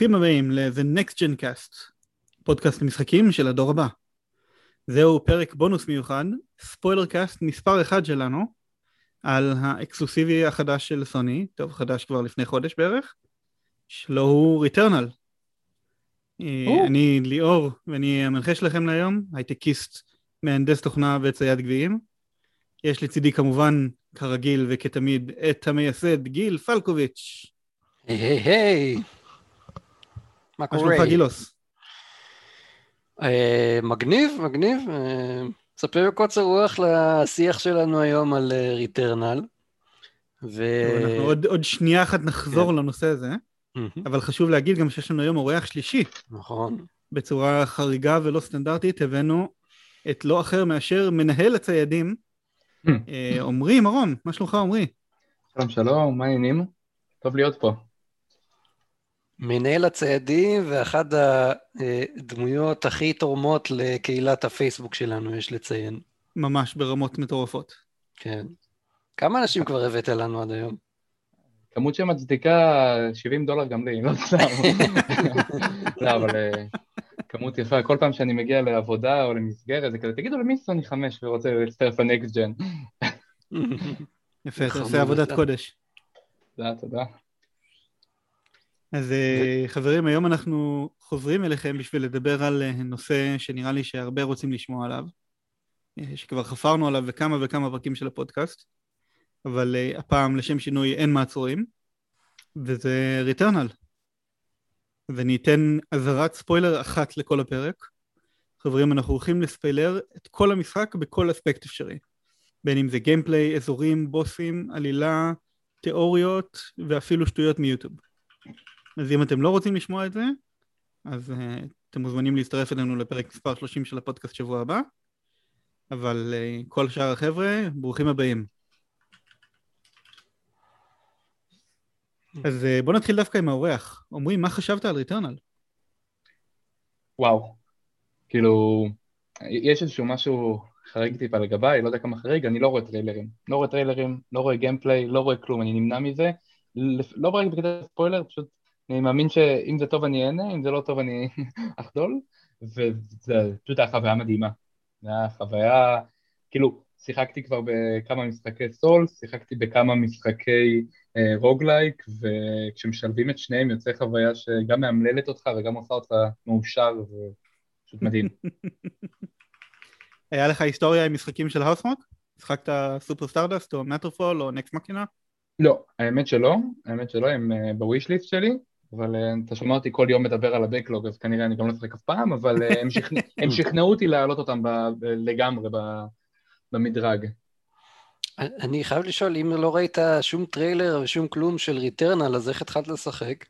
ברוכים הבאים ל-The Next Gen Cast, פודקאסט משחקים של הדור הבא. זהו פרק בונוס מיוחד, spoiler cast מספר אחד שלנו, על האקסקלוסיבי החדש של סוני, טוב חדש כבר לפני חודש בערך, שלו הוא Returnal. אה, אני ליאור ואני המנחה שלכם להיום, הייטקיסט, מהנדס תוכנה וצייד גביעים. יש לצידי כמובן, כרגיל וכתמיד, את המייסד גיל פלקוביץ'. היי היי היי. מה מה קורה? שלומך גילוס? אה, מגניב, מגניב. אה, ספר בקוצר רוח לשיח שלנו היום על ריטרנל. ו... אנחנו עוד, עוד שנייה אחת נחזור לנושא הזה, מהמם, אבל חשוב להגיד גם שיש לנו היום אורח שלישי. נכון. בצורה חריגה ולא סטנדרטית הבאנו את לא אחר מאשר מנהל הציידים, אה, עמרי מרום, מה שלומך עמרי? שלום שלום, מה העניינים? טוב להיות פה. מנהל הציידים ואחת הדמויות הכי תורמות לקהילת הפייסבוק שלנו, יש לציין. ממש ברמות מטורפות. כן. כמה אנשים כבר הבאת לנו עד היום? כמות שמצדיקה 70 דולר גם לי, לא סתם. לא, אבל אה, כמות יפה, כל פעם שאני מגיע לעבודה או למסגרת, זה כזה, תגידו למי סוני 5 ורוצה להצטרף לנקסט ג'ן. יפה, אתה עושה עבודת. קודש. תודה, תודה. אז אה, חברים, היום אנחנו חוזרים אליכם בשביל לדבר על אה, נושא שנראה לי שהרבה רוצים לשמוע עליו, אה, שכבר חפרנו עליו בכמה וכמה פרקים של הפודקאסט, אבל הפעם לשם שינוי אין מעצורים, וזה ריטרנל. ואני אתן אזהרת ספוילר אחת לכל הפרק. חברים, אנחנו הולכים לספיילר את כל המשחק בכל אספקט אפשרי. בין אם זה גיימפליי, אזורים, בוסים, עלילה, תיאוריות ואפילו שטויות מיוטיוב. אז אם אתם לא רוצים לשמוע את זה, אז uh, אתם מוזמנים להצטרף אלינו לפרק מספר 30 של הפודקאסט שבוע הבא, אבל uh, כל שאר החבר'ה, ברוכים הבאים. אז uh, בוא נתחיל דווקא עם האורח. עמרי, מה חשבת על ריטרנל? וואו. כאילו, יש איזשהו משהו חריג טיפה לגביי, לא יודע כמה חריג, אני לא רואה טריילרים. לא רואה טריילרים, לא רואה gameplay, לא רואה כלום, אני נמנע מזה. לא רק בקטע ספוילר, פשוט אני מאמין שאם זה טוב אני אהנה, אם זה לא טוב אני אחדול, וזה פשוט היה חוויה מדהימה. זה היה חוויה, כאילו, שיחקתי כבר בכמה משחקי סול, שיחקתי בכמה משחקי אה, roguelike, וכשמשלבים את שניהם יוצא חוויה שגם מאמללת אותך וגם עושה אותך מאושר, ופשוט מדהים. היה לך היסטוריה עם משחקים של Housemarque? שיחקת Super Stardust או Matterfall או Nex Machina? לא, האמת שלא, האמת שלא, הם אה, ב wish list שלי, אבל אה, אתה שומע אותי כל יום מדבר על ה backlog, אז כנראה אני גם לא אשחק אף פעם, אבל אה, הם שכנ- הם שכנעו אותי להעלות אותם ב- ב- לגמרי ב- במדרג. אני חייב לשאול, אם לא ראית שום טריילר ושום כלום של Returnal, אז איך התחלת לשחק?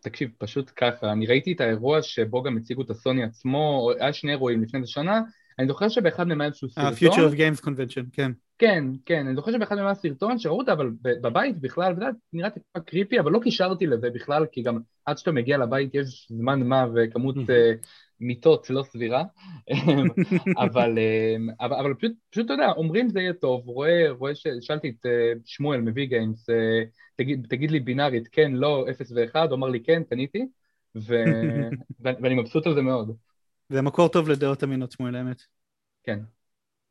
תקשיב, פשוט ככה, אני ראיתי את האירוע שבו גם הציגו את הסוני עצמו, היה שני אירועים לפני איזה שנה, אני זוכר שבאחד מהם היה איזשהו ה-Future סרטון, of Games Convention, כן. כן, כן, אני זוכר שבאחד מהם היה סרטון שראו אותה, אבל בבית בכלל, וזה נראה טיפה קריפי, אבל לא קישרתי לזה בכלל, כי גם עד שאתה מגיע לבית יש זמן מה וכמות אה, מיטות לא סבירה, אבל, אה, אבל, אבל פשוט, פשוט, אתה יודע, אומרים זה יהיה טוב, רואה, רואה ש... שאלתי את אה, שמואל מביא גיימס, אה, תגיד, תגיד לי בינארית, כן, לא, 0 ו-1, הוא אמר לי כן, קניתי. ו- ואני מבסוט על זה מאוד, זה מקור טוב לדעות אמינות שמואל האמת. כן.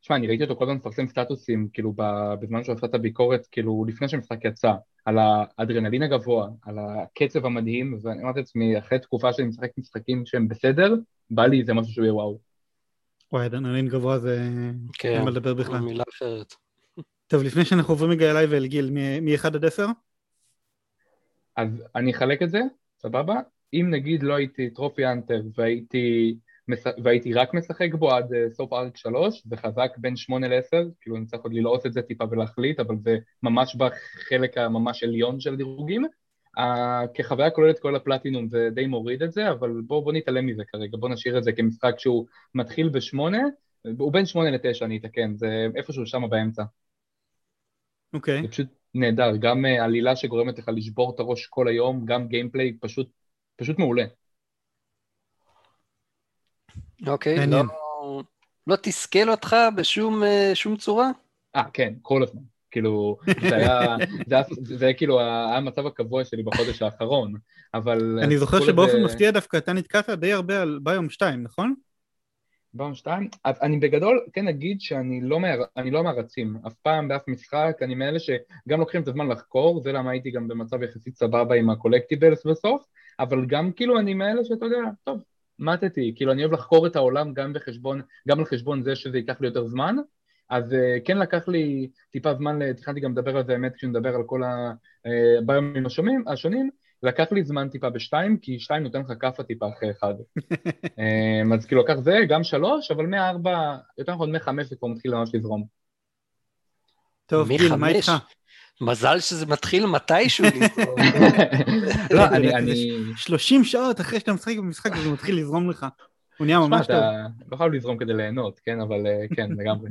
תשמע, אני ראיתי אותו כל הזמן מפרסם סטטוסים, כאילו, בזמן שהוא עשה את הביקורת, כאילו, לפני שהמשחק יצא, על האדרנלין הגבוה, על הקצב המדהים, ואני אמרתי לעצמי, אחרי תקופה שאני משחק משחקים שהם בסדר, בא לי איזה משהו שהוא יהיה וואו. וואי, אדרנלין גבוה זה... כן, אין מה לדבר בכלל. מילה אחרת. טוב, לפני שאנחנו עוברים רגע אליי ואל גיל, מ-1 עד 10? אז אני אחלק את זה, סבבה? אם נגיד לא הייתי טרופי אנטר והייתי. והייתי רק משחק בו עד אה, סוף ארק 3, זה חזק בין 8 ל-10, כאילו אני צריך עוד ללעוס את זה טיפה ולהחליט, אבל זה ממש בחלק הממש עליון של הדירוגים. Uh, כחוויה כוללת כל הפלטינום זה די מוריד את זה, אבל בואו בוא נתעלם מזה כרגע, בואו נשאיר את זה כמשחק שהוא מתחיל בשמונה, הוא בין שמונה לתשע אני אתקן, זה איפשהו שם באמצע. אוקיי. זה פשוט נהדר, גם uh, עלילה שגורמת לך לשבור את הראש כל היום, גם גיימפליי פשוט, פשוט מעולה. אוקיי. לא, לא תסכל אותך בשום אה, שום צורה? אה, כן, כל הזמן, כאילו, זה היה, זה, היה, זה היה כאילו היה המצב הקבוע שלי בחודש האחרון, אבל... אני זוכר שבאופן זה... מפתיע דווקא אתה נתקעת די הרבה על ביום 2, נכון? ביום 2? אני בגדול כן אגיד שאני לא, מה, לא מהרצים, אף פעם באף משחק, אני מאלה שגם לוקחים את הזמן לחקור, זה למה הייתי גם במצב יחסית סבבה עם הקולקטיבלס בסוף, אבל גם כאילו אני מאלה שאתה יודע, טוב, מתתי, כאילו אני אוהב לחקור את העולם גם בחשבון, גם על חשבון זה שזה ייקח לי יותר זמן, אז uh, כן לקח לי טיפה זמן, תכננתי גם לדבר על זה, האמת, כשנדבר על כל הביומים אה, השונים, השונים, לקח לי זמן טיפה בשתיים, כי שתיים נותן לך כאפה טיפה אחרי אחד. um, אז כאילו לקח זה, גם שלוש, אבל מארבע, יותר נכון מחמש זה כבר מתחיל ממש לזרום. טוב, גיל, מה איתך? מזל שזה מתחיל מתישהו. לא, אני... 30 שעות אחרי שאתה משחק במשחק וזה מתחיל לזרום לך. הוא נהיה ממש טוב. אתה לא חייב לזרום כדי ליהנות, כן? אבל אה, כן, לגמרי.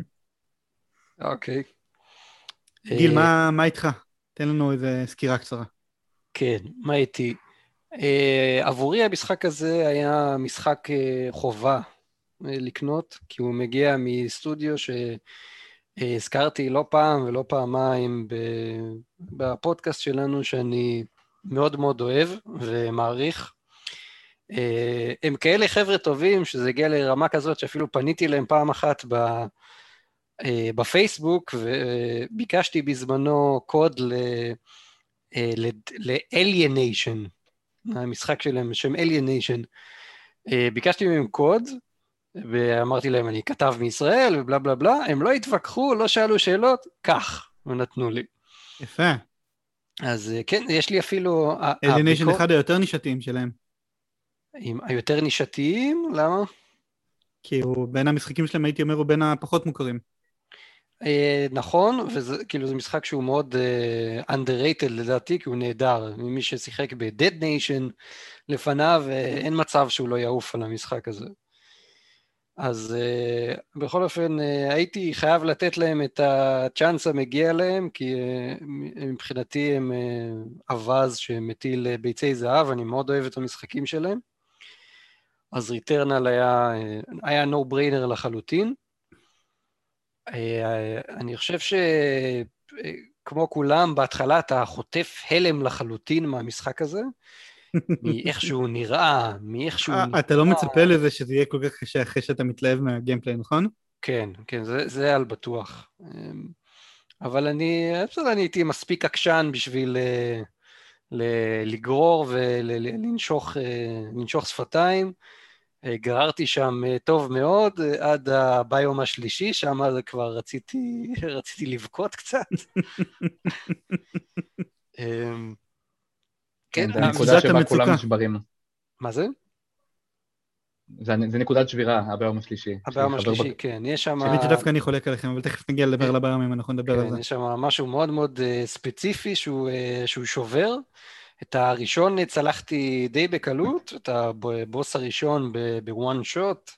אוקיי. גיל, אה, מה איתך? תן לנו איזה סקירה קצרה. כן, מה איתי? אה, עבורי המשחק הזה היה משחק חובה לקנות, כי הוא מגיע מסטודיו ש... הזכרתי לא פעם ולא פעמיים בפודקאסט שלנו שאני מאוד מאוד אוהב ומעריך. אה, הם כאלה חבר'ה טובים שזה הגיע לרמה כזאת שאפילו פניתי להם פעם אחת אה, בפייסבוק וביקשתי בזמנו קוד ל-Alienation, אה, המשחק שלהם בשם Alienation. ביקשתי מהם קוד ואמרתי להם, אני כתב מישראל ובלה בלה בלה, הם לא התווכחו, לא שאלו שאלות, כך, ונתנו לי. יפה. אז אה, כן, יש לי אפילו... אליניישן אחד היותר נישתיים שלהם. עם היותר נישתיים? למה? כי הוא בין המשחקים שלהם, הייתי אומר, הוא בין הפחות מוכרים. אה, נכון, וזה כאילו זה משחק שהוא מאוד uh, underrated לדעתי, כי הוא נהדר. מי ששיחק ב-Dead Nation לפניו, אין מצב שהוא לא יעוף על המשחק הזה. אז uh, בכל אופן uh, הייתי חייב לתת להם את הצ'אנס המגיע להם, כי uh, מבחינתי הם uh, אווז שמטיל uh, ביצי זהב, אני מאוד אוהב את המשחקים שלהם. אז ריטרנל היה, uh, היה no brainer לחלוטין. Uh, אני חושב שכמו כולם, בהתחלה אתה חוטף הלם לחלוטין מהמשחק הזה. מאיך שהוא נראה, מאיך שהוא נראה. אתה לא מצפה לזה שזה יהיה כל כך קשה אחרי שאתה מתלהב מהגיימפליי, נכון? כן, כן, זה, זה על בטוח. אמ, אבל אני, בסדר, אני הייתי מספיק עקשן בשביל אה, ל, לגרור ולנשוך אה, שפתיים. אה, גררתי שם טוב מאוד עד הביום השלישי, שם כבר רציתי, רציתי לבכות קצת. כן, זה הנקודה שבה כולם נשברים. מה זה? זה, זה נקודת שבירה, הביום השלישי. הביום השלישי, ב... כן, יש שם... האמת שדווקא אני חולק עליכם, אבל תכף נגיע לדבר על הביומים, אנחנו נדבר כן, על זה. יש שם משהו מאוד מאוד uh, ספציפי שהוא, uh, שהוא שובר. את הראשון צלחתי די בקלות, את הבוס הראשון בוואן שוט.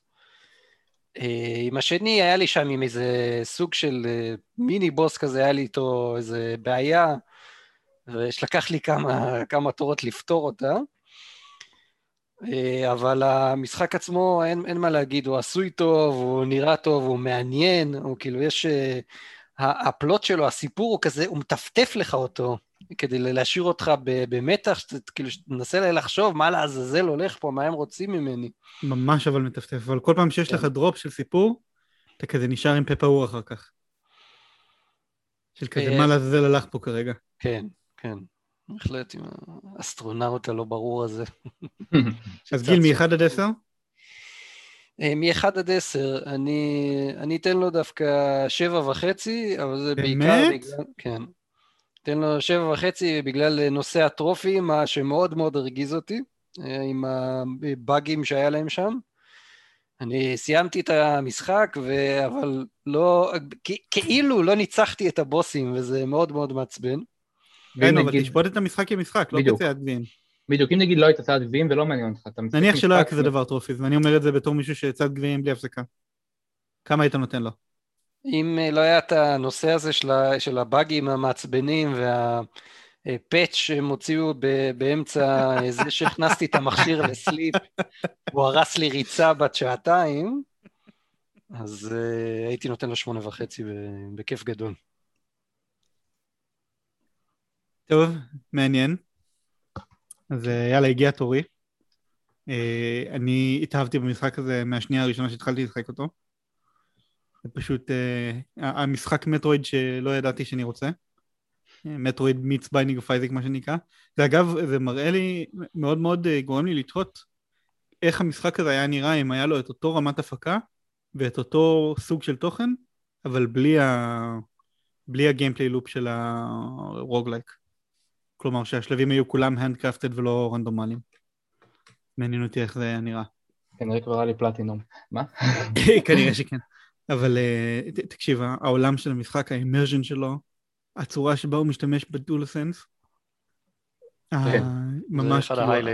Uh, עם השני היה לי שם עם איזה סוג של uh, מיני בוס כזה, היה לי איתו איזה בעיה. ושלקח לי כמה, כמה תורות לפתור אותה. אה, אבל המשחק עצמו, אין, אין מה להגיד, הוא עשוי טוב, הוא נראה טוב, הוא מעניין, הוא כאילו, יש... אה, הפלוט שלו, הסיפור הוא כזה, הוא מטפטף לך אותו, כדי להשאיר אותך במתח, כאילו, שתנסה לחשוב מה לעזאזל הולך פה, מה הם רוצים ממני. ממש אבל מטפטף, אבל כל פעם שיש כן. לך drop של סיפור, אתה כזה נשאר עם פה פעור אחר כך. של כזה, אה, מה לעזאזל הלך פה כרגע. כן, כן, בהחלט, עם האסטרונאוט הלא ברור הזה. אז גיל, מ-1 עד 10? מ-1 עד 10, אני, אני אתן לו דווקא 7 וחצי, אבל זה באמת? בעיקר בגלל... כן. אתן לו 7 וחצי בגלל נושא הטרופים, מה שמאוד מאוד הרגיז אותי, אה, עם הבאגים שהיה להם שם. אני סיימתי את המשחק, ו... אבל לא, כאילו לא ניצחתי את הבוסים, וזה מאוד מאוד מעצבן. כן, אבל תשפוט את המשחק כמשחק, לא בצעד גביעים. בדיוק, אם נגיד לא היית צעד גביעים ולא מעניין אותך, אתה משחק נניח שלא היה כזה דבר טרופיז, ואני אומר את זה בתור מישהו שצעד גביעים בלי הפסקה. כמה היית נותן לו? אם אה, לא היה את הנושא הזה של הבאגים המעצבנים והפאץ' שהם הוציאו באמצע זה שהכנסתי את המכשיר לסליפ, הוא הרס לי ריצה בת שעתיים, אז uh, הייתי נותן לו שמונה וחצי בכיף גדול. טוב, מעניין. אז אה, יאללה, הגיע תורי. אה, אני התאהבתי במשחק הזה מהשנייה הראשונה שהתחלתי לשחק אותו. זה פשוט אה, המשחק מטרואיד שלא ידעתי שאני רוצה. מטרואיד meets Binding of Isaac מה שנקרא. זה אגב, זה מראה לי, מאוד מאוד גורם לי לתהות איך המשחק הזה היה נראה אם היה לו את אותו רמת הפקה ואת אותו סוג של תוכן, אבל בלי, ה... בלי ה gameplay loop של ה roguelike. כלומר שהשלבים היו כולם הנדקרפטד ולא רנדומליים. מעניין אותי איך זה היה נראה. כנראה כבר היה לי פלטינום. מה? כנראה שכן. אבל uh, תקשיב, העולם של המשחק, האמרז'ן שלו, הצורה שבה הוא משתמש בדולסנס, כן. ממש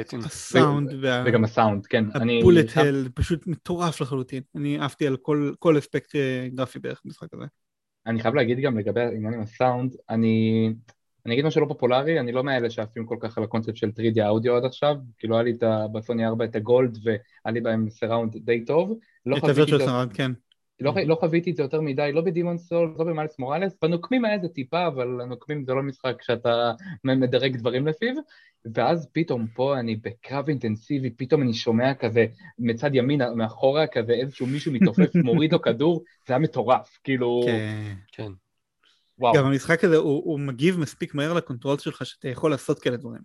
כאילו הסאונד וה... וגם הסאונד, כן. הבולט הל, פשוט מטורף לחלוטין. אני עפתי על כל, כל אספקט אה, גרפי בערך במשחק הזה. אני חייב להגיד גם לגבי העניין עם הסאונד, אני... אני אגיד משהו לא פופולרי, אני לא מאלה שעפים כל כך על הקונספט של 3D האודיו עד עכשיו, כאילו היה לי בסוני 4 את ה Gold והיה לי בהם surround די טוב. לא את ה virtual surround, כן. לא, לא חוויתי את זה יותר מדי, לא ב Demon's Souls, לא ב Miles Morales, בנוקמים היה איזה טיפה, אבל הנוקמים זה לא משחק שאתה מדרג דברים לפיו, ואז פתאום פה אני בקרב אינטנסיבי, פתאום אני שומע כזה מצד ימין מאחורה כזה איזשהו מישהו מתעופף, מוריד לו כדור, זה היה מטורף, כאילו... כן. וואו. גם המשחק הזה הוא, הוא מגיב מספיק מהר לקונטרול שלך שאתה יכול לעשות כאלה דברים.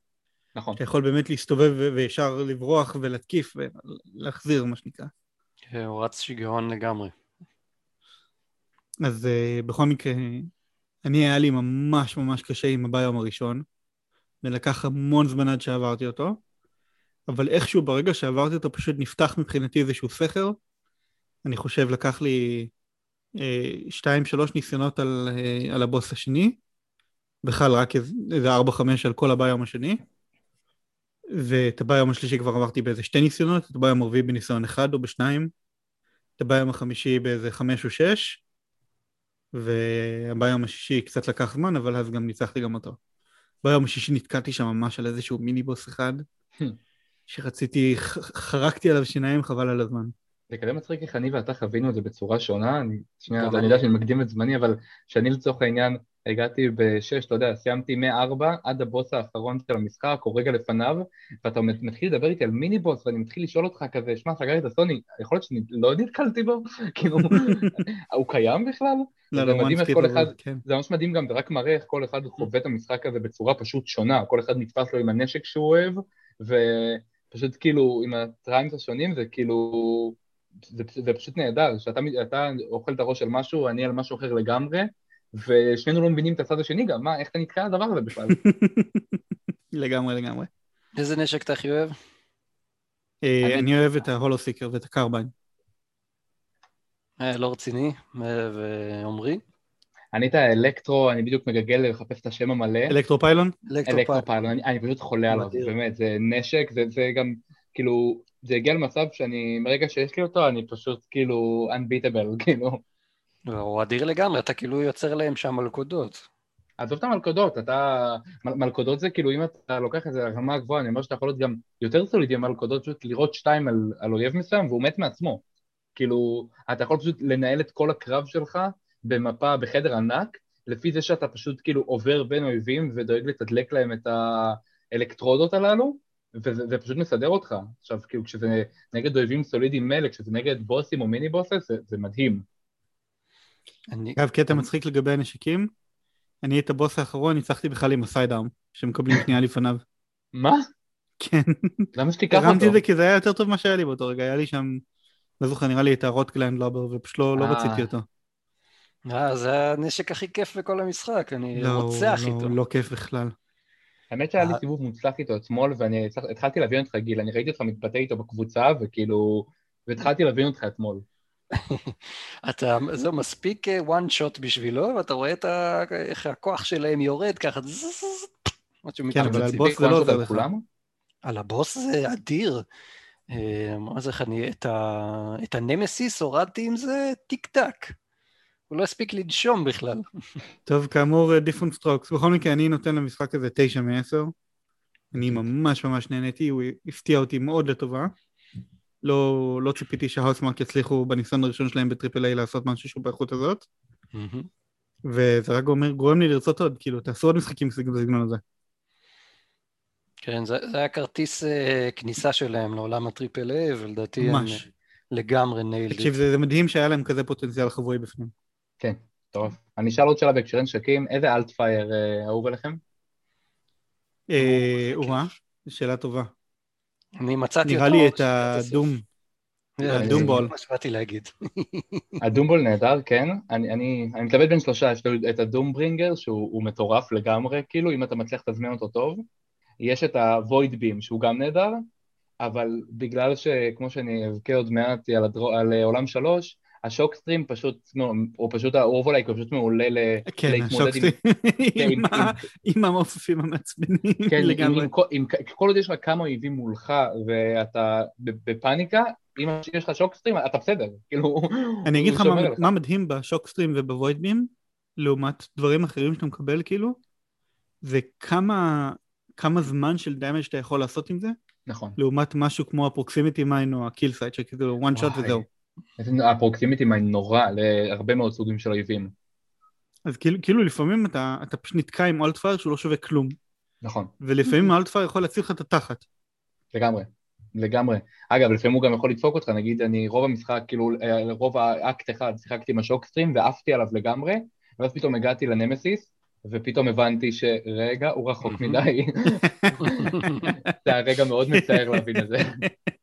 נכון. אתה יכול באמת להסתובב וישר לברוח ולהתקיף ולהחזיר מה שנקרא. כן, הוא רץ שיגעון לגמרי. אז uh, בכל מקרה, אני היה לי ממש ממש קשה עם הביום הראשון, ולקח המון זמן עד שעברתי אותו, אבל איכשהו ברגע שעברתי אותו פשוט נפתח מבחינתי איזשהו סכר. אני חושב לקח לי אה, שתיים שלוש ניסיונות על, אה, על הבוס השני, בכלל רק איזה ארבע חמש על כל הביום השני, ואת הביום השלישי כבר עברתי באיזה שתי ניסיונות, את הביום הרביעי בניסיון אחד או בשניים, את הביום החמישי באיזה חמש או שש, והביום השישי קצת לקח זמן, אבל אז גם ניצחתי גם אותו. ביום השישי נתקעתי שם ממש על איזשהו מיני בוס אחד, hmm. שרציתי, חרקתי עליו שיניים חבל על הזמן. זה כזה מצחיק איך אני ואתה חווינו את זה בצורה שונה, אני, שנייה, אני יודע שאני מקדים את זמני, אבל שאני לצורך העניין הגעתי בשש, אתה יודע, סיימתי מארבע עד הבוס האחרון של המשחק, או רגע לפניו, ואתה מתחיל לדבר איתי על מיני בוס, ואני מתחיל לשאול אותך כזה, שמע, סגרתי את הסוני, יכול להיות שאני לא נתקלתי בו? כאילו, הוא קיים בכלל? לא, לא, מדהים איך כל אחד, כן. זה ממש מדהים גם, זה רק מראה איך כל אחד חווה את המשחק הזה בצורה פשוט שונה, כל אחד נתפס לו עם הנשק שהוא אוהב, ופשוט כאילו, עם ה traits השונים, זה כאילו... זה, זה פשוט נהדר, שאתה אוכל את הראש על משהו, אני על משהו אחר לגמרי, ושנינו לא מבינים את הצד השני גם, מה, איך אתה נתקע על הדבר הזה בכלל? לגמרי, לגמרי. איזה נשק אתה הכי אוהב? אה, אני אוהב את ה Hollowseeker ואת ה Carbine. אה, לא רציני, ועומרי? אני את ה Electro, אני בדיוק מגגל לחפש את השם המלא. Electropylon? Electropylon, אני פשוט חולה עליו, באמת, זה נשק, זה גם, כאילו, זה הגיע למצב שאני, מרגע שיש לי אותו, אני פשוט כאילו unbeatable, כאילו. הוא אדיר לגמרי, אתה כאילו יוצר להם שם מלכודות. עזוב את המלכודות, אתה... מ- מלכודות זה כאילו אם אתה לוקח את זה לרמה גבוהה, אני אומר שאתה יכול להיות גם יותר סולידי עם מלכודות, פשוט לראות שתיים על, על אויב מסוים והוא מת מעצמו. כאילו, אתה יכול פשוט לנהל את כל הקרב שלך במפה, בחדר ענק, לפי זה שאתה פשוט כאילו עובר בין אויבים ודואג לתדלק להם את האלקטרודות הללו, וזה פשוט מסדר אותך. עכשיו, כאילו, כשזה נגד אויבים סולידיים מלא, כשזה נגד בוסים או מיני בוסס, זה, זה מדהים. אגב, קטע מצחיק לגבי הנשקים, אני את הבוס האחרון ניצחתי בכלל עם הסיידארם, שמקבלים פנייה לפניו. מה? כן. למה שתיקח אותו? הרמתי את זה כי זה היה יותר טוב ממה שהיה לי באותו רגע, היה לי שם, לא זוכר, נראה לי את הרוטגלנד לובר, ופשוט לא, לא אה. רציתי אותו. אה, זה הנשק הכי כיף בכל המשחק, אני לא, רוצח לא, איתו. לא כיף בכלל. האמת שהיה לי אה. סיבוב מוצלח איתו אתמול, ואני התחלתי להבין אותך, גיל, אני ראיתי אותך מתבטא איתו בקבוצה, וכאילו, והתחלתי להבין אותך אתמול. אתה, זה מספיק אה, one shot בשבילו, ואתה רואה את ה, איך הכוח שלהם יורד ככה, כן, אבל על בוס זה לא עוזר לך. על הבוס זה אדיר. מה זה, אני את הנמסיס הורדתי עם זה טיק טק. הוא לא הספיק לנשום בכלל. טוב, כאמור, different strokes. בכל מקרה, אני נותן למשחק הזה תשע מעשר. אני ממש ממש נהניתי, הוא הפתיע אותי מאוד לטובה. לא, לא ציפיתי ש Housemarque יצליחו בניסיון הראשון שלהם ב triple A לעשות משהו שהוא באיכות הזאת. וזה רק אומר, גורם לי לרצות עוד, כאילו, תעשו עוד משחקים בסגנון הזה. כן, זה, זה היה כרטיס אה, כניסה שלהם לעולם ה triple A, ולדעתי ממש. הם לגמרי nailed. תקשיב, זה, זה מדהים שהיה להם כזה פוטנציאל חבוי בפנים. כן, טוב. אני אשאל עוד שאלה בהקשרי נשקים, איזה alt fire אה, אהוב עליכם? אה, או-אה, זו שאלה טובה. אני מצאתי נראה אותו לי את. ה doom. זה ה doom ball. מה שבאתי להגיד. ה doom ball נהדר, כן. אני, אני, אני מתלבט בין שלושה, יש לו את ה Doombringer, שהוא הוא מטורף לגמרי, כאילו, אם אתה מצליח לתזמן אותו טוב. יש את ה Voidbeam, שהוא גם נהדר, אבל בגלל שכמו שאני אבכה עוד מעט על, הדרו, על אה, עולם שלוש, השוקסטרים פשוט, נו, הוא פשוט, האורבולייק הוא פשוט מעולה כן, להתמודד עם... כן, עם ה- עם המעופפים המעצבנים כן, עם, לגמרי. עם, כל- עם, כל עוד יש לך כמה אויבים מולך ואתה בפאניקה, אם יש לך שוקסטרים, אתה בסדר, כאילו... אני אגיד לך מה-. מה מדהים בשוקסטרים ובוויד בים, לעומת דברים אחרים שאתה מקבל כאילו, זה כמה כמה זמן של damage שאתה יכול לעשות עם זה, נכון. לעומת משהו כמו ה proximity mine או ה Killsight, שכאילו one shot. וזהו. ה proximity mine נורא להרבה מאוד סוגים של אויבים. אז כאילו, כאילו לפעמים אתה, אתה פשוט נתקע עם alt fire שהוא לא שווה כלום, נכון, ולפעמים ה alt fire יכול להציל לך את התחת. לגמרי. לגמרי. אגב, לפעמים הוא גם יכול לדפוק אותך, נגיד, אני רוב המשחק, כאילו, אה, רוב האקט אחד, שיחקתי עם ה Shockstream ועפתי עליו לגמרי, ואז פתאום הגעתי לנמסיס, ופתאום הבנתי שרגע, הוא רחוק מדי. זה היה רגע מאוד מצער להבין את זה.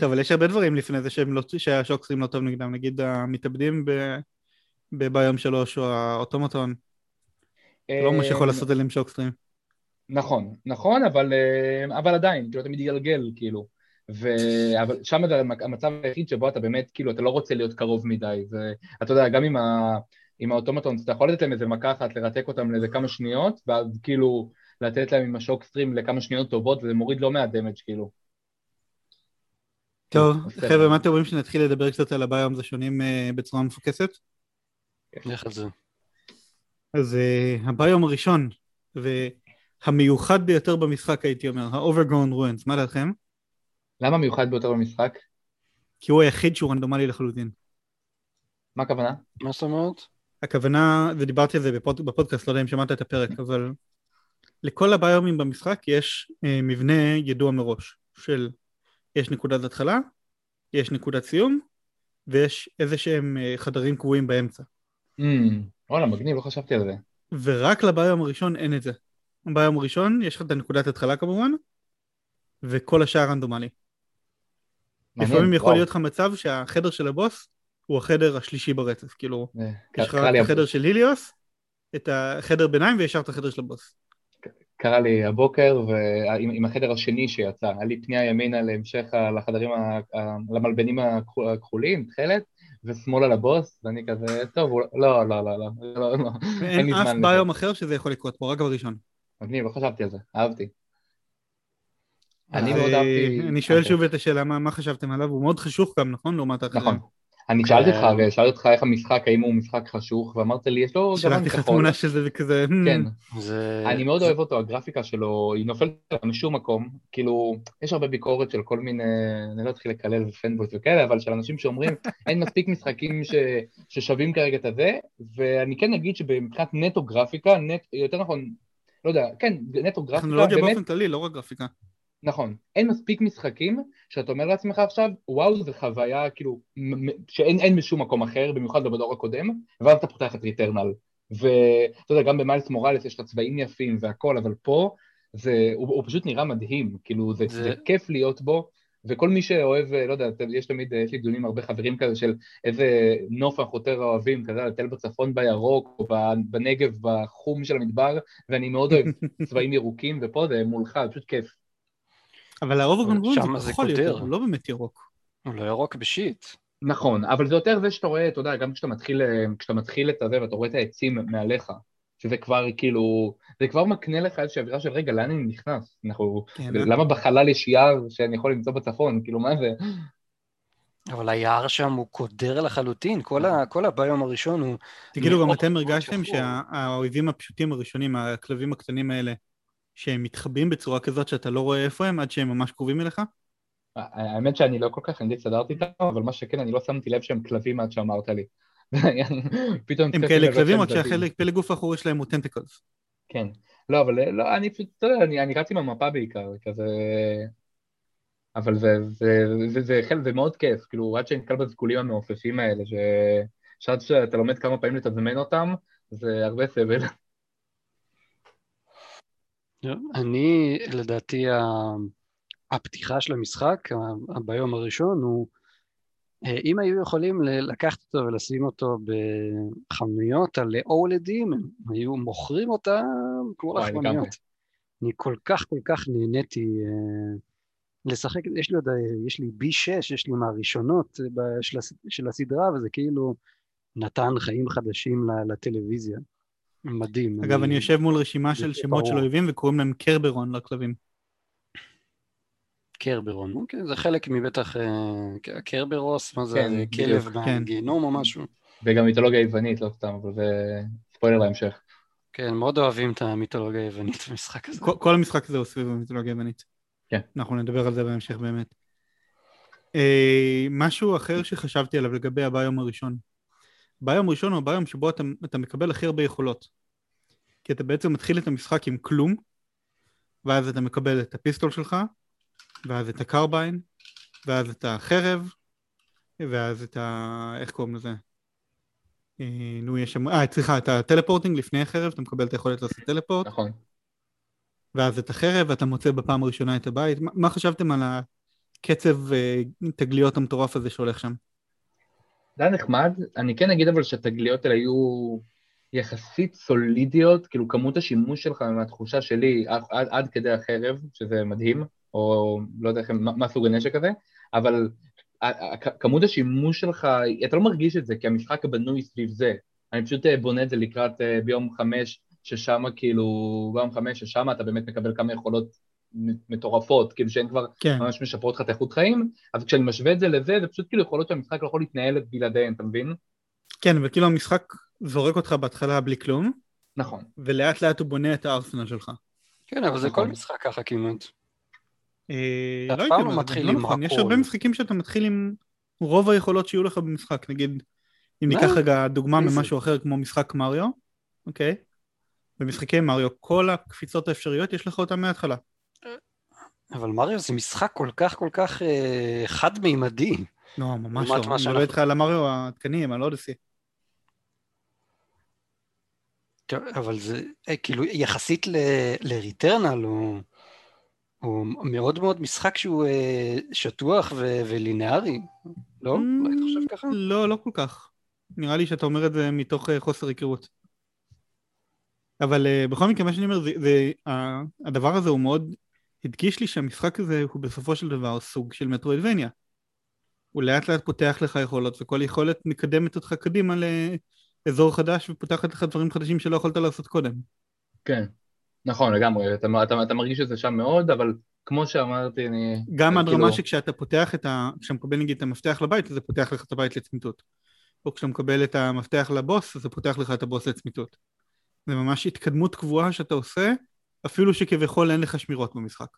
טוב, אבל יש הרבה דברים לפני זה לא, שהשוקסטרים לא טוב נגדם, נגיד המתאבדים בביום שלוש או האוטומטון, לא מה שיכול אה, לעשות עליהם שוקסטרים. נכון, נכון, אבל, אה, אבל עדיין, כאילו, אתה מתגלגל, כאילו. ו... אבל שם זה המצב היחיד שבו אתה באמת, כאילו, אתה לא רוצה להיות קרוב מדי. ואתה יודע, גם עם, ה... עם האוטומטון, אתה יכול לתת להם איזה מכה אחת, לרתק אותם לאיזה כמה שניות, ואז כאילו לתת להם עם השוקסטרים לכמה שניות טובות, וזה מוריד לא מעט דמג' כאילו. טוב, בסדר. חבר'ה, מה אתם אומרים שנתחיל לדבר קצת על הביום זה שונים אה, בצורה מפוקסת? לך על זה. אז uh, הביום הראשון, והמיוחד ביותר במשחק הייתי אומר, ה-overgrown ruins, מה דעתכם? למה מיוחד ביותר במשחק? כי הוא היחיד שהוא רנדומלי לחלוטין. מה הכוונה? מה זאת אומרת? הכוונה, ודיברתי על זה בפוד, בפודקאסט, לא יודע אם שמעת את הפרק, אבל לכל הביומים במשחק יש uh, מבנה ידוע מראש, של יש נקודת התחלה, יש נקודת סיום, ויש איזה שהם uh, חדרים קבועים באמצע. Mm, וואלה, מגניב, לא חשבתי על זה. ורק לביום הראשון אין את זה. ביום הראשון יש לך את הנקודת התחלה כמובן, וכל השאר רנדומלי. לפעמים יכול. להיות לך מצב שהחדר של הבוס הוא החדר השלישי ברצף, כאילו, זה- יש לך את החדר של היליוס, את החדר ביניים וישר את החדר של הבוס. קרה לי הבוקר, ועם עם החדר השני שיצא, היה לי פנייה ימינה להמשך, לחדרים, ה- ה- למלבנים הכחו- הכחולים, תכלת, ושמאלה לבוס, ואני כזה, טוב, הוא- לא, לא, לא, לא, לא, לא, אין ואין לי אף זמן לזה. ביום אחר שזה יכול לקרות בו, רק בראשון. מגניב, לא חשבתי על זה, אהבתי. אני מאוד אה, אהבתי... אני שואל אוקיי. שוב את השאלה, מה חשבתם עליו? הוא מאוד חשוך גם, נכון? לעומת האחרים. נכון. אני שאלתי אותך, הרי שאלתי אותך איך המשחק, האם הוא משחק חשוך, ואמרת לי, יש לו גוון שלחתי לך כחול. תמונה של זה וכזה, "Hmm." כן. אני מאוד אוהב אותו, הגרפיקה שלו, היא נופלת עליו משום מקום, כאילו, יש הרבה ביקורת של כל מיני, אני לא אתחיל לקלל ופנבויס וכאלה, אבל של אנשים שאומרים, אין מספיק משחקים ש, ששווים כרגע את הזה, ואני כן אגיד שמבחינת נטו גרפיקה, נט, יותר נכון, לא יודע, כן, נטו גרפיקה, טכנולוגיה באמת, באופן כללי, לא רק גרפיקה. נכון, אין מספיק משחקים שאתה אומר לעצמך עכשיו, וואו, זו חוויה כאילו, שאין אין בשום מקום אחר, במיוחד לא בדור הקודם, ואז אתה פותח את ריטרנל. ואתה יודע, גם במיילס מוראלס יש לך צבעים יפים והכל, אבל פה זה, הוא, הוא פשוט נראה מדהים, כאילו זה, זה- זה... כיף להיות בו, וכל מי שאוהב, לא יודע, יש תמיד, יש לי דיונים עם הרבה חברים כזה של איזה נוף אנחנו יותר אוהבים, כזה לטייל בצפון בירוק, או בנגב בחום של המדבר, ואני מאוד אוהב צבעים ירוקים, ופה זה מולך, פשוט כיף. אבל האוברגון שמה זה כחול. יותר, הוא לא באמת ירוק. הוא לא ירוק בשיט. נכון, אבל זה יותר זה שאתה רואה, אתה יודע, גם כשאתה מתחיל, אה, כשאתה מתחיל את הזה ואתה רואה את העצים מעליך, שזה כבר כאילו, זה כבר מקנה לך איזושהי אווירה של רגע, לאן אני נכנס? אנחנו, כן, אה? למה בחלל יש יער שאני יכול למצוא בצפון? כאילו, מה זה? אבל היער שם הוא קודר לחלוטין, כל, ה, כל הביום הראשון הוא... תגידו, גם אתם הרגשתם. שהאויבים הפשוטים הראשונים, הכלבים הקטנים האלה, שהם מתחבאים בצורה כזאת שאתה לא רואה איפה הם עד שהם ממש קרובים אליך? האמת שאני לא כל כך, אני די סדרתי איתם, אבל מה שכן, אני לא שמתי לב שהם כלבים עד שאמרת לי. פתאום... הם כאלה לב כלבים, רק שהחלק, פלג גוף האחורי שלהם הוא טנטקלס. כן. לא, אבל לא, אני פשוט, אתה יודע, אני, אני רץ עם המפה בעיקר, כזה... אבל זה, זה, זה, זה, זה, זה מאוד כיף, כאילו, עד שאני נתקל בזקולים המעופפים האלה, ש... שעד שאתה לומד כמה פעמים לתזמן אותם, זה הרבה סבל. אני, לדעתי, הפתיחה של המשחק ביום הראשון הוא, אם היו יכולים לקחת אותו ולשים אותו בחנויות על אולדים, הם היו מוכרים אותה כמו לחנויות. אני כל כך כל כך נהניתי אה, לשחק, יש לי עוד, יש לי B6, יש לי מהראשונות של הסדרה, וזה כאילו נתן חיים חדשים לטלוויזיה. מדהים. אגב, אני, אני יושב מול רשימה של שמות של אויבים וקוראים להם קרברון לכלבים. קרברון, אוקיי, זה חלק מבטח אה, קרברוס, מה זה, כן, כלב מהגיהנום כן. או משהו? וגם מיתולוגיה יוונית, לא סתם, אבל זה ספוילר להמשך. כן, מאוד אוהבים את המיתולוגיה היוונית במשחק הזה. כל, כל המשחק הזה הוא סביב המיתולוגיה היוונית. כן. אנחנו נדבר על זה בהמשך באמת. אה, משהו אחר שחשבתי עליו לגבי הביום הראשון. ביום הראשון הוא הביום שבו אתה, אתה מקבל הכי הרבה יכולות. כי אתה בעצם מתחיל את המשחק עם כלום, ואז אתה מקבל את הפיסטול שלך, ואז את הקרביין, ואז את החרב, ואז את ה... איך קוראים לזה? אה, נו, יש שם... אה, סליחה, את הטלפורטינג לפני החרב, אתה מקבל את היכולת לעשות טלפורט. נכון. ואז את החרב, ואתה מוצא בפעם הראשונה את הבית. מה, מה חשבתם על הקצב אה, תגליות המטורף הזה שהולך שם? זה היה נחמד, אני כן אגיד אבל שהתגליות האלה היו יחסית סולידיות, כאילו כמות השימוש שלך מהתחושה שלי עד, עד כדי החרב, שזה מדהים, או לא יודע מה, מה סוג הנשק הזה, אבל כמות השימוש שלך, אתה לא מרגיש את זה, כי המשחק בנוי סביב זה. אני פשוט אה, בונה את זה לקראת אה, ביום חמש, ששם כאילו, ביום חמש, ששם אתה באמת מקבל כמה יכולות מטורפות, כאילו שהן כבר כן. ממש משפרות לך את איכות חיים, אז כשאני משווה את זה לזה, זה פשוט כאילו יכולות שהמשחק לא יכול להתנהל בלעדיהן, אתה מבין? כן, וכאילו המשחק זורק אותך בהתחלה בלי כלום. נכון. ולאט לאט הוא בונה את הארסנל שלך. כן, אבל זה כל נכון. משחק ככה כמעט. אה, לא יודע, לא מתחיל עם נכון. יש הרבה משחקים שאתה מתחיל עם רוב היכולות שיהיו לך במשחק, נגיד, אם ניקח רגע דוגמה ממשהו אחר כמו משחק מריו, אוקיי? במשחקי מריו, כל הקפיצות האפשריות יש לך אותן מההתחלה. אבל מריו זה משחק כל כך כל כך אה, חד-מימדי. לא, ממש לא. אני מדבר איתך על המריו העדכניים, על אודיסי. אבל זה, אה, כאילו, יחסית לריטרנל, הוא, הוא מאוד מאוד משחק שהוא אה, שטוח ו- ולינארי, לא? Mm, לא היית חושב ככה? לא, לא כל כך. נראה לי שאתה אומר את זה מתוך אה, חוסר היכרות. אבל uh, בכל מקרה, מה שאני אומר, זה, זה, הדבר הזה הוא מאוד הדגיש לי שהמשחק הזה הוא בסופו של דבר סוג של מטרואידבניה. הוא לאט לאט פותח לך יכולות, וכל יכולת מקדמת אותך קדימה לאזור חדש ופותחת לך דברים חדשים שלא יכולת לעשות קודם. כן, נכון לגמרי, אתה, אתה, אתה מרגיש את זה שם מאוד, אבל כמו שאמרתי, אני... גם עד כאילו... רמה שכשאתה פותח את ה... כשאתה מקבל נגיד את המפתח לבית, זה פותח לך את הבית לצמיתות. או כשאתה מקבל את המפתח לבוס, זה פותח לך את הבוס לצמיתות. זה ממש התקדמות קבועה שאתה עושה, אפילו שכביכול אין לך שמירות במשחק.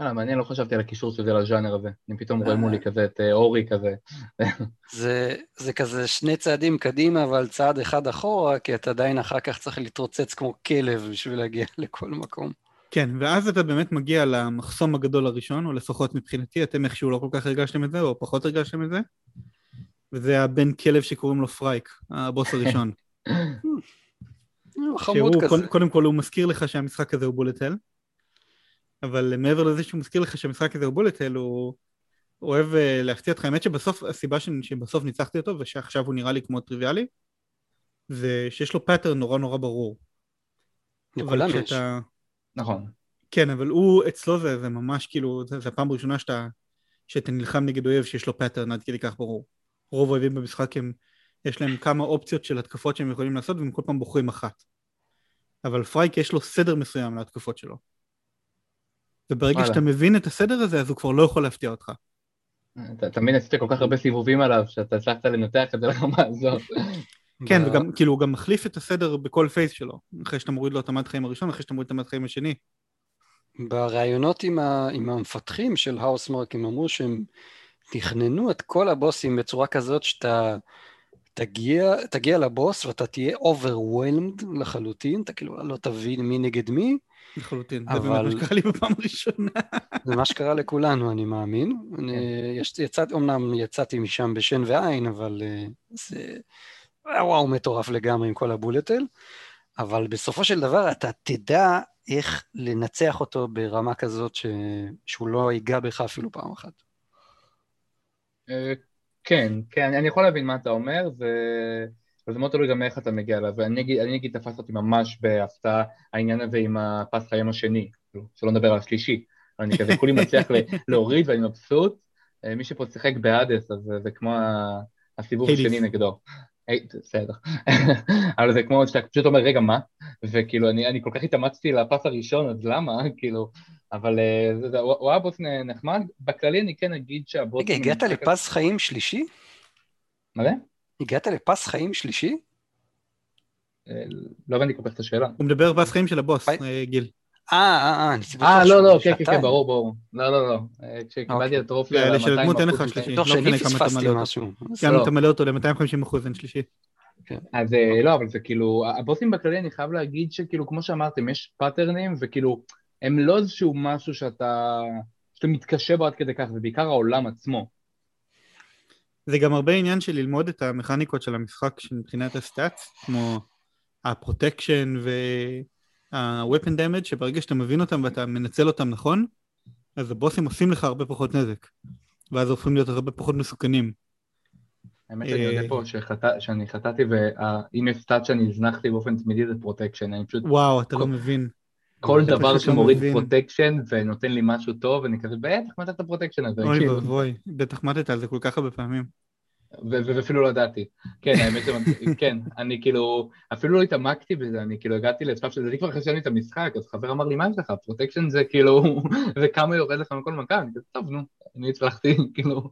אה, מעניין, לא חשבתי על הקישור של זה לז'אנר הזה. אני פתאום רואה מולי כזה את אה, אורי כזה. זה, זה כזה שני צעדים קדימה, אבל צעד אחד אחורה, כי אתה עדיין אחר כך צריך להתרוצץ כמו כלב בשביל להגיע לכל מקום. כן, ואז אתה באמת מגיע למחסום הגדול הראשון, או לפחות מבחינתי, אתם איכשהו לא כל כך הרגשתם את זה, או פחות הרגשתם את זה, וזה הבן כלב שקוראים לו פרייק, הבוס הראשון. חמוד כזה. קודם, קודם כל הוא מזכיר לך שהמשחק הזה הוא בולטל, אבל מעבר לזה שהוא מזכיר לך שהמשחק הזה הוא בולטל, הוא אוהב אה, להפתיע אותך. האמת שבסוף, הסיבה שבסוף ניצחתי אותו ושעכשיו הוא נראה לי כמו טריוויאלי, זה שיש לו pattern נורא נורא ברור. לכולם יש. נכון. כן, אבל הוא, אצלו זה, זה ממש כאילו, זה, זה הפעם הראשונה שאתה, שאתה נלחם נגד אויב שיש לו pattern עד כדי כך ברור. רוב האויבים במשחק הם, יש להם כמה אופציות של התקפות שהם יכולים לעשות והם כל פעם בוחרים אחת. אבל Phrike יש לו סדר מסוים להתקפות שלו. וברגע. שאתה מבין את הסדר הזה, אז הוא כבר לא יכול להפתיע אותך. אתה תמיד עשית כל כך הרבה סיבובים עליו, שאתה הצלחת לנתח את זה לרמה הזאת. כן, וגם, כאילו, הוא גם מחליף את הסדר בכל phase שלו, אחרי שאתה מוריד לו את המד חיים הראשון, אחרי שאתה מוריד את המד חיים השני. בראיונות עם, ה, עם המפתחים של Housemarque, הם אמרו שהם תכננו את כל הבוסים בצורה כזאת שאתה תגיע, תגיע לבוס ואתה תהיה overwhelmed לחלוטין, אתה כאילו לא תבין מי נגד מי. לחלוטין, אבל- זה באמת מה שקרה לי בפעם הראשונה. זה מה שקרה לכולנו, אני מאמין. אני, יש, יצאת, אומנם יצאתי משם בשן ועין, אבל uh, זה היה וואו מטורף לגמרי עם כל הבולטל, אבל בסופו של דבר אתה תדע איך לנצח אותו ברמה כזאת ש... שהוא לא ייגע בך אפילו פעם אחת. כן, כן, אני יכול להבין מה אתה אומר, ו... וזה מאוד תלוי גם איך אתה מגיע אליו, ואני אגיד, אני אגיד תפס אותי ממש בהפתעה העניין הזה עם הפס חיים השני, כאילו, שלא נדבר על השלישי, אני כזה כולי מצליח להוריד ואני מבסוט, אה, מי שפה שיחק באדס, אז זה- זה כמו הסיבוב. השני נגדו. היי, בסדר. אבל זה כמו שאתה פשוט אומר, רגע, מה? וכאילו, אני, אני כל כך התאמצתי לפס הראשון, אז למה? כאילו, אבל אה, זה, זה, הוא היה בוס נחמד. בכללי אני כן אגיד שהבוס... רגע, הגעת לפס חיים שלישי? מה זה? הגעת לפס חיים שלישי? אה, לא הבנתי כל כך את השאלה. הוא מדבר פס חיים של הבוס. אה, גיל. אה, אה, אה, אני אה, לא, לא, כן, כן. כן, ברור, ברור. לא, לא, לא. אה, כשקיבלתי אוקיי. את הטרופי לאלה של הדמות אין לך ה-200% שלישי. טוב לא שאני משנה כמה אתה פספסתי מלא אותו. משהו. גם אם לא. אתה מלא אותו ל-250 אחוז אין שלישי. אז אה, לא, אבל זה כאילו, הבוסים בכללי, אני חייב להגיד שכאילו, כמו שאמרתם, יש פאטרנים, וכאילו, הם לא איזשהו משהו שאתה, שאתה מתקשה בו עד כדי כך, זה בעיקר העולם עצמו. זה גם הרבה עניין של ללמוד את המכניקות של המשחק מבחינת ה stats, כמו ה protection וה-weapon damage, שברגע שאתה מבין אותם ואתה מנצל אותם נכון, אז הבוסים עושים לך הרבה פחות נזק, ואז הופכים להיות הרבה פחות מסוכנים. האמת שאני אה, יודע פה שחטא- שאני חטאתי, ואם יש stat שאני הזנחתי באופן תמידי זה protection, אני פשוט, וואו, אתה לא מבין. כל דבר לא שמוריד. protection ונותן לי משהו טוב, אני כזה, בטח, זה את ה protection הזה? אוי כאילו. ואבוי, בטח מתת על זה כל כך הרבה פעמים. ואפילו לא ידעתי. כן, האמת. כן, אני כאילו, אפילו לא התעמקתי בזה, אני כאילו הגעתי לשלב שזה, אני כבר שאני את המשחק, אז חבר אמר לי, מה יש לך? protection זה כאילו, זה כמה יורד לך מכל מכה, אני כזה, טוב, נו, אני הצלחתי, כאילו.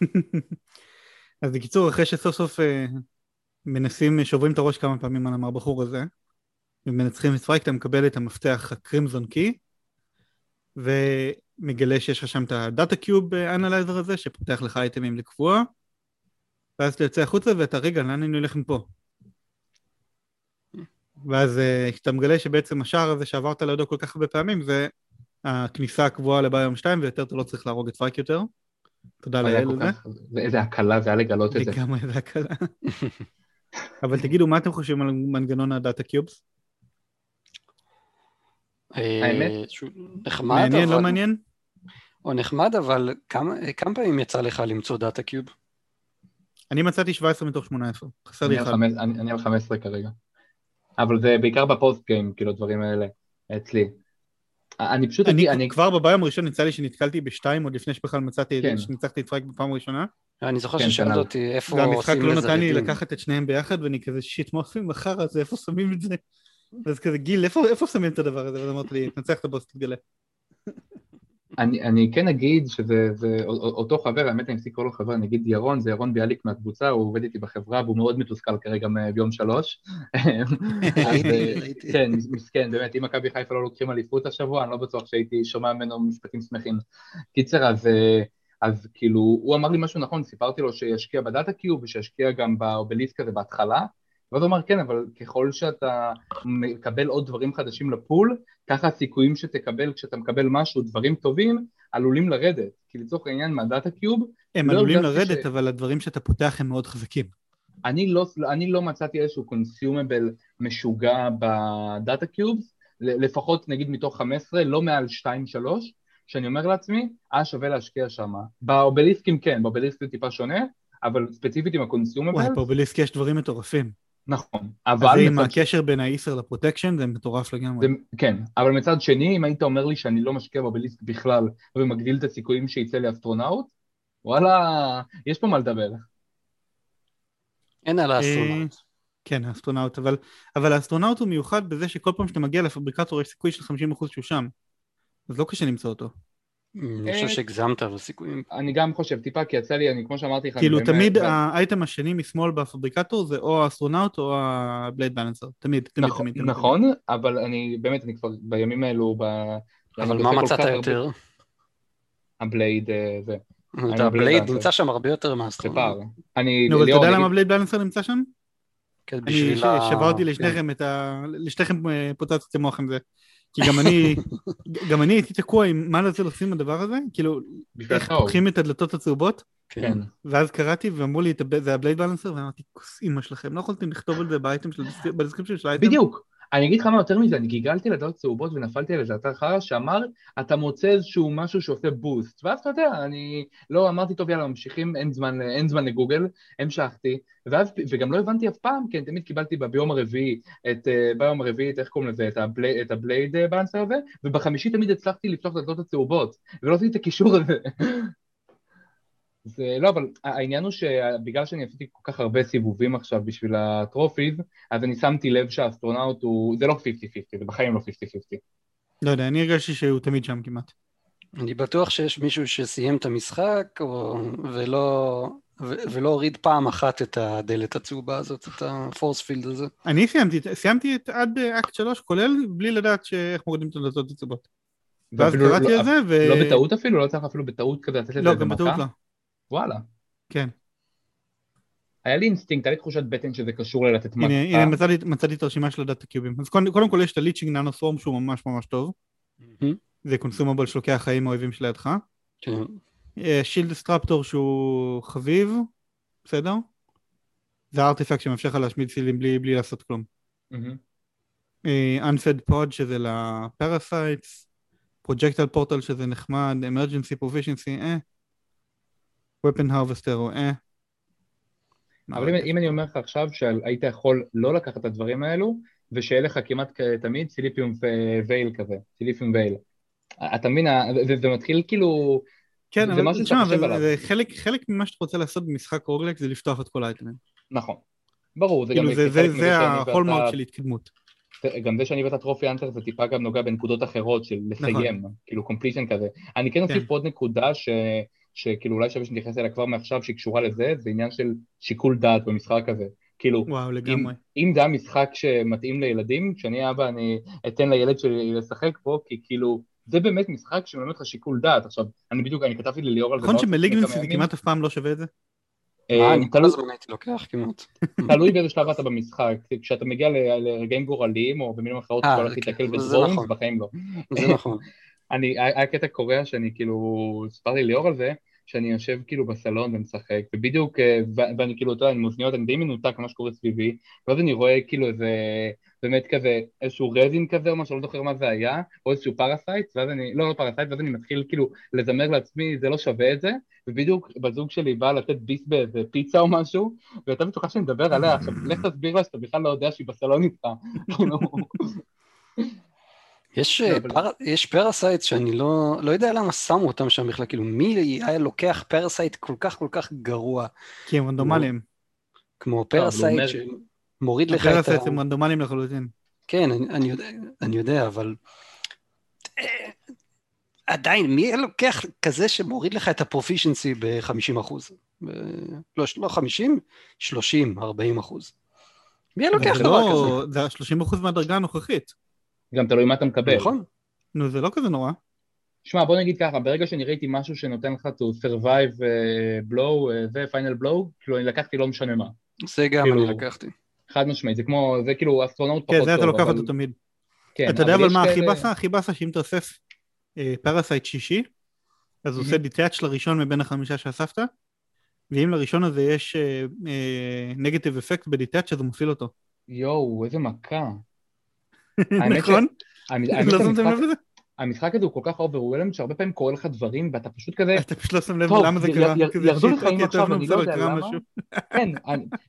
אז בקיצור, אחרי שסוף סוף אה, מנסים, שוברים את הראש כמה פעמים על הבחור הזה, ומנצחים את Phrike, אתה מקבל את המפתח ה crimson key, ומגלה שיש לך שם את ה data cube analyzer הזה, שפותח לך אייטמים לקבוע, ואז אתה יוצא החוצה ואתה, רגע, לאן אני הולך מפה? ואז אה, כשאתה מגלה שבעצם השער הזה שעברת לידו כל כך הרבה פעמים, זה הכניסה הקבועה ל biome 2, ויותר אתה לא צריך להרוג את Phrike יותר. תודה לאל כל על זה. כך- איזה הקלה זה היה לגלות את זה. לגמרי זה הקלה. אבל תגידו, מה אתם חושבים על מנגנון ה data cubes? אה, האמת? נחמד, מעניין, אבל... לא מעניין? או נחמד, אבל כמה, כמה פעמים יצא לך למצוא data cube? אני מצאתי 17 מתוך 18, חסר לי אחד. אני אני על 15 כרגע. אבל זה בעיקר ב post game, כאילו, הדברים האלה, אצלי. אני פשוט, אני אני, כבר ב biome הראשון יצא לי שנתקלתי בשתיים, עוד לפני שבכלל מצאתי, כן. שניצחתי את Phrike בפעם הראשונה. אני זוכר כן, ששאלת כנ"ל. אותי איפה והמשחק עושים לא לזה נתן לי. לקחת את שניהם ביחד, ואני כזה shit, מה עושים מהחרא הזה, איפה שמים את זה? אז כזה, גיל, איפה איפה שמים את הדבר הזה? ואז אמרת לי, תנצח את הבוס, תתגלה. אני, אני כן אגיד שזה זה, אותו חבר, האמת אני מפסיק לקרוא לו חבר, אני אגיד ירון, זה ירון ביאליק מהקבוצה, הוא עובד איתי בחברה והוא מאוד מתוסכל כרגע ביום שלוש. אה. כן, מסכן, באמת, אם מכבי חיפה לא לוקחים אליפות השבוע, אני לא בטוח שהייתי שומע ממנו משפטים שמחים. קיצר, אז, אה, אז כאילו, הוא אמר לי משהו נכון, סיפרתי לו שישקיע בדאטה קיוב ושישקיע גם באובליסק הזה בהתחלה, ואז הוא אמר, כן, אבל ככל שאתה מקבל עוד דברים חדשים ל pool, ככה הסיכויים שתקבל כשאתה מקבל משהו, דברים טובים, עלולים לרדת. כי לצורך העניין מה data cube, הם לא עלולים לרדת, ש- אבל הדברים שאתה פותח הם מאוד חזקים. אני לא, אני לא מצאתי איזשהו consumable משוגע ב data cubes, לפחות נגיד מתוך 15, לא מעל 2-3, שאני אומר לעצמי, אה שווה להשקיע שם. באובליסקים כן, באובליסק זה טיפה שונה, אבל ספציפית עם ה consumable, וואי, באובליסק יש דברים מטורפים. נכון. אבל זה עם מצד הקשר בין ה ether ל protection, זה מטורף לגמרי. זה, כן, אבל מצד שני, אם היית אומר לי שאני לא משקיע באובליסק בכלל ומגדיל את הסיכויים שיצא לי אסטרונאוט, וואלה, יש פה מה לדבר. אין על אה, האסטרונאוט. כן, האסטרונאוט, אבל, אבל האסטרונאוט הוא מיוחד בזה שכל פעם שאתה מגיע ל fabricator יש סיכוי של 50% שהוא שם. אז לא קשה למצוא אותו. אני חושב שהגזמת בסיכויים. אני גם חושב טיפה, כי יצא לי, אני כמו שאמרתי לך, כאילו תמיד האייטם השני משמאל ב fabricator זה או האסטרונאוט או ה Blade Balancer. תמיד, תמיד, נכון, תמיד. תמיד. נכון, אבל אני באמת, אני כבר בימים האלו, ב... אבל מה מצאת יותר? ה Blade אה, זה. ה Blade ה Blade. נמצא שם הרבה יותר מהאסטרונאוט. אני, נו, אבל אתה יודע למה אגיד- Blade Balancer נמצא שם? כן, אני בשביל ה- שברתי כן. לשניכם את ה... לשניכם אה, פוצצתי מוח עם זה. כי גם אני, גם אני הייתי תקוע עם מה לזה עושים הדבר הזה, כאילו, איך. פותחים את הדלתות הצהובות, כן. ואז קראתי ואמרו לי, "את הב- זה ה Blade Balancer, ואמרתי, כוס אימא שלכם, לא יכולתם לכתוב על זה באייטם של ב description של האייטם? בדיוק. אני אגיד לך מה יותר מזה, אני גיגלתי לדעות צהובות ונפלתי על איזה אתר חרא שאמר, אתה מוצא איזשהו משהו שעושה boost. ואז אתה יודע, אני לא אמרתי, טוב יאללה, ממשיכים, אין זמן, אין זמן לגוגל, המשכתי, ואז, וגם לא הבנתי אף פעם, כי אני תמיד קיבלתי ב biome הרביעי, את, אה, ב biome הרביעי, את איך קוראים לזה, את ה Bla- את ה Blade אה, Balancer הזה, ובחמישי תמיד הצלחתי לפתוח את הדלתות הצהובות, ולא עשיתי את הקישור הזה. זה לא, אבל העניין הוא שבגלל שאני עשיתי כל כך הרבה סיבובים עכשיו בשביל ה trophies, אז אני שמתי לב שהאסטרונאוט הוא, זה לא 50-50, זה בחיים לא 50-50. לא יודע, אני הרגשתי שהוא תמיד שם כמעט. אני בטוח שיש מישהו שסיים את המשחק או... ולא... ו- ולא הוריד פעם אחת את הדלת הצהובה הזאת, את ה force field הזה. אני סיימתי, סיימתי את עד אקט שלוש, כולל בלי לדעת שאיך מורידים את הדלתות הצהובות. ואז קראתי לא- על זה, ו... לא בטעות אפילו? לא צריך אפילו בטעות כזה לתת לזה לא, איזה גם בטעות? לא. וואלה. כן. היה לי אינסטינקט, היה לי תחושת בטן שזה קשור ללתת מכה. הנה, הנה מצאתי, מצאתי את הרשימה של ה data cube ים. אז קודם, קודם כל יש את ה Leeching Nano Swarm שהוא ממש ממש טוב. זה consumable שלוקח חיים מהאויבים שלידך. כן. Shield Disruptor שהוא חביב, בסדר? זה הארטיפקט שמאפשר לך להשמיד סילים בלי, בלי לעשות כלום. מהמם. אה, Unfed Pod שזה ל parasites, Projectile Portal שזה נחמד, Emergency Proficiency, אה. Weapon Harvester או אה. אבל אם, אם אני אומר לך עכשיו שהיית יכול לא לקחת את הדברים האלו, ושיהיה לך כמעט תמיד Silphium Vial כזה, Silphium Vial. אתה מבין, זה, מתחיל כאילו, כן, זה אבל משהו תשמע, שאתה חושב אבל עליו. זה חלק, חלק ממה שאתה רוצה לעשות במשחק roguelike זה לפתוח את כל האייטמים. נכון. ברור, זה כאילו גם זה, זה, זה שאני ה hallmark ואתה- של התקדמות. גם זה שאני ואתה trophy hunter זה טיפה גם נוגע בנקודות אחרות של לסיים, כאילו completion כזה. אני כן אוסיף כן. עוד נקודה ש... שכאילו אולי שווה שנתייחס אליה כבר מעכשיו שהיא קשורה לזה, זה עניין של שיקול דעת במשחק הזה. כאילו, וואו, אם, לגמרי. אם זה המשחק שמתאים לילדים, כשאני אבא אני אתן לילד שלי לשחק בו, כי כאילו, זה באמת משחק שמלמד לך שיקול דעת. עכשיו, אני בדיוק, אני כתבתי לליאור על זה. נכון ימים. כמעט אף פעם לא שווה את זה? אה, אה, אני כל תלוי- הזמן הייתי לוקח כמעט. תלוי באיזה שלב אתה במשחק, כשאתה מגיע לרגעים גורליים, או במילים אחרות, אה, אתה הולך כן, להתקל ב drones, נכון. בחיים לא. זה נכון. אני, היה קטע קורע שאני כאילו, סיפרתי ליאור על זה, שאני יושב כאילו בסלון ומשחק, ובדיוק, אה, ואני כאילו, אתה יודע, אני עם אוזניות, אני די מנותק ממה שקורה סביבי, ואז אני רואה כאילו איזה, באמת כזה, איזשהו resin כזה או משהו, לא זוכר מה זה היה, או איזשהו parasite, ואז אני, לא, לא parasite, ואז אני מתחיל כאילו לזמר לעצמי, זה לא שווה את זה, ובדיוק הבת זוג שלי בא לתת ביס באיזה פיצה או משהו, והייתה בטוחה שאני מדבר עליה, עכשיו, לך תסביר לה שאתה בכלל לא יודע שהיא בסלון איתך, כאילו, יש, לא, אה, אבל- פר... יש parasite שאני לא, לא יודע למה שמו אותם שם בכלל, כאילו מי היה לוקח parasite כל כך כל כך גרוע, כי הם רנדומליים. כמו parasite אומר- שמוריד לך את ה... ה parasites הם רנדומליים לחלוטין. כן, אני, אני, יודע, אני יודע, אבל אה, עדיין, מי היה לוקח כזה שמוריד לך את הפרופישנסי ב-50 אחוז? ב... לא, לא 50, 30, 40 אחוז. מי היה לוקח זה דבר לא- כזה? זה ה-30% מהדרגה הנוכחית. גם תלוי מה אתה מקבל. נכון? נו, זה לא כזה נורא. שמע, בוא נגיד ככה, ברגע שאני ראיתי משהו שנותן לך to survive uh, blow uh, ו-final blow, כאילו אני לקחתי לא משנה מה. זה גם כאילו, אני לקחתי. חד משמעית, זה כמו, זה כאילו אסטרונאוט פחות כן, טוב. זה אתה לוקח אותו תמיד. כן, אתה יודע אבל מה הכי באסה? הכי באסה שאם אתה אוסף parasite שישי, אז הוא עושה detach לראשון מבין החמישה שאספת, ואם לראשון הזה יש negative effect ב detach אז הוא מפעיל אותו. יואו, איזה מכה. נכון? לא שמתם לב לזה? המשחק הזה הוא כל כך overwhelm, שהרבה פעמים קורה לך דברים, ואתה פשוט כזה, אתה פשוט לא שם לב למה זה קרה. ירדו חיים אוקיי, עכשיו, אני לא יודע למה. כן,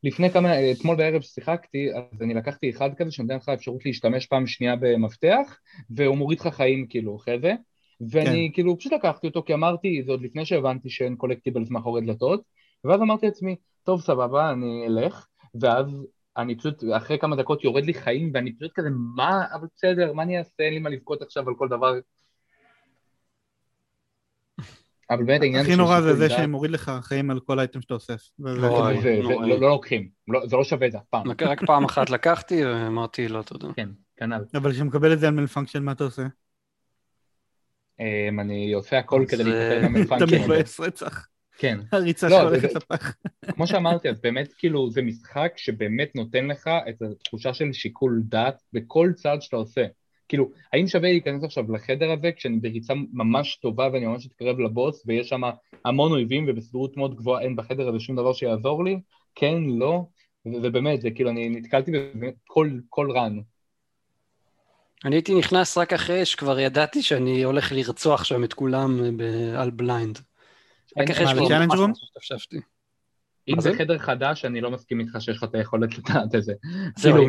לפני כמה, אתמול בערב ששיחקתי, אז אני לקחתי אחד כזה שנותן לך אפשרות להשתמש פעם שנייה במפתח, והוא מוריד לך חיים כאילו אחרי זה, ואני כן. כאילו פשוט לקחתי אותו, כי אמרתי, זה עוד לפני שהבנתי שאין קולקטיבלס מאחורי דלתות, ואז אמרתי לעצמי, טוב סבבה, אני אלך, ואז אני פשוט, אחרי כמה דקות יורד לי חיים, ואני פשוט כזה, מה, אבל בסדר, מה אני אעשה, אין לי מה לבכות עכשיו על כל דבר. אבל באמת העניין הכי נורא זה זה שמוריד לך חיים על כל אייטם שאתה אוסף. נוראי. לא לא לוקחים, לא- זה לא שווה את זה אף פעם. רק- פעם אחת לקחתי ואמרתי לא תודה. כן, כנ"ל. אבל כשמקבל את זה על מלפנקשן מה אתה עושה? אמ, אני עושה הכל כדי זה- להתנתק מהמלפן אתה שלו. מתבאס רצח. כן. הריצה לא, שהולכת זה- לפח. כמו שאמרתי, אז באמת כאילו זה משחק שבאמת נותן לך את התחושה של שיקול דעת בכל צעד שאתה עושה. כאילו, האם שווה לי להיכנס עכשיו לחדר הזה כשאני בריצה ממש טובה ואני ממש מתקרב לבוס ויש שם המון אויבים ובסבירות מאוד גבוהה אין בחדר הזה שום דבר שיעזור לי? כן, לא, ובאמת, זה כאילו, אני נתקלתי בזה כל, כל רן. אני הייתי נכנס רק אחרי שכבר ידעתי שאני הולך לרצוח שם את כולם על בליינד. אם זה? חדר חדש, אני לא מסכים איתך שיש לך את היכולת לדעת את זה. כאילו,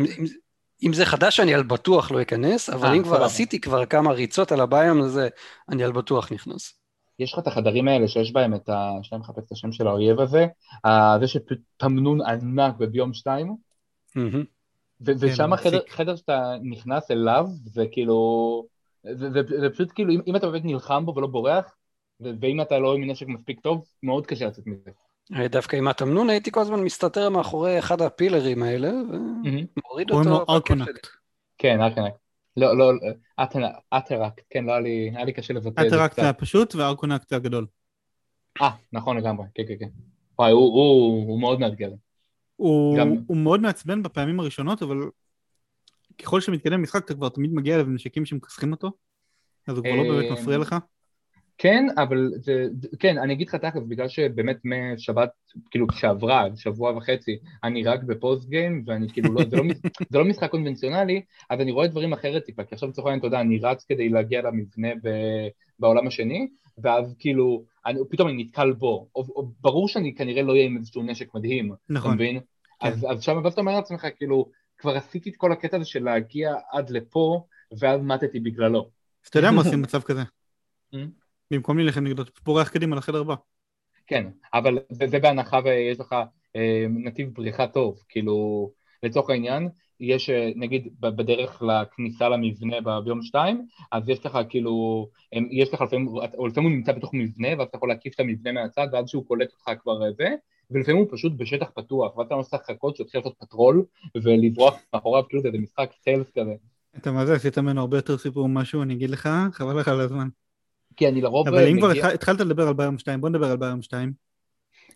אם- זה חדש אני על בטוח לא אכנס, אבל אה, אם כבר. עשיתי כבר כמה ריצות על הביום הזה, אני על בטוח נכנס. יש לך את החדרים האלה שיש בהם את ה... שאני מחפש את השם של האויב הזה, זה שתמנון ענק בביום שתיים, ושם מציק. החדר חדר שאתה נכנס אליו, זה כאילו... זה, פשוט כאילו, אם, אתה באמת נלחם בו ולא בורח, ואם אתה לא עם נשק מספיק טוב, מאוד קשה לצאת מזה. אה, דווקא עם התמנון הייתי כל הזמן מסתתר מאחורי אחד הפילרים האלה, ומוריד קוראים אותו. לו והכל שלי. ארקונקט. כן, ארקנק. לא, לא, אטרקט, אטרקט, כן, לא היה לי, קשה לבטא את זה אטרקט קצת. זה הפשוט וארקונקט זה הגדול. אה, נכון לגמרי, כן, כן, כן. וואי, הוא, מאוד מאתגר. הוא, מאוד מעצבן בפעמים הראשונות, אבל ככל שמתקדם משחק אתה כבר תמיד מגיע אליו עם נשקים שמכסחים אותו, אז הוא כבר לא באמת אה, מפריע לך. כן, אבל זה, כן, אני אגיד לך תכל'ס, בגלל שבאמת משבת, כאילו כשעברה, שבוע וחצי, אני רק בפוסט גיים, ואני כאילו לא, זה לא, זה לא משחק קונבנציונלי, אז אני רואה דברים אחרת טיפה, כי עכשיו לצורך העניין, אתה יודע, אני רץ כדי להגיע למבנה ב, בעולם השני, ואז כאילו, אני, פתאום אני נתקל בו, או, או, ברור שאני כנראה לא אהיה עם איזשהו נשק מדהים, אתה נכון. מבין? אז, אז שם, ואז אתה אומר לעצמך, כאילו, כבר עשיתי את כל הקטע הזה של להגיע עד לפה, ואז מתתי בגללו. אז אתה יודע מה עושים במצב כזה. במקום להילחם נגדו, אתה בורח קדימה לחדר הבא. כן, אבל זה, זה בהנחה ויש לך אה, נתיב בריחה טוב, כאילו, לצורך העניין, יש אה, נגיד בדרך לכניסה למבנה ביום שתיים, אז יש לך כאילו, יש לך לפעמים, או לפעמים הוא נמצא בתוך מבנה, ואז אתה יכול להקיף את המבנה מהצד, ועד שהוא קולט אותך כבר אה, זה, ולפעמים הוא פשוט בשטח פתוח, ואז אתה צריך לחכות שהוא יתחיל לעשות פטרול, ולברוח מאחוריו, כאילו זה משחק stealth כזה. אתה מה זה, עשית ממנו הרבה יותר סיפור משהו, אני אגיד לך, חבל לך על הזמן. כי אני לרוב אבל אם כבר התחלת לדבר על ביום 2, בוא נדבר על ביום 2.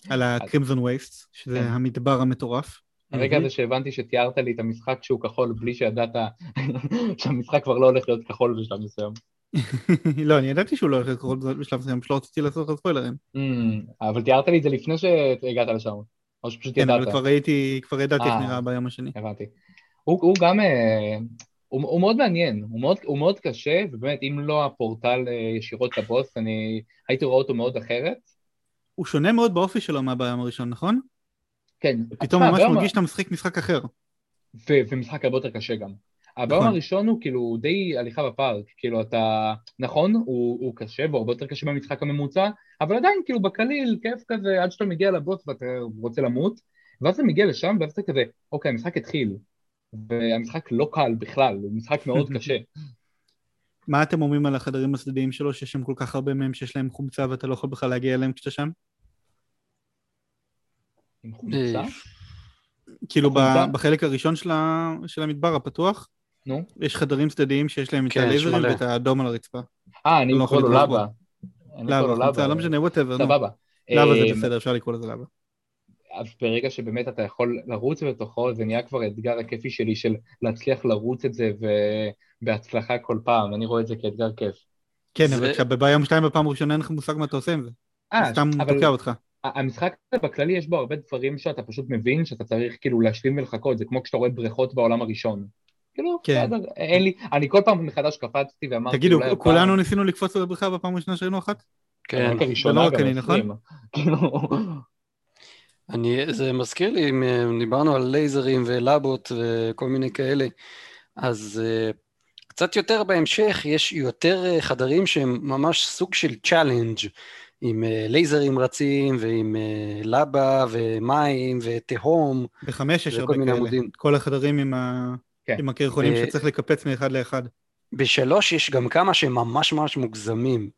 על הקרימזון וייסט, שזה כן. המדבר המטורף. הרגע הזה שהבנתי שתיארת לי את המשחק שהוא כחול בלי שידעת שהמשחק כבר לא הולך להיות כחול בשלב מסוים. לא, אני ידעתי שהוא לא הולך לקרות בשלב מסוים, פשוט לא רציתי לעשות לך ספוילרים. Mm, אבל תיארת לי את זה לפני שהגעת לשם, או שפשוט כן, אבל ידעת. כבר ידעתי איך אה. נראה ביום השני. הבנתי. הוא, הוא גם, אה, הוא, הוא מאוד מעניין, הוא מאוד, הוא מאוד קשה, ובאמת אם לא הפורטל אה, ישירות לבוס, אני הייתי רואה אותו מאוד אחרת. הוא שונה מאוד באופי שלו מהביום הראשון, נכון? כן, פתאום תשמע, ממש הביום- מרגיש שאתה משחק משחק אחר. ו- ומשחק הרבה יותר קשה גם. הביום נכון. הראשון הוא כאילו די הליכה בפארק, כאילו אתה, נכון, הוא, הוא קשה והוא הרבה יותר קשה מהמשחק הממוצע, אבל עדיין כאילו בקליל, כיף כזה, עד שאתה מגיע לבוס ואתה רוצה למות, ואז אתה מגיע לשם ואז אתה כזה, אוקיי, המשחק התחיל, והמשחק לא קל בכלל, הוא משחק מאוד קשה. מה אתם אומרים על החדרים הצדדיים שלו, שיש שם כל כך הרבה מהם שיש להם חומצה ואתה לא יכול בכלל להגיע אליהם כשאתה שם? עם חומצה? אה, כאילו? בחלק הראשון של המדבר הפתוח, נו. יש חדרים צדדיים שיש להם את כן, הלייזרים. ואת האדום על הרצפה. אה, אני לא קורא לו לבה. קורא לו לבה, חומצה, לבה. לא משנה, וואטאבר. סבבה. לבה זה אה, בסדר, אפשר לקרוא לזה לבה. אז ברגע שבאמת אתה יכול לרוץ בתוכו, זה נהיה כבר אתגר הכיפי שלי של להצליח לרוץ את זה ובהצלחה כל פעם, אני רואה את זה כאתגר כיף. כן, זה- אבל כשביום שתיים בפעם הראשונה אין לך מושג מה אתה עושה עם זה. אה, סתם אבל תוקע אותך. המשחק הזה בכללי יש בו הרבה דברים שאתה פשוט מבין שאתה צריך כאילו להשלים ולחכות, זה כמו כשאתה רואה בריכות בעולם הראשון. כאילו, כן. בסדר, אין לי, אני כל פעם מחדש קפצתי ואמרתי, תגידו, כולנו ניסינו לקפוץ לבריכה בפעם הראשונה שראינו אחת? כן, רק הראשונה זה לא רק גם אני, נכון? אני, זה מזכיר לי, אם אה, דיברנו על לייזרים ולבות וכל מיני כאלה, אז אה, קצת יותר בהמשך יש יותר אה, חדרים שהם ממש סוג של challenge עם לייזרים רצים ועם לבה ומים ותהום. בחמש יש הרבה כאלה. עמודים. כל החדרים עם ה- כן. עם הקרחונים ו- שצריך לקפץ מאחד לאחד. בשלוש יש גם כמה שהם ממש ממש מוגזמים.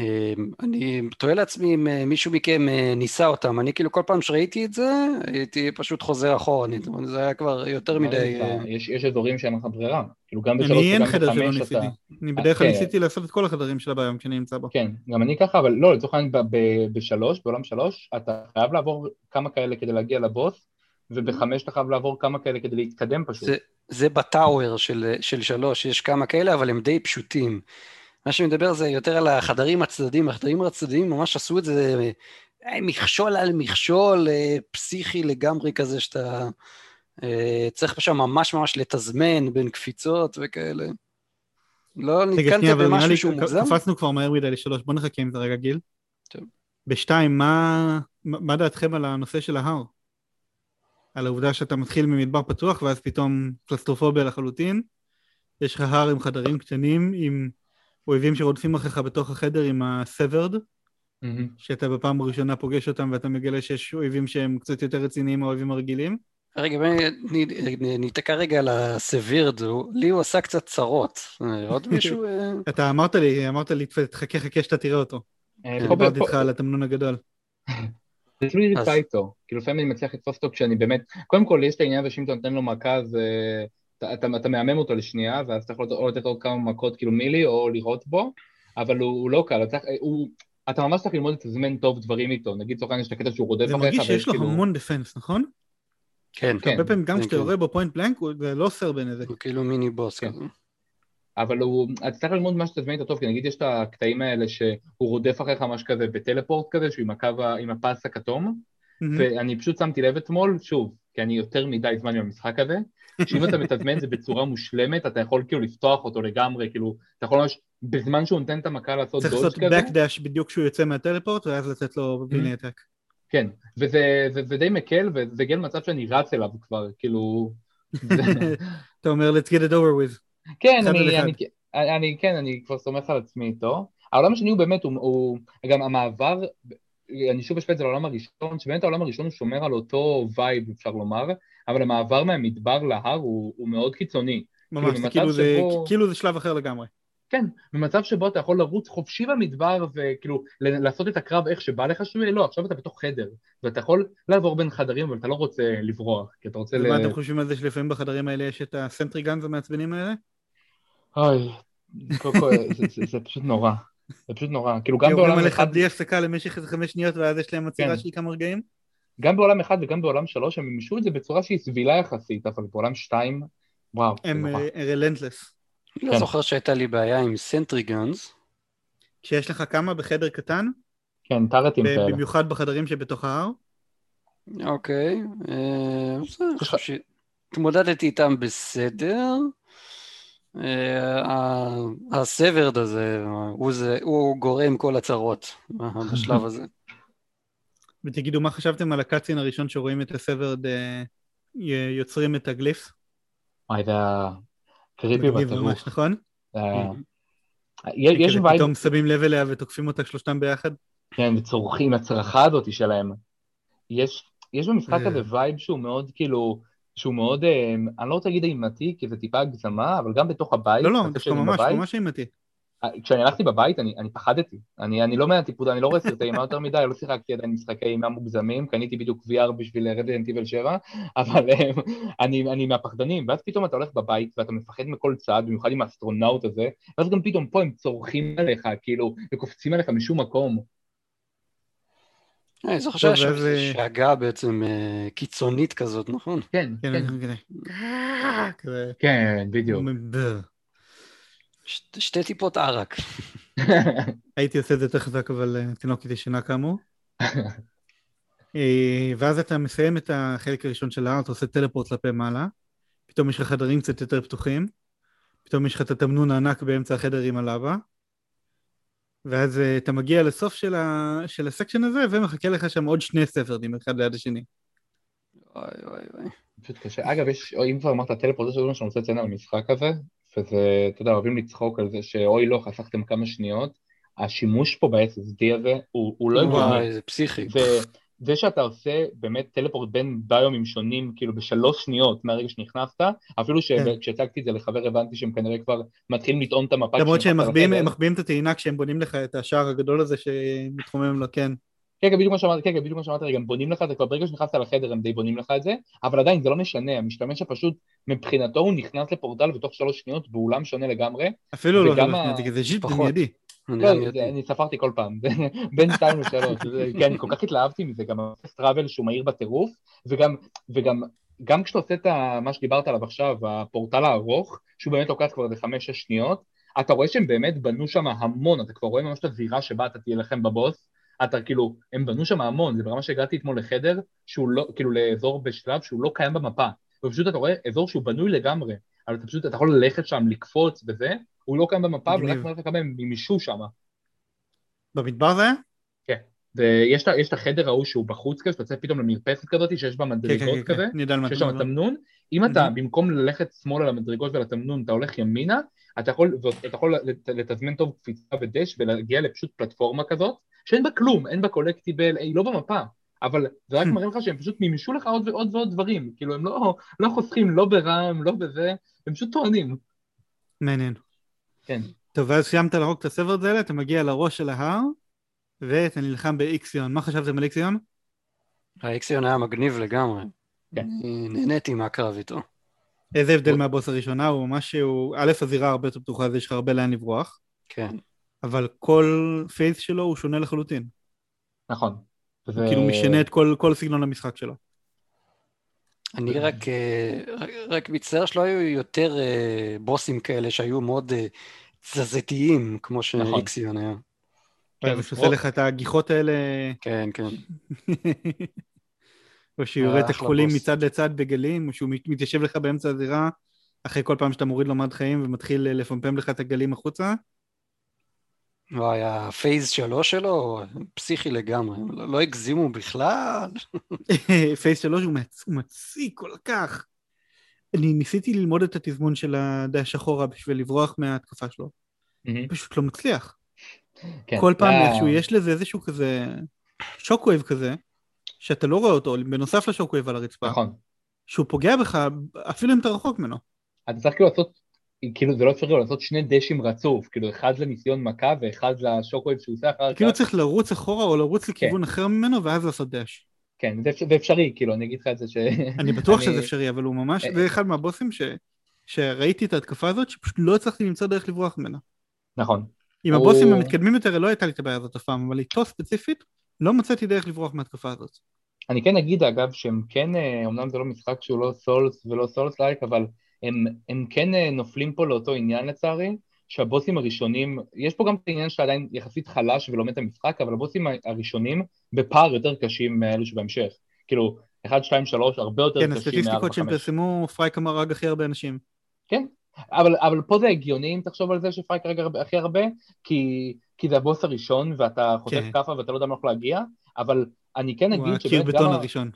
אמ, אני תוהה לעצמי אם אה, מישהו מכם אה, ניסה אותם, אני כאילו כל פעם שראיתי את זה, הייתי פשוט חוזר אחורנית, זה היה כבר יותר מדי... אה, יש, יש אזורים שאין לך ברירה, כאילו גם בשלוש וגם בחמש אתה... אני אין חדר שלא ניסיתי, אני בדרך כלל כן. ניסיתי לעשות את כל החדרים של הבעיה כשאני נמצא בו. כן, גם אני ככה, אבל לא, לצורך העניין בשלוש, בעולם שלוש, אתה חייב לעבור כמה כאלה כדי להגיע לבוס, ובחמש אתה חייב לעבור כמה כאלה כדי להתקדם פשוט. זה, זה בטאוור של, של שלוש, יש כמה כאלה, אבל הם די פשוטים. מה שאני מדבר זה יותר על החדרים הצדדיים, החדרים הצדדיים ממש עשו את זה אה, מכשול על מכשול, אה, פסיכי לגמרי כזה, שאתה אה, צריך שם ממש ממש לתזמן בין קפיצות וכאלה. לא נתקלת במשהו שהוא מוגזם? קפצנו כבר מהר מדי לשלוש, בוא נחכה עם זה רגע גיל. טוב. בשתיים, מה, מה דעתכם על הנושא של ההר? על העובדה שאתה מתחיל ממדבר פתוח ואז פתאום קלסטרופוביה לחלוטין, יש לך הר עם חדרים קטנים, עם אויבים שרודפים אחריך בתוך החדר עם הסוורד, mm-hmm. שאתה בפעם הראשונה פוגש אותם ואתה מגלה שיש אויבים שהם קצת יותר רציניים מהאויבים הרגילים. רגע, ניתקע רגע על הסווירד, לי הוא עשה קצת צרות. עוד מישהו... אה? אתה אמרת לי, אמרת לי, תחכה חכה שאתה תראה אותו. אה, דיברתי איתך על התמנון הגדול. זה תלוי נמצא איתו, כאילו לפעמים אני מצליח לתפוס אותו כשאני באמת, קודם כל יש את העניין הזה שאם אתה נותן לו מכה אז אתה, אתה, אתה מהמם אותו לשנייה, ואז אתה יכול או לתת עוד כמה מכות כאילו מילי, או לירות בו, אבל הוא, הוא לא קל, אתה, הוא, אתה ממש צריך ללמוד את הזמן טוב דברים איתו, נגיד לצורך העניין יש את הקטע שהוא רודף אחריך, זה מרגיש שיש לו המון דפנס, נכון? כן, כן. הרבה פעמים גם כשאתה כן. יורה בו פוינט בלנק, זה לא עושה הרבה נזק. הוא כאילו מיני בוס כן. כזה. אבל הוא, אתה צריך ללמוד מה שאתה זמן איתו טוב, כי נגיד יש את הקטעים האלה שהוא רודף אחריך משהו כזה בטלפורט כזה, שהוא עם הקו, עם הפס הכתום, ואני פשוט שמתי לב אתמול, שוב, כי אני יותר מדי זמן עם המשחק הזה, שאם אתה מתזמן זה בצורה מושלמת, אתה יכול כאילו לפתוח אותו לגמרי, כאילו, אתה יכול ממש, בזמן שהוא נותן את המכה לעשות דודג' כזה. צריך לעשות backdash בדיוק כשהוא יוצא מהטלפורט, ואז לתת לו בלי עתק. כן, וזה, זה, זה די מקל, וזה הגיע למצב שאני רץ אליו כבר, כאילו... אתה אומר, let's get it over with. כן, אני, אני, אני, כן, אני כבר סומך על עצמי איתו. העולם השני הוא באמת, הוא, הוא גם המעבר, אני שוב אשווה את זה לעולם הראשון, שבאמת העולם הראשון הוא שומר על אותו וייב, אפשר לומר, אבל המעבר מהמדבר להר הוא, הוא מאוד קיצוני. ממש, כאילו, כאילו, זה, שבו... כאילו זה שלב אחר לגמרי. כן, במצב שבו אתה יכול לרוץ חופשי במדבר וכאילו לעשות את הקרב איך שבא לך שהוא לא, עכשיו אתה בתוך חדר, ואתה יכול לעבור בין חדרים אבל אתה לא רוצה לברוח, כי אתה רוצה... ומה ל... אתם חושבים על זה שלפעמים בחדרים האלה יש את ה sentry guns המעצבנים האלה? אוי, זה, זה, זה פשוט נורא. זה פשוט נורא, כאילו גם בעולם אחד... יורים עליך בלי הפסקה למשך איזה חמש שניות ואז יש להם עצירה כן. של כמה רגעים? גם בעולם אחד וגם בעולם שלוש הם מימשו את זה בצורה שהיא סבילה יחסית, אבל בעולם שתיים, וואו, הם relentless. אני לא זוכר שהייתה לי בעיה עם sentry guns. שיש לך כמה בחדר קטן? כן, טארטים כאלה. במיוחד בחדרים שבתוך ההר? אוקיי, אה, התמודדתי איתם בסדר. אה, הסוורד הזה, הוא, זה, הוא גורם כל הצרות בשלב הזה. ותגידו, מה חשבתם על הקאצין הראשון שרואים את הסוורד אה, יוצרים את הגליף? וואי, זה creepy בטירוף. נכון? אה, יש vibe... פתאום שמים לב אליה ותוקפים אותה שלושתם ביחד? כן, וצורחים, הצרחה הזאת שלהם. יש, יש במשחק הזה vibe שהוא מאוד כאילו... שהוא מאוד, אה, אני לא רוצה להגיד אימתי, כי זה טיפה הגזמה, אבל גם בתוך הבית. לא, לא, דווקא ממש, בבית, ממש אימתי. אה, כשאני הלכתי בבית, אני, אני פחדתי. אני, אני לא מהטיפוס, אני לא רואה סרטי אימה יותר מדי, לא שיחקתי עדיין משחקי אימה מוגזמים, קניתי בדיוק VR בשביל Resident Evil 7, אבל אה, אני, אני מהפחדנים. ואז פתאום אתה הולך בבית ואתה מפחד מכל צד, במיוחד עם האסטרונאוט הזה, ואז גם פתאום פה הם צורכים עליך, כאילו, וקופצים עליך משום מקום. אני זוכר שהיה שם שאגה בעצם אה, קיצונית כזאת, נכון? כן, כן. כן, כן בדיוק. שתי טיפות ערק. הייתי עושה את זה יותר חזק, אבל אה, תינוקת ישנה כאמור. אה, ואז אתה מסיים את החלק הראשון של ההר, אתה עושה טלפורט כלפי מעלה, פתאום יש לך חדרים קצת יותר פתוחים, פתאום יש לך את התמנון הענק באמצע החדר עם הלאבה, ואז uh, אתה מגיע לסוף של, ה... של הסקשן הזה, ומחכה לך שם עוד שני ספרדים, אחד ליד השני. וואי וואי וואי. פשוט קשה. אגב, יש, או אם כבר אמרת טלפורט, יש דברים שאני רוצה לציין על המשחק הזה, וזה, אתה יודע, אוהבים לצחוק על זה שאוי לא, חסכתם כמה שניות. השימוש פה ב-SSD הזה הוא, הוא לא. וואי, זה פסיכי. זה, זה שאתה עושה באמת טלפורט בין ביומים שונים, כאילו בשלוש שניות מהרגע שנכנסת, אפילו כן. שכשהצגתי את זה לחבר הבנתי שהם כנראה כבר מתחילים לטעון את המפה. למרות שהם מחביאים את הטעינה כשהם בונים לך את השער הגדול הזה שמתחומם לו, כן. כן, כן, בדיוק מה שאמרתי, כן, כן, בדיוק מה שאמרתי, הם בונים לך את זה, כבר ברגע שנכנסת לחדר הם די בונים לך את זה, אבל עדיין זה לא משנה, המשתמש הפשוט, מבחינתו הוא נכנס לפורטל ותוך שלוש שניות באולם שונה לגמרי. אפילו לא זה פחות. מיידי. לא, אני ספרתי כל פעם, בין שתיים לשלוש, כן, אני כל כך התלהבתי מזה, גם טראבל שהוא מהיר בטירוף, וגם, וגם, גם כשאתה עושה את מה שדיברת עליו עכשיו, הפורטל הארוך, שהוא באמת לוקח כבר איזה חמש-שש שניות, אתה רואה שהם באמת בנו שם המון, אתה כבר רואה ממש את הזירה שבה אתה תילחם בבוס, אתה כאילו, הם בנו שם המון, זה ברמה שהגעתי אתמול לחדר, שהוא לא, כאילו לאזור בשלב שהוא לא קיים במפה, ופשוט אתה רואה אזור שהוא בנוי לגמרי, אבל אתה פשוט, אתה יכול ללכת שם, לקפוץ וזה, הוא לא קיים במפה. ורק מראה לך כמה הם מימשו שם. במדבר זה היה? ויש את החדר ההוא שהוא בחוץ כזה, שאתה יוצא פתאום למרפסת כזאת, שיש בה כן, כן, מדרגות כן, כזה, כן, על מה שיש אתה שם. תמנון, אם אתה. במקום ללכת שמאלה למדרגות ולתמנון, אתה הולך ימינה, אתה יכול, ואתה יכול לת- לתזמן טוב קפיצה ודש ולהגיע לפשוט פלטפורמה כזאת, שאין בה כלום, אין בה קולקטיבל, היא לא במפה, אבל זה רק Hmm. מראה לך שהם פשוט מימשו לך עוד ועוד ועוד דברים, כאילו הם לא, לא חוסכים לא ברם, לא בזה, הם פשוט טוענים. מעניין. כן. טוב, ואז סיימת להרוג את הסברד האלה, אתה מגיע לראש של ההר, ואתה נלחם באיקסיון. מה חשבתם על איקסיון? האקסיון היה מגניב לגמרי. כן. נהניתי מהקרב איתו. איזה הבדל מהבוס הראשונה, הוא ממש, הוא, א', הזירה הרבה יותר פתוחה, אז יש לך הרבה לאן לברוח, כן. אבל כל פייס שלו הוא שונה לחלוטין. נכון. הוא ו- כאילו משנה את כל, כל סגנון המשחק שלו. אני רק, אה, רק- רק מצטער שלא היו יותר אה, בוסים כאלה שהיו מאוד אה, תזזיתיים, כמו נכון. שאיקסיון היה. כן, שעושה לך את הגיחות האלה, כן, כן. או שהוא יורה את הכחולים. מצד לצד בגלים, או שהוא מת- מתיישב לך באמצע הזירה, אחרי כל פעם שאתה מוריד לו מד חיים ומתחיל לפמפם לך את הגלים החוצה. וואי, ה phase שלו שלו, פסיכי לגמרי. לא לא הגזימו בכלל. phase שלוש הוא מצ- הוא מציק כל כך. אני ניסיתי ללמוד את התזמון של ה dash אחורה בשביל לברוח מההתקפה שלו. פשוט לא מצליח. כן, כל פעם זה ה- איכשהו יש לזה איזשהו כזה shockwave כזה, שאתה לא רואה אותו, בנוסף ל shockwave על הרצפה, נכון. שהוא פוגע בך אפילו אם אתה רחוק ממנו. אתה צריך כאילו לעשות, כאילו זה לא אפשרי לעשות שני דשים רצוף, כאילו אחד לניסיון מכה ואחד לשוקווייב שהוא עושה אחר כך. כאילו צריך לרוץ אחורה או לרוץ לכיוון כן. אחר ממנו ואז לעשות דש. כן, זה, אפ- זה אפשרי, כאילו, אני אגיד לך את זה ש... אני בטוח אני- שזה אפשרי, אבל הוא ממש, אה, זה אחד מהבוסים ש... שראיתי את ההתקפה הזאת, שפשוט לא הצלחתי למצוא דרך לברוח ממנה. נכון. עם הוא- הבוסים המתקדמים יותר לא הייתה לי את הבעיה הזאת אף פעם, אבל איתו ספציפית, לא מצאתי דרך לברוח מההתקפה הזאת. אני כן אגיד אגב שהם כן, אה, אמנם זה לא משחק שהוא לא souls ולא souls like, אבל הם, הם כן אה, נופלים פה לאותו עניין לצערי, שהבוסים הראשונים, יש פה גם את העניין שאתה עדיין יחסית חלש ולומד את המשחק, אבל הבוסים הראשונים בפער יותר קשים מאלו שבהמשך. כאילו, 1, 2, 3, הרבה יותר כן, קשים הסטטיסטיקות מ-4, שהם 5. פרסמו, Phrike הרג הכי הרבה אנשים. כן, אבל, אבל פה זה הגיוני אם תחשוב על זה ש Phrike הרג- הכי הרבה, כי, כי זה הבוס הראשון ואתה חוטף כן. כאפה ואתה לא יודע מאיפה להגיע, אבל אני כן הוא אגיד הקיר שבאמת בטון גם... ה- הראשון.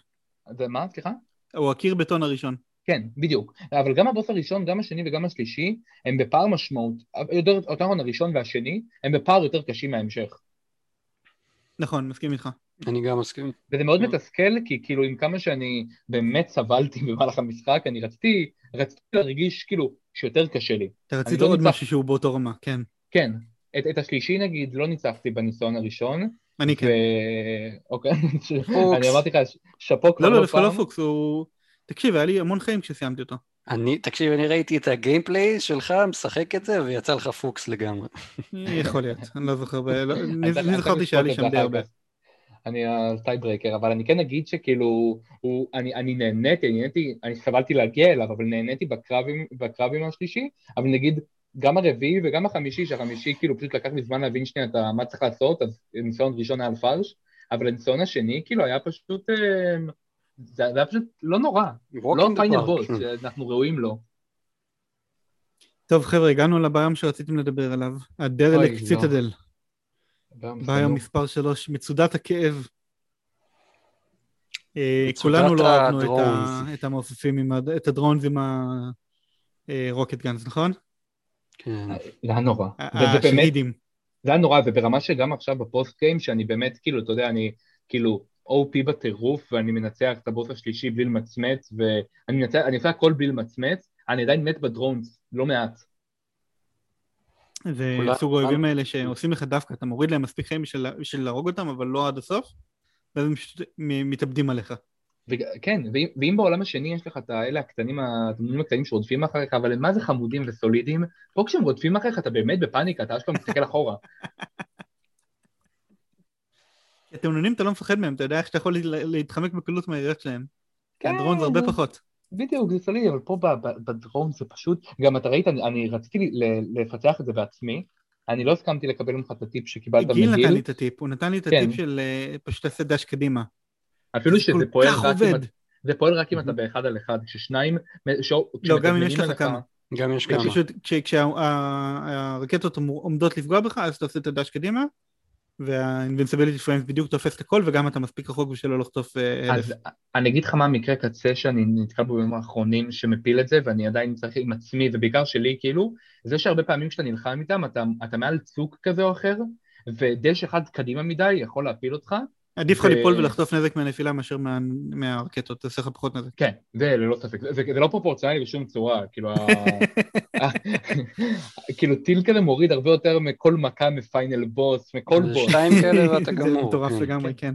זה מה? סליחה? הוא הקיר בטון הראשון. כן, בדיוק. אבל גם הבוס הראשון, גם השני וגם השלישי, הם בפער משמעות, יותר, יותר נכון הראשון והשני, הם בפער יותר קשים מההמשך. נכון, מסכים איתך. אני גם מסכים. וזה מאוד. מתסכל, כי כאילו עם כמה שאני באמת סבלתי במהלך המשחק, אני רציתי, רציתי להרגיש כאילו שיותר קשה לי. אתה רצית לא עוד משהו שהוא באותו רמה, כן. כן, את, את השלישי נגיד לא ניצחתי בניסיון הראשון, אני כן. ו... אוקיי, פוקס. אני אמרתי לך, שאפו כבר לא, לא, לא דווקא לא פעם. פוקס, הוא... תקשיב, היה לי המון חיים כשסיימתי אותו. אני, תקשיב, אני ראיתי את ה gameplay שלך, משחק את זה, ויצא לך פוקס לגמרי. יכול להיות, אני לא זוכר, לא- אני זכרתי שהיה לי שם די הרבה. אני ה tiebreaker, אבל אני כן אגיד שכאילו, הוא, אני, אני נהניתי, אני נהניתי, אני סבלתי להגיע אליו, אבל נהניתי בקרבים, בקרבים השלישי, אבל נגיד, גם הרביעי וגם החמישי, שהחמישי כאילו פשוט לקח לי זמן להבין שנייה את ה- מה צריך לעשות, אז ניסיון ראשון היה על פרש, אבל הניסיון השני כאילו היה פשוט, אה, זה, זה היה פשוט לא נורא, לא פיינל park. בוס, שאנחנו ראויים לו. טוב חבר'ה, הגענו לביום שרציתם לדבר עליו, הדרלק לא. ציטדל, גם ביום סנו. מספר 3, מצודת הכאב. אה, כולנו לא אהבנו את המעופפים, את הדרונס עם הרוקט גאנס, נכון? כן. זה היה נורא, השהידים. זה היה נורא, וברמה שגם עכשיו בפוסט גיים, שאני באמת, כאילו, אתה יודע, אני, כאילו, OP בטירוף ואני מנצח את הבוס השלישי בלי למצמץ ואני מנצח, אני עושה הכל בלי למצמץ, אני עדיין מת בדרונס, לא מעט. זה סוג האויבים האלה שעושים לך דווקא, אתה מוריד להם מספיק חיים בשביל בשביל להרוג אותם, אבל לא עד הסוף, ואז הם פשוט מתאבדים עליך. כן, ואם, ואם בעולם השני יש לך את האלה הקטנים, הדמונים הקטנים שרודפים אחריך, אבל הם מה זה חמודים וסולידיים, פה כשהם רודפים אחריך אתה באמת בפאניקה, אתה אשכרה מסתכל אחורה. כי התאוננים אתה לא מפחד מהם, אתה יודע איך שאתה יכול לה- להתחמק בקלות מהיריות שלהם. כן, הדרון זה הרבה פחות. בדיוק, זה סולידי, אבל פה בדרום זה פשוט, גם אתה ראית, אני, אני רציתי לפצח את זה בעצמי, אני לא הסכמתי לקבל ממך את הטיפ שקיבלת גיל נתן לי מגיל, את הטיפ, הוא נתן לי את כן. הטיפ של אה, פשוט תעשה דש קדימה. אפילו זה שזה פועל רק אם, עובד. אתה- זה פועל רק אם אתה באחד על אחד, כששניים, ש- לא, גם אם יש לך כמה. גם יש כמה. פשוט כשהרקטות עומדות לפגוע בך, אז אתה עושה את הדש קדימה, וה-invincibility frames בדיוק תופס את הכל, וגם אתה מספיק רחוק בשביל לא לחטוף אה, אלף. אז אני אגיד לך מה המקרה קצה שאני נתקל בו בימים האחרונים שמפיל את זה, ואני עדיין צריך עם עצמי, ובעיקר שלי, כאילו, זה שהרבה פעמים כשאתה נלחם איתם, אתה, אתה מעל צוק כזה או אחר, ודש אחד קדימה מדי יכול להפיל אותך, עדיף לך ו- ליפול ולחטוף נזק מהנפילה מאשר מה- מהרקטות, זה עושה לך פחות נזק. כן, זה ללא ספק, זה, זה, זה לא פרופורציונלי בשום צורה, כאילו, ה... כאילו טיל כזה מוריד הרבה יותר מכל מכה מפיינל בוס, מכל זה בוס. שתיים כאלה ואתה זה גמור. מטורף כן. לגמרי, כן.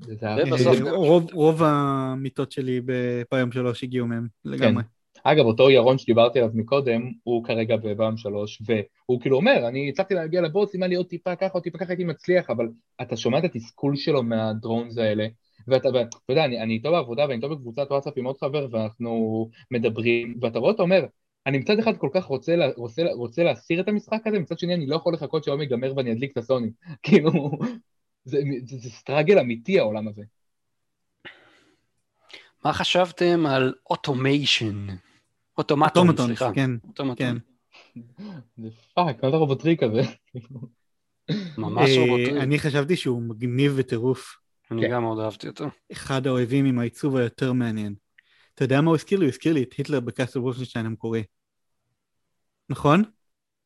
זה אה, גם- רוב- רוב המיטות שלי ביום שלוש הגיעו מהם, לגמרי. אגב, אותו ירון שדיברתי עליו מקודם, הוא כרגע בבאם שלוש, והוא כאילו אומר, אני הצלחתי להגיע לבוס, אם היה לי עוד טיפה ככה, עוד טיפה ככה הייתי מצליח, אבל אתה שומע את התסכול שלו מהדרונס האלה, ואתה, ואתה יודע, אני, אני איתו בעבודה ואני איתו בקבוצת וואטסאפ עם עוד חבר, ואנחנו מדברים, ואתה רואה, אתה אומר, אני מצד אחד כל כך רוצה, רוצה, רוצה להסיר את המשחק הזה, מצד שני אני לא יכול לחכות שהיום ייגמר ואני אדליק את הסוני. כאילו, זה, זה, זה struggle אמיתי העולם הזה. מה חשבתם על automation? Automaton, Automaton, סליחה. כן, Automaton. כן. fuck, מה זה רובוטריק הזה? ממש אה, רובוטריק. אני חשבתי שהוא מגניב בטירוף. אני כן. גם מאוד אהבתי אותו. אחד האויבים עם העיצוב היותר מעניין. אתה יודע מה הוא הזכיר לי? הוא הזכיר לי את היטלר ב Castle Wolfenstein המקורי. נכון?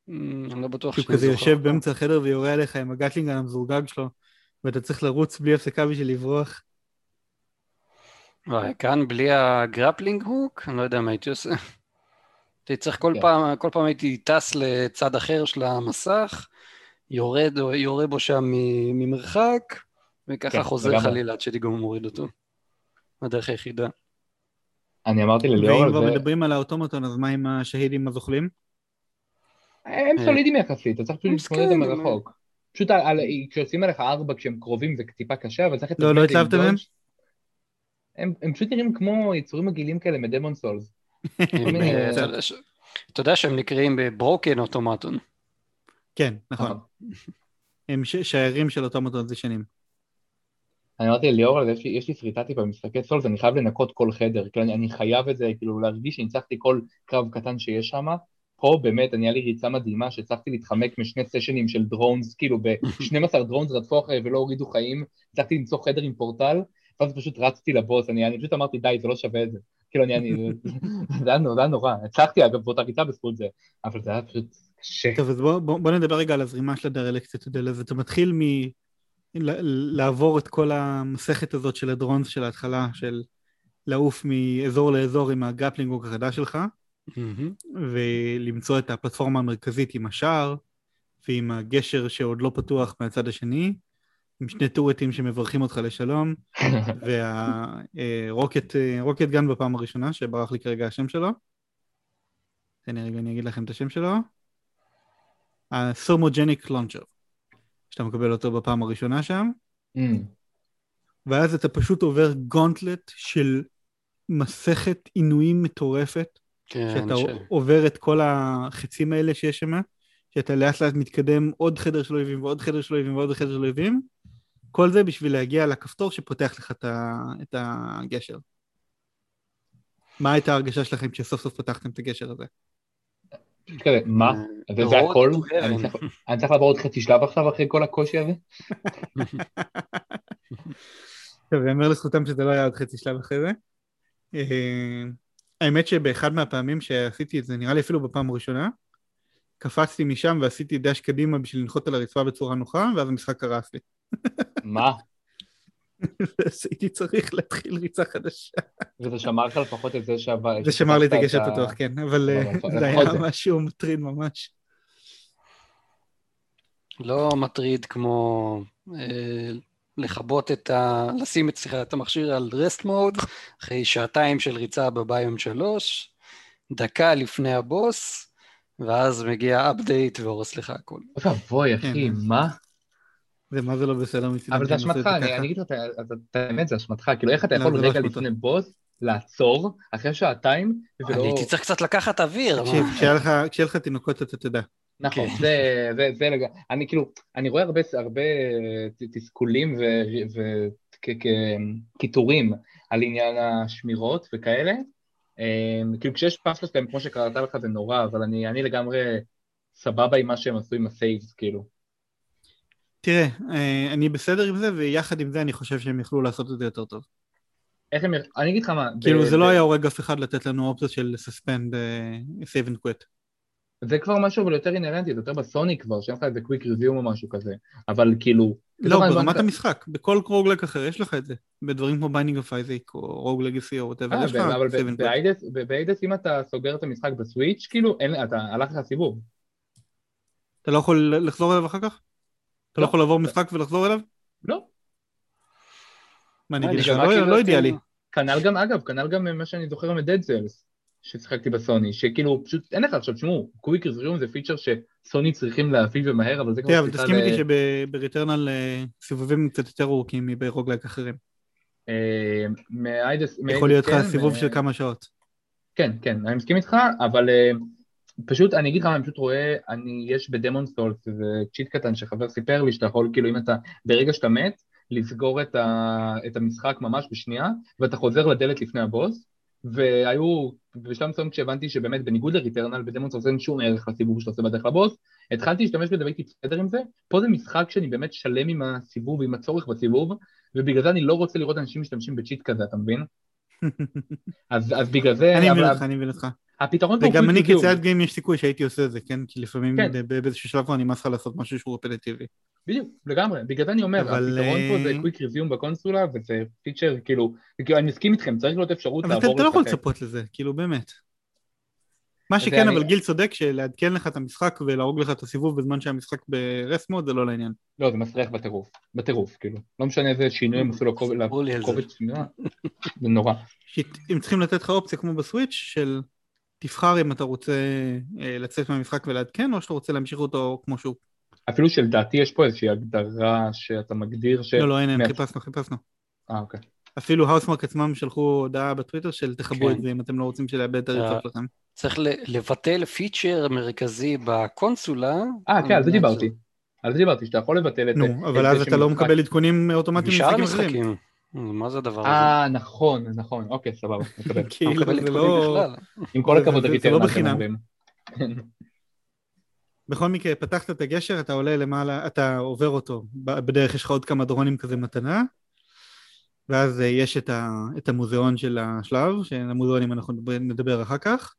אמ, אני לא בטוח שהוא שאני כזה זוכר יושב אותו. באמצע החדר ויורה עליך עם הגטלינג על המזורגג שלו, ואתה צריך לרוץ בלי הפסקה בשביל לברוח. וואי, כאן בלי הגרפלינג הוק, אני לא יודע מה הייתי עושה. הייתי צריך כל כן. פעם, כל פעם הייתי טס לצד אחר של המסך, יורד או יורה בו שם מ- ממרחק, וככה כן, חוזר. חלילה עד שדיגום מוריד אותו. הדרך היחידה. אני אמרתי לליאור ואם על כבר זה, מדברים על האוטומטון, אז מה עם השהידים הזוחלים? הם אה, סולידים יחסית, אתה צריך פשוט להתמודד איתם סקנים, מרחוק. פשוט כשיוצאים עליך ארבע כשהם קרובים זה טיפה קשה, אבל צריך לא, לא התלהבת מהם? הם הם פשוט נראים כמו יצורים מגעילים כאלה מדמון סולס. הם, אה. אתה יודע שהם נקראים בברוקן אוטומטון. כן, נכון. הם ש- שיירים של אוטומטון זה שנים. אני אמרתי לליאור יש לי- יש לי שריטה טיפה במשחקי סולס, אני חייב לנקות כל חדר, כאילו אני- אני חייב את זה, כאילו להרגיש שניצחתי כל קרב קטן שיש שם. פה באמת, אני היה לי ריצה מדהימה, שהצלחתי להתחמק משני סשנים של דרונס, כאילו ב-12 דרונס רדפו אחרי ולא הורידו חיים, הצלחתי למצוא חדר עם פורטל, ואז פשוט רצתי לבוס, אני, אני פשוט אמרתי די, זה לא שווה את זה. כאילו אני, אני, זה היה נורא, נורא, הצלחתי אגב באותה ריצה בזכות זה, אבל זה היה פשוט קשה. טוב, אז בוא, בוא, בוא נדבר רגע על הזרימה של הדרלק קצת יודע, אז אתה מתחיל מ... ל- לעבור את כל המסכת הזאת של הדרונס של ההתחלה, של לעוף מאזור לאזור עם הגפלינג החדש שלך. ולמצוא את הפלטפורמה המרכזית עם השער, ועם הגשר שעוד לא פתוח מהצד השני, עם שני טורטים שמברכים אותך לשלום, והרוקט רוקט גן בפעם הראשונה, שברח לי כרגע השם שלו. תן לי רגע, אני אגיד לכם את השם שלו. ה-Thermogenic Launcher, שאתה מקבל אותו בפעם הראשונה שם, Mm. ואז אתה פשוט עובר גונטלט של מסכת עינויים מטורפת, כן, שאתה ש- עובר את כל החצים האלה שיש שם, שאתה לאט לאט מתקדם עוד חדר של אויבים ועוד חדר של אויבים ועוד חדר של אויבים, כל זה בשביל להגיע לכפתור שפותח לך את, ה... את הגשר. מה הייתה ההרגשה שלכם כשסוף סוף פתחתם את הגשר הזה? פשוט כזה, מה? אה, זה זה road הכל? צריך- אני צריך לעבור עוד חצי שלב עכשיו אחרי כל הקושי הזה? טוב, יאמר לזכותם שזה לא היה עוד חצי שלב אחרי זה. אה, האמת שבאחד מהפעמים שעשיתי את זה, נראה לי אפילו בפעם הראשונה, קפצתי משם ועשיתי דש קדימה בשביל לנחות על הרצפה בצורה נוחה, ואז המשחק קרס לי. מה? אז הייתי צריך להתחיל ריצה חדשה. וזה שמר לך לפחות את זה שעבר... זה שמר לי את שפתחת הגשר ה- פתוח, כן, אבל אה, אבל זה לפחות היה זה. משהו מטריד ממש. לא מטריד כמו אה, לכבות את ה... לשים את, סליחה, את המכשיר על רסט מוד, אחרי שעתיים של ריצה בביום שלוש, דקה לפני הבוס, ואז מגיע אפדייט והורס לך הכל. אוי ואבוי, אחי, כן. מה? זה מה זה לא בסדר מצדם. אבל זה אשמתך, אני. אני אגיד לך את האמת, זה אשמתך. כאילו, איך אתה לא, יכול לא רגע. לפני בוס לעצור אחרי שעתיים, אני ולא... הייתי צריך קצת לקחת אוויר. כשיהיה לך- תינוקות אתה תדע. נכון, כן. זה, זה, זה לגמרי, אני כאילו, אני רואה הרבה, הרבה ת- תסכולים וקיטורים על עניין השמירות וכאלה, אמ, כאילו כשיש פאסלה שלהם, כמו שקראת לך זה נורא, אבל אני, אני לגמרי סבבה עם מה שהם עשו עם ה saves, כאילו. תראה, אה, אני בסדר עם זה, ויחד עם זה אני חושב שהם יכלו לעשות את זה יותר טוב. איך הם, אני אגיד לך מה, כאילו זה לא היה הורג אף אחד לתת לנו אופציה של suspend אה, save and quit. זה כבר משהו אבל יותר אינהרנטי, זה יותר בסוני כבר, שאין לך איזה quick resume או משהו כזה, אבל כאילו... לא, ברמת המשחק, בכל roguelike אחר יש לך את זה. בדברים כמו Binding of Isaac, או Rogue Legacy או whatever, אה, יש לך אבל. ב Hades, אם אתה סוגר את המשחק בסוויץ', כאילו, אתה הלך לך סיבוב. אתה לא יכול לחזור אליו אחר כך? אתה לא לא. יכול לעבור משחק ולחזור אליו? לא. מה אני אה, אגיד לך? לא- לא אידיאלי. כנ"ל גם, אגב, כנ"ל גם מה שאני זוכר מדד סיילס, ששיחקתי בסוני, שכאילו, פשוט אין לך עכשיו, שמעו, קוויק ריזיום זה פיצ'ר שסוני צריכים להביא ומהר, אבל זה כבר תראה, אבל תסכים איתי שבריטרנל סיבובים קצת יותר ארוכים מברוגלג אחרים. אה, יכול להיות לך כן, סיבוב אה, של כמה שעות. כן, כן, אני מסכים איתך, אבל אה, פשוט, אני אגיד לך מה, אני פשוט רואה, אני, יש בדמון סולס איזה צ'יט קטן שחבר סיפר לי, שאתה יכול, כאילו, אם אתה, ברגע שאתה מת, לסגור את, ה, את המשחק ממש בשנייה, ואתה חוזר לדלת לפני הבוס, והיו, בשלב מסוים כשהבנתי שבאמת בניגוד לריטרנל, בדמון סולס אין שום ערך לסיבוב שאתה עושה בדרך לבוס, התחלתי להשתמש בזה והייתי בסדר עם זה, פה זה משחק שאני באמת שלם עם הסיבוב ועם הצורך בסיבוב, ובגלל זה אני לא רוצה לראות אנשים משתמשים בצ'יט כזה, אתה מבין? אז, אז בגלל זה, אני מבין אותך, אני מבין אותך. הפתרון פה הוא וגם אני. כצייד גיים יש סיכוי שהייתי עושה את זה, כן? כי לפעמים כן. באיזשהו שלב כבר נמאס לך לעשות משהו שהוא רפטטיבי. בדיוק, לגמרי, בגלל זה אני אומר, אבל, הפתרון פה זה אה, קוויק ריזיום בקונסולה, וזה פיצ'ר, כאילו, כאילו, אני מסכים איתכם, צריך להיות אפשרות אבל אתה לעבור אתה לא יכול לשחק. לצפות לזה, כאילו באמת. מה שכן, אני- אבל גיל צודק שלעדכן לך את המשחק ולהרוג לך את הסיבוב בזמן שהמשחק ברס מוד זה לא לעניין. לא, זה מסריח בטירוף, בטירוף, כאילו, לא משנה איזה שינוי הם עשו. לקובץ שנייה, זה נורא. אם צריכים לתת לך אופציה כמו בסוויץ' של תבחר אם אתה רוצה אה, לצאת מהמשחק ולעדכן או שאתה רוצה להמשיך אותו כמו שהוא. אפילו שלדעתי יש פה איזושהי הגדרה שאתה מגדיר ש... לא, לא, אין, חיפשנו, חיפשנו. אה, אוקיי. אפילו האוסמרק עצמם שלחו הודעה בטוויטר של תכבו כן. את זה אם אתם לא רוצים שלאבד את אה, הריצות שלכם. צריך ל- לבטל פיצ'ר מרכזי בקונסולה. אה, כן, על זה מנת דיברתי. על זה דיברתי, שאתה יכול לבטל את... נו, את אבל זה אז אתה לא מקבל עדכונים זה. אוטומטיים בשאר למשחקים אחרים. מה זה הדבר הזה? אה, נכון, נכון, אוקיי, סבבה, מקבל. לא כאילו מקבל זה לא... עם כל הכבוד זה- לא בחינם. בכל מקרה, פתחת את הגשר, אתה עולה למעלה, אתה עובר אותו, בדרך יש לך עוד כמה דרונים כזה מתנה, ואז אה, יש את, ה, את המוזיאון של השלב, שהמוזיאונים אנחנו נדבר, אחר כך,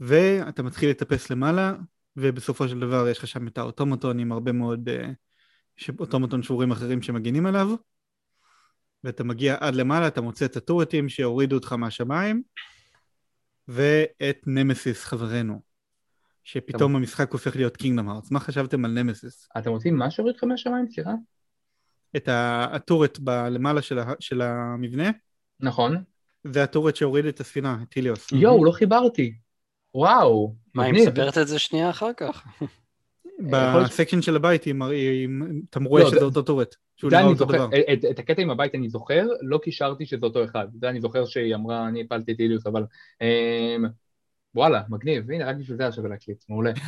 ואתה מתחיל לטפס למעלה, ובסופו של דבר יש לך שם את האוטומטון עם הרבה מאוד אה, ש- אוטומטון שבורים אחרים שמגינים עליו, ואתה מגיע עד למעלה, אתה מוצא את הטורטים שהורידו אותך מהשמיים, ואת נמסיס חברנו. שפתאום המשחק הופך להיות קינגדום הארץ. מה חשבתם על נמסיס? אתם רוצים משהו שהוריד לכם מהשמיים, סליחה? את הטורט למעלה של, ה- של המבנה, נכון. זה הטורט שהוריד את הספינה, את היליוס. יואו, לא חיברתי. וואו. מה, היא. מספרת את זה שנייה אחר כך? בסקשן של הבית היא אתה רואה לא, שזה זה- אותו טורט. את, הקטע עם הבית אני זוכר, לא קישרתי שזה אותו אחד. זה אני זוכר שהיא אמרה, אני הפלתי את איליוס, אבל... אמ, וואלה, מגניב, הנה, רק בשביל זה היה שווה להקליט, מעולה.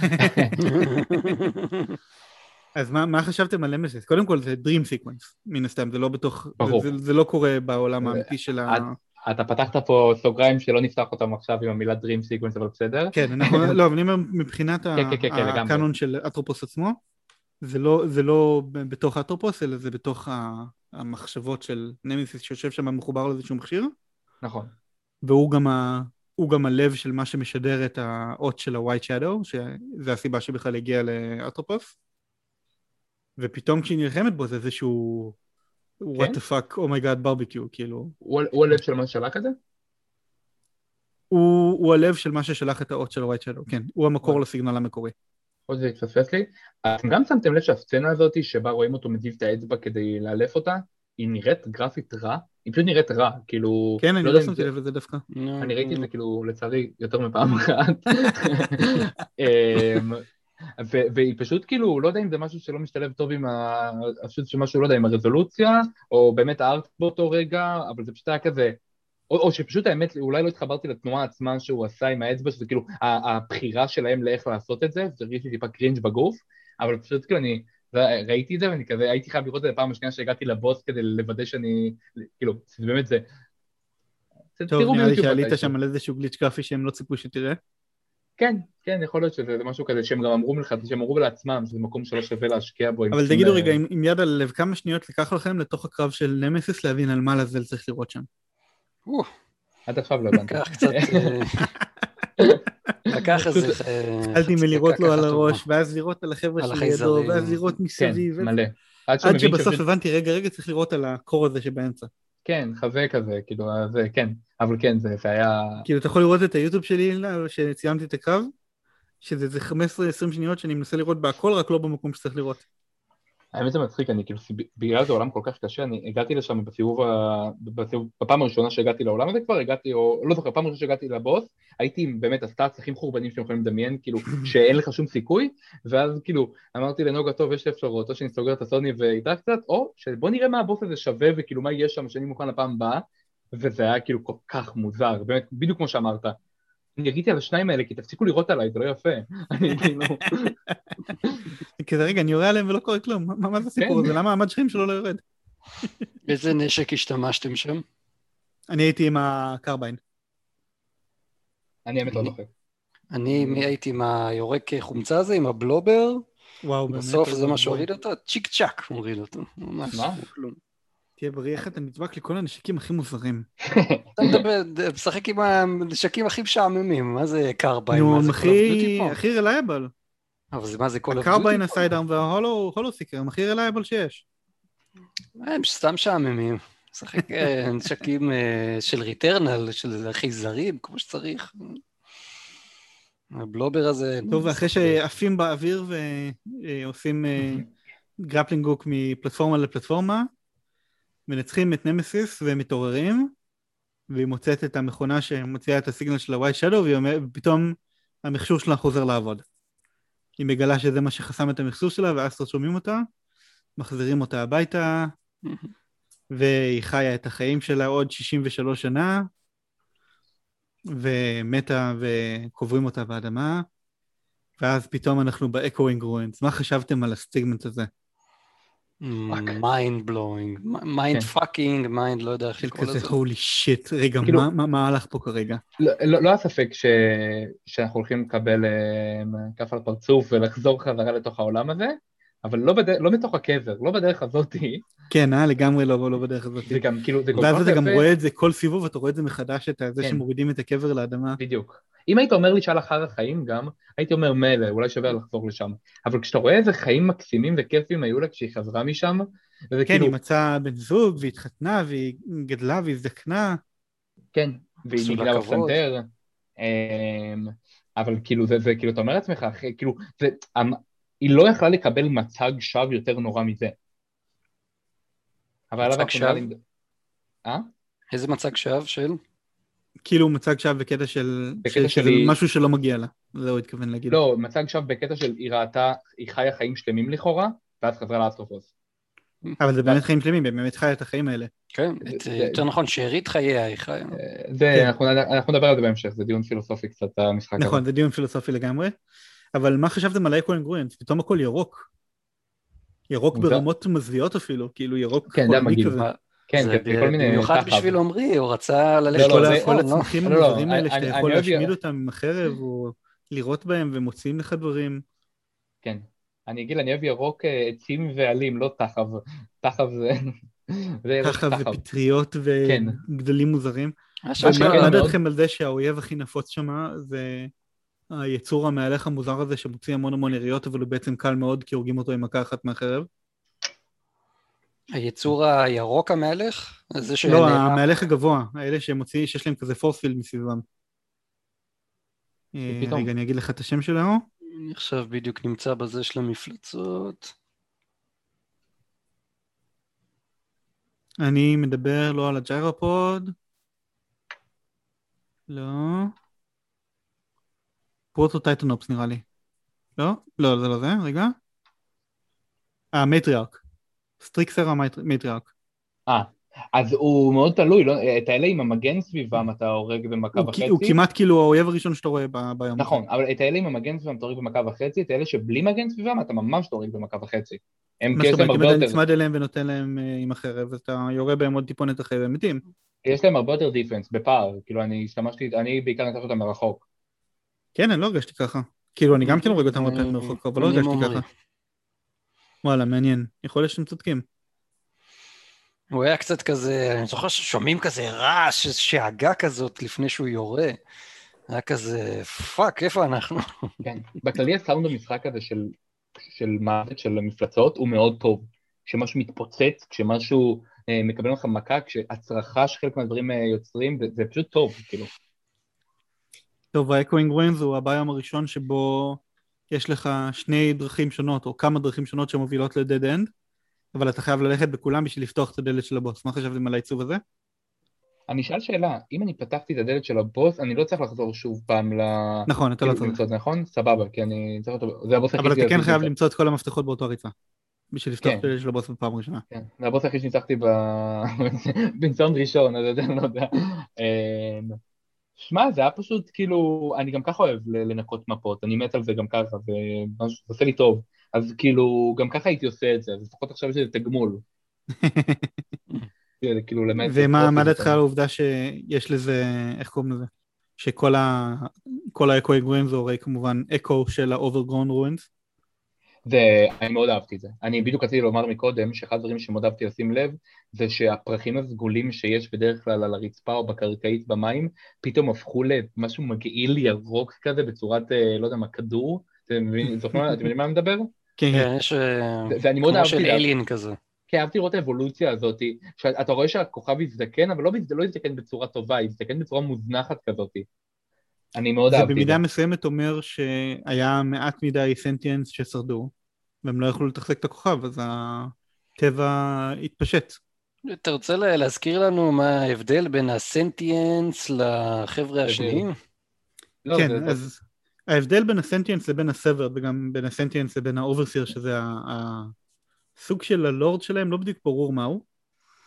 אז מה, מה חשבתם על נמסיס? קודם כל זה Dream Sequence, מן הסתם, זה לא בתוך... ברור. זה, זה, זה לא קורה בעולם האמיתי של ה... אתה פתחת פה סוגריים שלא נפתח אותם עכשיו עם המילה Dream Sequence, אבל בסדר. כן, אנחנו, לא, אבל אני אומר מבחינת כן, כן, כן. הקאנון של אטרופוס עצמו, זה לא, זה לא בתוך אטרופוס, אלא זה בתוך המחשבות של נמיסיס שיושב שם מחובר לאיזשהו מכשיר, נכון. והוא גם, ה, גם הלב של מה שמשדר את האות של ה-white shadow, שזה הסיבה שבכלל הגיע לאטרופוס, ופתאום כשהיא נלחמת בו זה איזשהו what the fuck, oh my god barbecue, כאילו. הוא הוא הלב של מה ששלח את זה? הוא, הוא הלב של מה ששלח את האות של White Shadow, כן. הוא המקור ל signal המקורי. עוד זה התפספס לי. אתם גם שמתם לב שהסצנה הזאת שבה רואים אותו מזיז את האצבע כדי לאלף אותה, היא נראית גרפית רע? היא פשוט נראית רע, כאילו... כן, אני יודע לא שמתי לב לזה דווקא. אני ראיתי את זה כאילו לצערי יותר מפעם אחת. והיא פשוט כאילו, לא יודע אם זה משהו שלא משתלב טוב עם ה... פשוט שמשהו, לא יודע, עם הרזולוציה, או באמת הארט באותו רגע, אבל זה פשוט היה כזה... או, או שפשוט האמת, אולי לא התחברתי לתנועה עצמה שהוא עשה עם האצבע, שזה כאילו הבחירה שלהם לאיך לעשות את זה, זה הרגיש לי טיפה קרינג' בגוף, אבל פשוט כאילו אני ראיתי את זה ואני כזה הייתי חייב לראות את זה פעם השנייה שהגעתי לבוס כדי לוודא שאני, כאילו, באמת זה. טוב, נראה לי שעלית. שם על איזשהו גליץ' גרפי שהם לא ציפו שתראה. כן, כן, יכול להיות שזה זה משהו כזה שהם גם אמרו לך, שהם אמרו לעצמם, שזה מקום שלא שווה להשקיע בו. אבל תגידו אה, רגע, עם עם יד על הלב, כמה שניות לקח לכם לתוך הקרב של נמסיס להבין על מה לעזאזל צריך לראות שם? עד עכשיו לא הבנתי. לקח קצת... אה, לקח איזה... אה, התחלתי מלראות לו על. הראש, ואז לראות על החבר'ה שלידו. ואז לראות כן, מסביב. מלא. עד שבסוף הבנתי, רגע, רגע, צריך לראות על הקור הזה שבאמצע. כן, חזה כזה, כאילו, זה, כן, אבל כן, זה זה היה... כאילו, אתה יכול לראות את היוטיוב שלי, שציימתי את הקרב, שזה איזה 15-20 שניות שאני מנסה לראות בהכל, רק לא במקום שצריך לראות. האמת זה מצחיק, אני כאילו, בגלל זה עולם כל כך קשה, אני הגעתי לשם בסיבוב. בסיבוב, בפעם הראשונה שהגעתי לעולם הזה כבר, הגעתי, או לא זוכר, פעם ראשונה שהגעתי לבוס, הייתי עם באמת הסטאצ הכי מחורבנים שאתם יכולים לדמיין, כאילו, שאין לך שום סיכוי, ואז כאילו, אמרתי לנוגה, טוב, יש אפשרות, או שאני סוגר את הסוני ואיתה קצת, או שבוא נראה מה הבוס הזה שווה, וכאילו מה יהיה שם, שאני מוכן לפעם הבאה, וזה היה כאילו כל כך מוזר, באמת, בדיוק כמו שאמרת. אני אגיתי על השניים האלה, כי תפסיקו לראות עליי, זה לא יפה. אני כאילו... כזה, רגע, אני יורה עליהם ולא קורה כלום, מה- זה הסיפור כן. הזה? למה המד שלהם שלו לא יורד? באיזה נשק השתמשתם שם? אני הייתי עם הקרביין. אני האמת לא זוכר. אני מי- הייתי עם היורק חומצה הזה, עם הבלובר, וואו, באמת. בסוף זה מה. שהוריד אותו, צ'יק צ'אק הוריד אותו. ממש, מה? כלום. תהיה בריא, איך אתה נדבק לכל הנשקים הכי מוזרים. אתה משחק עם הנשקים הכי משעממים, מה זה carbine? נו, הכי? הכי reliable. אבל זה מה זה כל ה carbine, ה sidearm וה hollow hollow seeker הם הכי reliable שיש. הם סתם משעממים. משחק אה, נשקים אה, של Returnal, של חייזרים, כמו שצריך. ה lobber הזה... טוב, ואחרי שעפים באוויר ועושים grappling hook מפלטפורמה לפלטפורמה, מנצחים את נמסיס ומתעוררים, והיא מוצאת את המכונה שמוציאה את ה signal של ה-White Shadow, ופתאום המכשור שלה חוזר לעבוד. היא מגלה שזה מה שחסם את המכשור שלה, ו ASTRA שומעים אותה, מחזירים אותה הביתה, והיא חיה את החיים שלה עוד 63 שנה, ומתה וקוברים אותה באדמה, ואז פתאום אנחנו ב Echoing Ruins. מה חשבתם על הסטיגמנט הזה? Mind blowing, mind. Fucking, mind לא יודע איך לקרוא כזה לזה. Holy shit, רגע, כאילו- מה- מה- מה הלך פה כרגע? לא, לא, לא היה ספק ש... שאנחנו הולכים לקבל אה, כף על הפרצוף ולחזור חזרה לתוך העולם הזה, אבל לא, בד... לא מתוך הקבר, לא בדרך הזאתי, כן, אה, לגמרי לא, לא בדרך הזאת. זה גם כאילו, זה כל ואז כך אתה גם יפה. רואה את זה כל סיבוב, אתה רואה את זה מחדש, את זה כן. שמורידים את הקבר לאדמה. בדיוק. אם היית אומר לי שהיה לה חרא חיים גם, הייתי אומר מילא, אולי שווה לחזור לשם. אבל כשאתה רואה איזה חיים מקסימים וכיפים היו לה כשהיא חזרה משם, וזה כן, כאילו, היא מצאה בן זוג, והיא התחתנה, והיא גדלה, והיא הזדקנה. כן, והיא כבוד. בפסנתר, אמ, אבל כאילו זה, זה כאילו, אתה אומר לעצמך, אחי, כאילו, זה, אמ, היא לא יכלה לקבל מצג שווא יותר נורא מזה. אבל עליו מצג שווא? אה? איזה מצג שווא של? כאילו מצג שווא בקטע של... בקטע של- שלי- משהו שלא מגיע לה. זה הוא התכוון להגיד. לא, מצג שווא בקטע של היא ראתה, היא חיה חיים שלמים לכאורה, ואז חזרה לאטרופוס. אבל זה באמת חיים שלמים, היא באמת חיה את החיים האלה. כן, יותר נכון, שארית חייה היא חיה. זה, כן. אנחנו, אנחנו נדבר על זה בהמשך, זה דיון פילוסופי קצת, המשחק הזה. נכון, זה דיון פילוסופי לגמרי. אבל מה חשבתם על ה Echoing Ruins? פתאום הכל ירוק. ירוק. ברמות מזוויעות אפילו, כאילו ירוק כן, זה חולני מגעיל. כן, כן, כל מיני במיוחד. בשביל עמרי, הוא רצה ללכת לא, לצפון, כל לא? הצמחים לא, לא, המוזרים האלה שאתה יכול להשמיד אותם עם החרב, או לירות בהם ומוציאים לך דברים. כן. אני אגיד, אני אוהב ירוק אה, עצים ועלים, לא תחב. תחב זה... תחב. ופטריות כן. וגדלים מוזרים. מה דעתכם על זה שהאויב הכי נפוץ שם זה היצור המהלך המוזר הזה שמוציא המון המון יריות, אבל הוא בעצם קל מאוד כי הורגים אותו עם מכה אחת מהחרב? היצור הירוק המהלך? זה ש... לא, המהלך הגבוה, האלה שהם מוציאים, שיש להם כזה force field מסביבם. אה, פתאום. רגע, אני אגיד לך את השם שלו. אני עכשיו בדיוק נמצא בזה של המפלצות. אני מדבר לא על ה gyropod. לא. Proto Typhonops נראה לי. לא? לא, זה לא זה, רגע. אה, matriarch. Strixera ה matriarch. אה, אז הוא מאוד תלוי, לא? את האלה עם המגן סביבם אתה הורג במכה הוא, וחצי. הוא כמעט כאילו האויב הראשון שאתה רואה ב- biome. נכון, אבל את האלה עם המגן סביבם אתה הורג במכה וחצי, את האלה שבלי מגן סביבם אתה ממש לא הורג במכה וחצי. הם אומרת, אם הרבה אתה יותר, נצמד אליהם ונותן להם אה, עם החרב, אז אתה יורה בהם עוד טיפונת אחרי והם מתים. יש להם הרבה יותר defense בפער, כאילו אני השתמשתי, אני בעיקר נתתי אותם מרחוק. כן, אני לא הרגשתי ככה. כאילו, אני גם כן הורג אותם הרבה פעמים מרחוק, אבל לא הרגשתי. ככה. וואלה, מעניין. יכול להיות שאתם צודקים. הוא היה קצת כזה, אני זוכר ששומעים כזה רעש, שאגה כזאת לפני שהוא יורה. היה כזה, fuck, איפה אנחנו? כן. בכללי הסאונד במשחק הזה של, של מוות של המפלצות הוא מאוד טוב. כשמשהו מתפוצץ, כשמשהו אה, מקבל לך מכה, כשהצרחה שחלק מהדברים אה, יוצרים, זה, זה פשוט טוב, כאילו. טוב, ה Echoing Ruins הוא ה biome הראשון שבו יש לך שני דרכים שונות, או כמה דרכים שונות שמובילות ל dead end, אבל אתה חייב ללכת בכולם בשביל לפתוח את הדלת של הבוס. מה חשבתם על העיצוב הזה? אני אשאל שאלה, אם אני פתחתי את הדלת של הבוס, אני לא צריך לחזור שוב פעם ל... נכון, אתה לא כאילו צריך. למצוא את זה, נכון? סבבה, כי אני צריך אותו, זה הבוס אבל היחיד אתה כן חייב. למצוא את כל המפתחות באותו הריצה. בשביל לפתוח כן. את הדלת של הבוס בפעם הראשונה. כן, זה הבוס היחיד שניצחתי בניסיון ראשון, אז אני לא יודע. שמע, זה היה פשוט כאילו, אני גם ככה אוהב ל- לנקות מפות, אני מת על זה גם ככה, זה עושה לי טוב. אז כאילו, גם ככה הייתי עושה את זה, אז לפחות עכשיו יש לזה תגמול. זה כאילו, למעט... ומה מה זה דעתך על העובדה שיש לזה, איך קוראים לזה? שכל ה... ווינס הוא הרי כמובן אקו של ה-overgrown ruins. זה, אני מאוד אהבתי את זה. אני בדיוק רציתי לומר מקודם, שאחד הדברים שמאוד אהבתי לשים לב, זה שהפרחים הסגולים שיש בדרך כלל על הרצפה או בקרקעית במים, פתאום הפכו למשהו מגעיל ירוק כזה בצורת, אה, לא יודע מה, כדור. אתם מבינים זוכרים מה- אני מדבר? כן, כן. כן, יש... אה, זה- זה אני מאוד כמו אהבתי. של לה- אליין כזה. כי אהבתי לראות את האבולוציה הזאת, שאתה רואה שהכוכב הזדקן, אבל לא, לא הזדקן בצורה טובה, הזדקן בצורה מוזנחת כזאת. אני מאוד זה אהבתי את זה. במידה מסוימת אומר שהיה מעט מדי sentients ששרדו, והם לא יכלו לתחזק את הכוכב, אז הטבע התפשט. תרצה לה- להזכיר לנו מה ההבדל בין ה sentients לחבר'ה השניים? לא, כן, זה- זה- אז ההבדל בין ה sentients לבין ה severed, וגם בין ה sentients לבין ה overseer, שזה ה- הסוג של ה lord שלהם, לא בדיוק ברור מהו.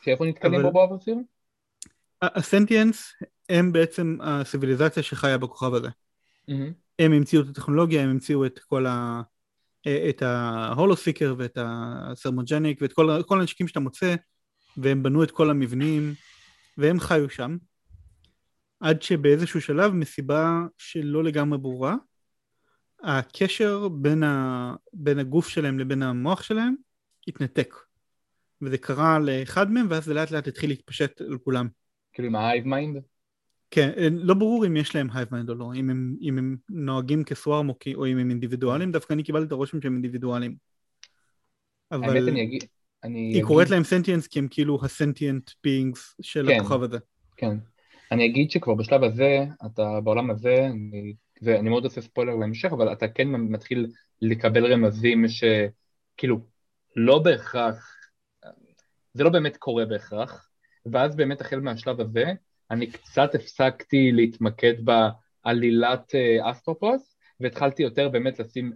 שאיפה נתקלים אבל- בו ב overseer? הסנטיאנס הם בעצם הסיביליזציה שחיה בכוכב הזה. מהמם. הם המציאו את הטכנולוגיה, הם המציאו את כל ה... את ההולוסיקר ואת הסרמוג'ניק ואת כל, כל הנשקים שאתה מוצא והם בנו את כל המבנים והם חיו שם עד שבאיזשהו שלב מסיבה שלא לגמרי ברורה הקשר בין, ה... בין הגוף שלהם לבין המוח שלהם התנתק וזה קרה לאחד מהם ואז זה לאט לאט התחיל להתפשט על כולם כאילו עם ה hive mind? כן, לא ברור אם יש להם hive mind או לא, אם הם, אם הם נוהגים כ swarm או, או אם הם אינדיבידואלים, דווקא אני קיבלתי את הרושם שהם אינדיבידואלים. אבל האמת אני אגיד... אני היא אגיד- קוראת להם sentients כי הם כאילו ה sentient beings של כן. הכוכב הזה. כן. אני אגיד שכבר בשלב הזה, אתה בעולם הזה, אני, זה, אני מאוד עושה ספוילר להמשך, אבל אתה כן מתחיל לקבל רמזים שכאילו לא בהכרח, זה לא באמת קורה בהכרח, ואז באמת החל מהשלב הזה, אני קצת הפסקתי להתמקד בעלילת אה, אסטרופוס, והתחלתי יותר באמת לשים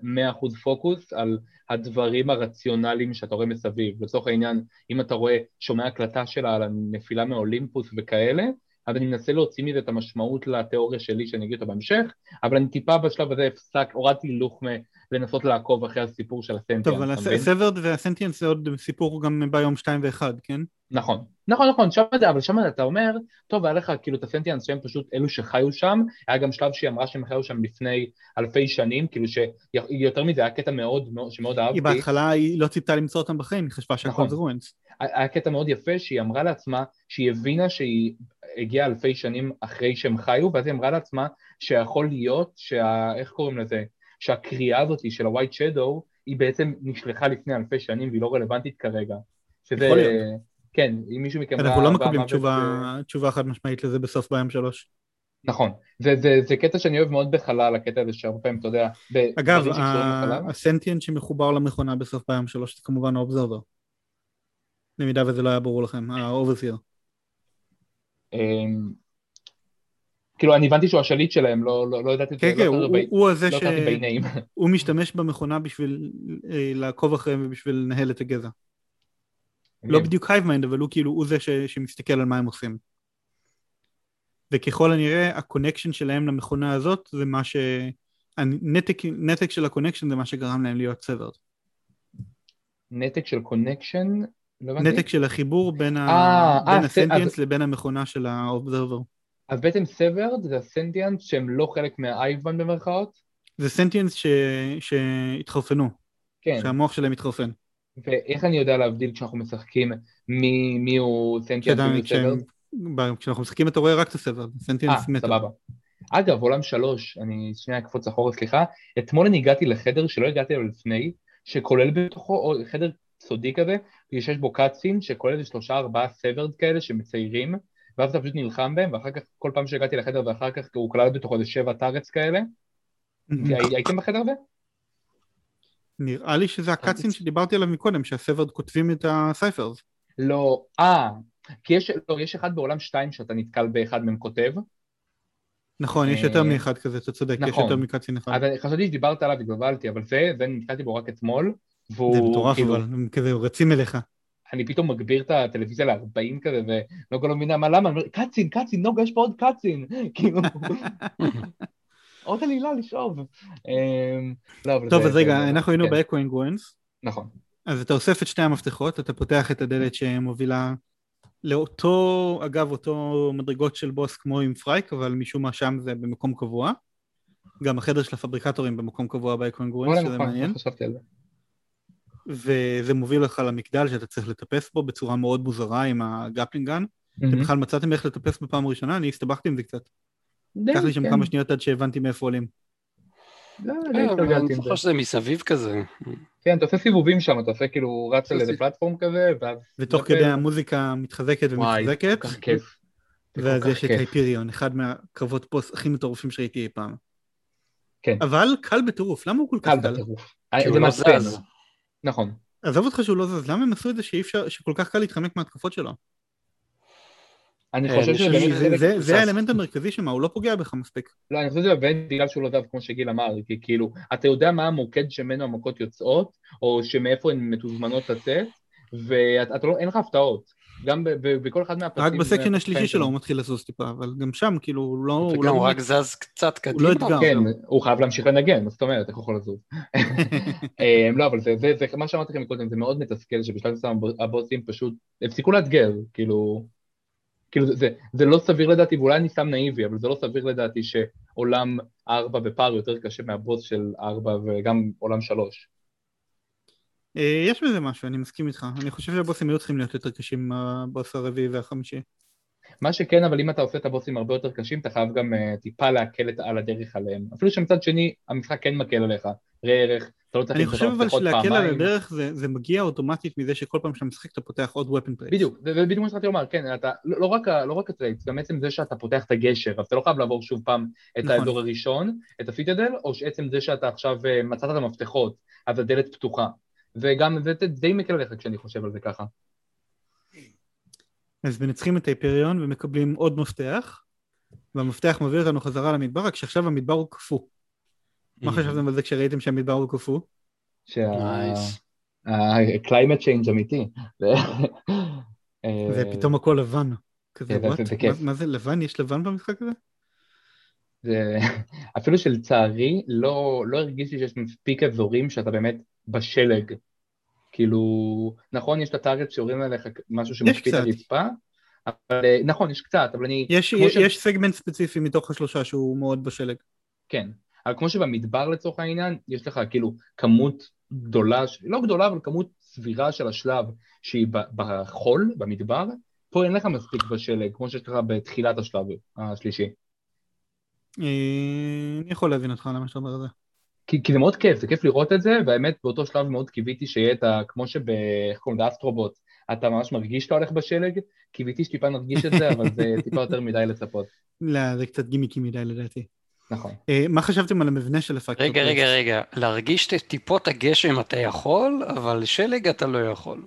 100% פוקוס על הדברים הרציונליים שאתה רואה מסביב. לצורך העניין, אם אתה רואה, שומע הקלטה שלה על הנפילה מאולימפוס וכאלה, אז אני מנסה להוציא מזה את המשמעות לתיאוריה שלי שאני אגיד אותה בהמשך, אבל אני טיפה בשלב הזה הפסק, הורדתי הילוך מלנסות לעקוב אחרי הסיפור של הסנטיאנס. טוב, אבל? הסברד והסנטיאנס זה עוד סיפור גם ביום 2 ו-1, כן? נכון, נכון, נכון, שם זה, אבל שם אתה אומר, טוב, היה לך כאילו את הסנטיאנס שהם פשוט אלו שחיו שם, היה גם שלב שהיא אמרה שהם חיו שם לפני אלפי שנים, כאילו שיותר מזה היה קטע מאוד, מאוד שמאוד אהבתי. היא בהתחלה היא לא ציפתה למצוא אותם בחיים, היא חשבה שהכל נכון. זה רואנס. היה קטע מאוד יפה שהיא אמרה לעצמה שהיא הבינה שהיא הגיעה אלפי שנים אחרי שהם חיו, ואז היא אמרה לעצמה שיכול להיות שה... איך קוראים לזה? שהקריאה הזאת של ה-white shadow היא בעצם נשלחה לפני אלפי שנים והיא לא רלוונטית כרגע. שזה... יכול להיות. כן, אם מישהו מכם אנחנו לא מקבלים תשובה, אה, תשובה חד משמעית לזה בסוף בים שלוש. נכון. זה, זה, זה קטע שאני אוהב מאוד בחלל, הקטע הזה שהרבה פעמים, אתה יודע... אגב. הסנטיאנט שמחובר למכונה בסוף בים שלוש זה כמובן האובזרבר. במידה וזה לא היה ברור לכם, ה overseer. כאילו, אני הבנתי שהוא השליט שלהם, לא, לא, לא ידעתי כן, כן, לא הוא- הכרתי הוא הזה לא ביניהם. שהוא משתמש במכונה בשביל אה, לעקוב אחריהם ובשביל לנהל את הגזע. לא בדיוק hive mind, אבל הוא כאילו, הוא זה ש- שמסתכל על מה הם עושים. וככל הנראה, ה connection שלהם למכונה הזאת זה מה ש... הנתק נתק של ה connection זה מה שגרם להם להיות severed. נתק של קונקשן, לא. נתק של החיבור בין, ה... אה, בין אה, הסנטיאנס אז- לבין המכונה של האובזרבר. אז בעצם סוורד זה הסנטיאנט שהם לא חלק מהאייבן במרכאות? זה סנטיאנס ש... שהתחרפנו, כן. שהמוח שלהם התחרפן. ואיך אני יודע להבדיל כשאנחנו משחקים מי, מי הוא סנטיאנט כשאתה- ומי סוורד? כשאנחנו משחקים אתה רואה רק את אה, סנטיאנס מטר. סבבה. אגב, עולם שלוש, אני שנייה אקפוץ אחורה, סליחה. אתמול אני הגעתי לחדר שלא הגעתי אליו לפני, שכולל בתוכו, או חדר סודי כזה, שיש בו cutscene, שכולל איזה שלושה ארבעה Severed כאלה שמציירים, ואז אתה פשוט נלחם בהם, ואחר כך, כל פעם שהגעתי לחדר ואחר כך הוא כלל בתוכו איזה שבע turrets כאלה. הי- הייתם בחדר הזה? נראה לי שזה ה cutscene שדיברתי עליו מקודם, שה Severed כותבים את ה ciphers. לא, אה, כי יש, לא, יש אחד בעולם שתיים שאתה נתקל באחד מהם כותב, נכון, יש אה, יותר מאחד כזה, אתה צודק, יש נכון. יותר מקאצין אחד. אז חשבתי שדיברת עליו התבלבלתי, אבל זה, זה נתקלתי בו רק אתמול, והוא זה מטורף כאילו, אבל, הם כזה רצים אליך. אני פתאום מגביר את הטלוויזיה ל-40 כזה, ונוגה לא מבינה מה למה, אני אומר, קאצין, קאצין, נוגה, יש פה עוד קאצין, כאילו, עוד עלילה לשאוב. אמ, לא, טוב, אז רגע, אנחנו היינו כן, באקו אינגואנס, נכון, אז אתה אוסף את שני המפתחות, אתה פותח את הדלת שמובילה לאותו, אגב, אותו מדרגות של בוס כמו עם Phrike, אבל משום מה שם זה במקום קבוע. גם החדר של הפבריקטורים במקום קבוע ב Echoing Ruins, שזה נכון, מעניין. חשבתי על זה. וזה מוביל לך למגדל שאתה צריך לטפס בו בצורה מאוד מוזרה עם ה grappling gun. אתם מהמם. בכלל מצאתם איך לטפס בפעם הראשונה? אני הסתבכתי עם זה קצת. לקח לי שם כן. כמה שניות עד שהבנתי מאיפה עולים. לא, אבל התגלגלתי אני עם זה. זוכר שזה מסביב כזה. כן, אתה עושה סיבובים שם, אתה עושה כאילו רץ על איזה platform כזה, ואז... ותוך. כדי המוזיקה מתחזקת וואי, ומתחזקת, כל כך כיף. זה ואז יש את. הייפיריון, אחד מהקרבות בוס הכי מטורפים שראיתי אי פעם. כן. אבל קל בטירוף, למה הוא כל כך קל קל? בטירוף. הוא זה לא מעצבן. נכון. עזוב אותך שהוא לא זז, למה הם עשו את זה שאי אפשר, שכל כך קל להתחמק מההתקפות שלו? אני אה, חושב שזה זה- האלמנט המרכזי שמה, הוא לא פוגע בך מספיק. לא, אני חושב שזה באמת בגלל שהוא לא זז כמו שגיל אמר, כי כאילו, אתה יודע מה המוקד שממנו המכות יוצאות, או שמאיפה הן מתוזמנות לצאת, ואתה לא, אין לך הפתעות. גם בכל אחד מהפסים. רק בסקשן השלישי שלו הוא מתחיל לזוז טיפה, אבל גם שם כאילו הוא לא... הוא לא רק זז קצת קדימה. הוא לא אתגר. כן, הוא חייב להמשיך לנגן, זאת אומרת, איך הוא יכול לזוז? אמ, לא, אבל זה מה שאמרתי לכם קודם, זה מאוד מתסכל שבשלב מסוים הבוסים פשוט הפסיקו לאתגר, כאילו... כאילו זה, זה לא סביר לדעתי, ואולי אני סתם נאיבי, אבל זה לא סביר לדעתי שעולם ארבע בפער יותר קשה מהבוס של ארבע וגם עולם שלוש. יש בזה משהו, אני מסכים איתך. אני חושב שהבוסים היו צריכים להיות יותר קשים מהבוס הרביעי והחמישי. מה שכן, אבל אם אתה עושה את הבוסים הרבה יותר קשים, אתה חייב גם uh, טיפה להקל את, על הדרך עליהם. אפילו שמצד שני, המשחק כן מקל עליך, ראה ערך, אתה לא צריך אני חושב אבל שלהקל על. הדרך זה זה מגיע אוטומטית מזה שכל פעם שאתה משחק אתה פותח עוד weapon trait. בדיוק, זה בדיוק מה שהתחלתי לומר, כן, אתה, לא, לא רק, לא רק ה traits, גם עצם זה שאתה פותח את הגשר, אז אתה לא חייב לעבור שוב פעם את נכון. האזור הראשון, את ה Citadel, או שעצם זה שאתה עכשיו אה, מצאת את המפתחות, אז הדלת פתוחה. וגם זה די- די מקל עליך כשאני חושב על זה ככה. אז מנצחים את ההיפריון ומקבלים עוד מפתח, והמפתח מביא אותנו חזרה למדבר, רק שעכשיו המדבר הוא קפוא. מה חשבתם על זה כשראיתם שהמדבר הוא קפוא? שה-climate change אמיתי. אה, ופתאום הכל לבן. כזה, כן, זה-? זה. מה- מה זה לבן? יש לבן במשחק הזה? זה... אפילו שלצערי לא, לא הרגיש לי שיש מספיק אזורים שאתה באמת בשלג. כאילו, נכון, יש את הטארגט שיורים עליך משהו שמשפיע את קצת. הרצפה, אבל אה, נכון, יש קצת, אבל אני... יש, יש, ש- יש סגמנט ספציפי מתוך השלושה שהוא מאוד בשלג. כן, אבל כמו שבמדבר לצורך העניין, יש לך כאילו כמות גדולה, לא גדולה, אבל כמות סבירה של השלב שהיא בחול, במדבר, פה אין לך מספיק בשלג, כמו שיש לך בתחילת השלב השלישי. אה, אני יכול להבין אותך למה שאתה אומר את זה. כי, כי זה מאוד כיף, זה כיף לראות את זה, והאמת באותו שלב מאוד קיוויתי שיהיה את ה... כמו שב... איך קוראים לזה? אסטרובוט, אתה ממש מרגיש שאתה הולך בשלג, קיוויתי שטיפה נרגיש את זה, אבל זה טיפה יותר מדי לצפות. לא, זה קצת גימיקי מדי לדעתי. נכון. אה, מה חשבתם על המבנה של הפקטור? רגע, רגע, רגע, להרגיש את טיפות הגשם אתה יכול, אבל שלג אתה לא יכול.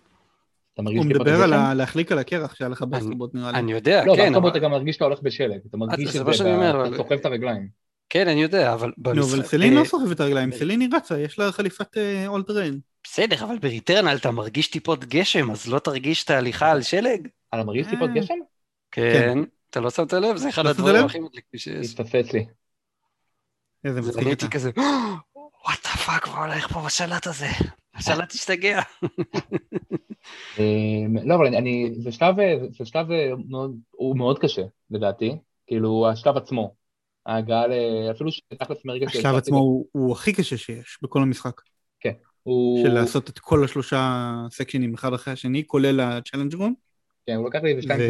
אתה מרגיש הוא טיפה מדבר על להחליק על הקרח שהיה לך ב Astro Bot נראה לי. אני יודע, לא, כן, באסטרובוט אבל- אתה גם מרגיש שאתה הולך בשלג, אתה מרגיש את זה, אתה סוחב את הרגליים. כן, אני יודע, אבל נו, אבל במשחק... סלין אה, לא סוחב את הרגליים, סלין היא רצה, יש לה חליפת all terrain. בסדר, אבל ב Returnal אתה מרגיש טיפות גשם, אז לא תרגיש את ההליכה על שלג? אתה מרגיש טיפות אה. גשם? כן, אתה לא שמת לב? זה אחד לא הדברים? הכי מדליקים שיש. התפספס לי. איזה מצחיק אתה. הייתי כזה, what the fuck, מה הולך פה בשלט הזה? השלט השתגע. לא, אבל אני- זה שלב, זה שלב אה, מאוד, הוא מאוד קשה, לדעתי. כאילו, השלב עצמו. ההגעה ל... אפילו שתכלס מרגע השלב עצמו הוא- הוא הכי קשה שיש בכל המשחק. הוא... של לעשות את כל השלושה סקשנים אחד אחרי השני, כולל ה challenge room. כן, הוא לקח לי איזה שניים,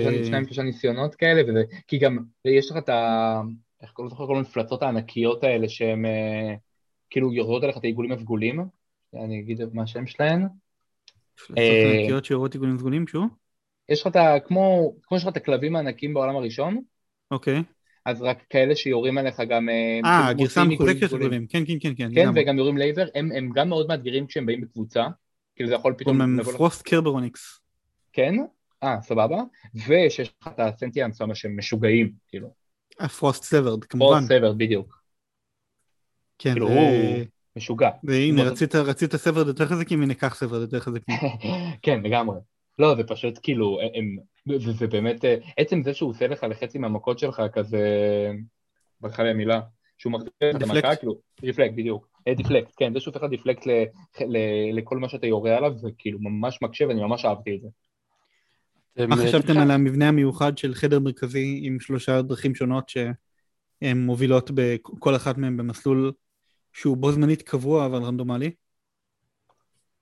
ו- שלושה- ניסיונות כאלה, וזה... כי גם יש לך את ה... איך קוראים לזה? כל המפלצות הענקיות האלה שהן אה, כאילו יורדות עליך את העיגולים הסגולים. אני אגיד מה השם שלהן. אה, ענקיות שיורות עיגולים סגולים, שוב. יש לך את ה... כמו, כמו שיש לך את הכלבים הענקים בעולם הראשון, אוקיי. אז רק כאלה שיורים עליך גם... אה, המחוזקת של סגולים. גולים. כן, כן, כן, כן. כן, לגמרי. וגם יורים לייזר, הם, הם גם מאוד מאתגרים כשהם באים בקבוצה, כאילו זה יכול פתאום... לך- Frost Kerberonyx. כן, אה, סבבה, ושיש לך את ה Sentients שם שהם משוגעים, כאילו, ה Frost Severed, או כמובן. Severed בדיוק, כן, כאילו, ו- הוא- משוגע, והנה, רצית- רצית Severed יותר חזקים, הנה קח Severed יותר חזקים. כן, לגמרי. לא, זה פשוט כאילו, הם, זה, זה באמת, אה, עצם זה שהוא עושה לך לחצי מהמכות שלך כזה, ברחה לי המילה, שהוא מחזיר את? המכה, כאילו, deflect, בדיוק, אה, deflect, כן, זה שהוא עושה לך deflect ל, ל, לכל מה שאתה יורה עליו, זה כאילו ממש מקשה ואני ממש אהבתי את זה. מה חשבתם על המבנה המיוחד של חדר מרכזי עם שלושה דרכים שונות שהן מובילות בכל אחת מהן במסלול שהוא בו זמנית קבוע אבל רנדומלי?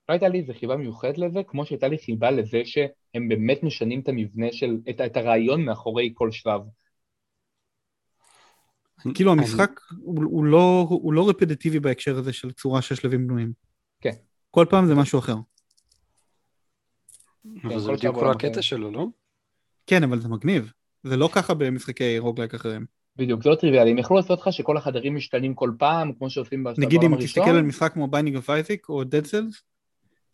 לא הייתה לי איזה חיבה מיוחדת לזה, כמו שהייתה לי חיבה לזה שהם באמת משנים את המבנה של, את, את הרעיון מאחורי כל שלב. כאילו המשחק הוא, הוא, לא, הוא לא רפדטיבי בהקשר הזה של צורה שהשלבים בנויים. כן. כל פעם זה משהו אחר. אבל זה כל בדיוק כל הקטע. שלו, לא? כן, אבל זה מגניב. זה לא ככה במשחקי roguelike אחרים. בדיוק, זה לא טריוויאלי, הם יכלו לעשות לך שכל החדרים משתנים כל פעם, כמו שעושים בשלב נגיד אם תסתכל הראשון. על משחק כמו Binding of Isaac או Dead Cells,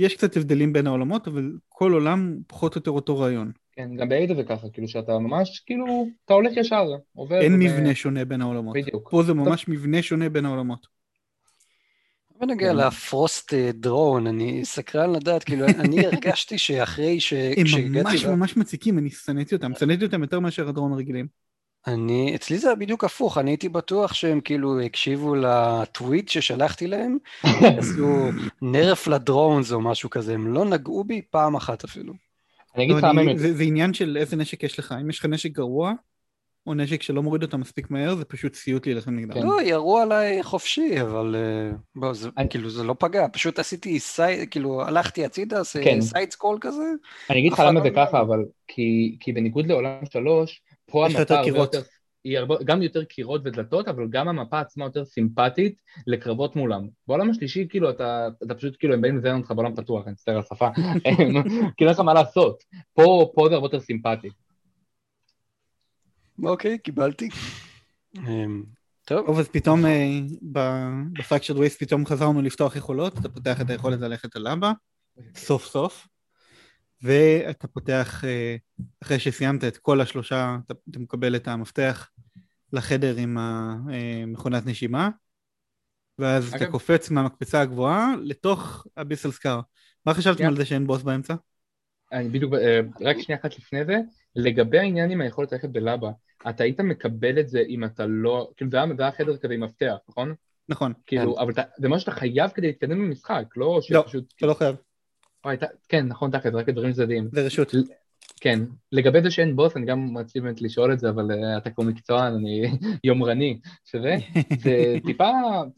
יש קצת הבדלים בין העולמות, אבל כל עולם פחות או יותר אותו רעיון. כן, גם ב Hades זה ככה, כאילו שאתה ממש, כאילו, אתה הולך ישר, עובר. אין ו- מבנה שונה בין העולמות. בדיוק. פה זה ממש מבנה שונה בין העולמות. בנוגע. לפרוסט דרון, אני סקרן לדעת, כאילו, אני הרגשתי שאחרי ש... הם ממש ממש מציקים, אני שנאתי אותם. שנאתי אותם יותר מאשר הדרון הרגילים. אני, אצלי זה בדיוק הפוך, אני הייתי בטוח שהם כאילו הקשיבו לטוויט ששלחתי להם, עשו נרף לדרונס או משהו כזה, הם לא נגעו בי פעם אחת אפילו. אני אגיד לא, לך מה הם... זה זה עניין של איזה נשק יש לך. אם יש לך נשק גרוע, או נשק שלא מוריד אותה מספיק מהר, זה פשוט סיוט להילחם נגדם. כן. לא, ירו עליי חופשי, אבל אה, בוא, זה, אני- כאילו זה לא פגע, פשוט עשיתי side, כאילו הלכתי הצידה, כן. side scroll כזה, אני אגיד לך למה לא זה ככה. אבל כי כי בניגוד לעולם שלוש, פה המפה יותר הרבה קירות. יותר... היא הרבה, גם יותר קירות ודלתות, אבל גם המפה עצמה יותר סימפטית לקרבות מולם. בעולם השלישי, כאילו, אתה, אתה פשוט, כאילו, הם באים לזיין אותך בעולם פתוח, אני מצטער על השפה, כאילו, אין לך מה לעשות. פה, פה זה הרבה יותר סימפטי. אוקיי, קיבלתי. אמ, טוב, טוב, אז פתאום בפרקצ'רד ווייסט פתאום חזרנו לפתוח יכולות, אתה פותח את היכולת ללכת על אבא, סוף סוף, ואתה פותח, אה, אחרי שסיימת את כל השלושה, אתה, אתה מקבל את המפתח לחדר עם המכונת נשימה, ואז אתה אגב- קופץ מהמקפצה הגבוהה לתוך הביסל סקאר. מה חשבתם שנייה. על זה שאין בוס באמצע? אני בדיוק, אה, רק שנייה אחת לפני זה, לגבי העניין עם היכולת ללכת בלבה, אתה היית מקבל את זה אם אתה לא, כאילו זה היה חדר כזה עם מפתח, נכון? נכון, כאילו, אבל אתה- זה מה שאתה חייב כדי להתקדם במשחק, לא לא, שפשוט... אתה לא חייב, אתה- כן, נכון, זה רק דברים צדדיים. זה רשות. כן, לגבי זה שאין בוס, אני גם רציתי באמת לשאול את זה, אבל uh, אתה כמו מקצוען, אני יומרני, שזה, זה טיפה,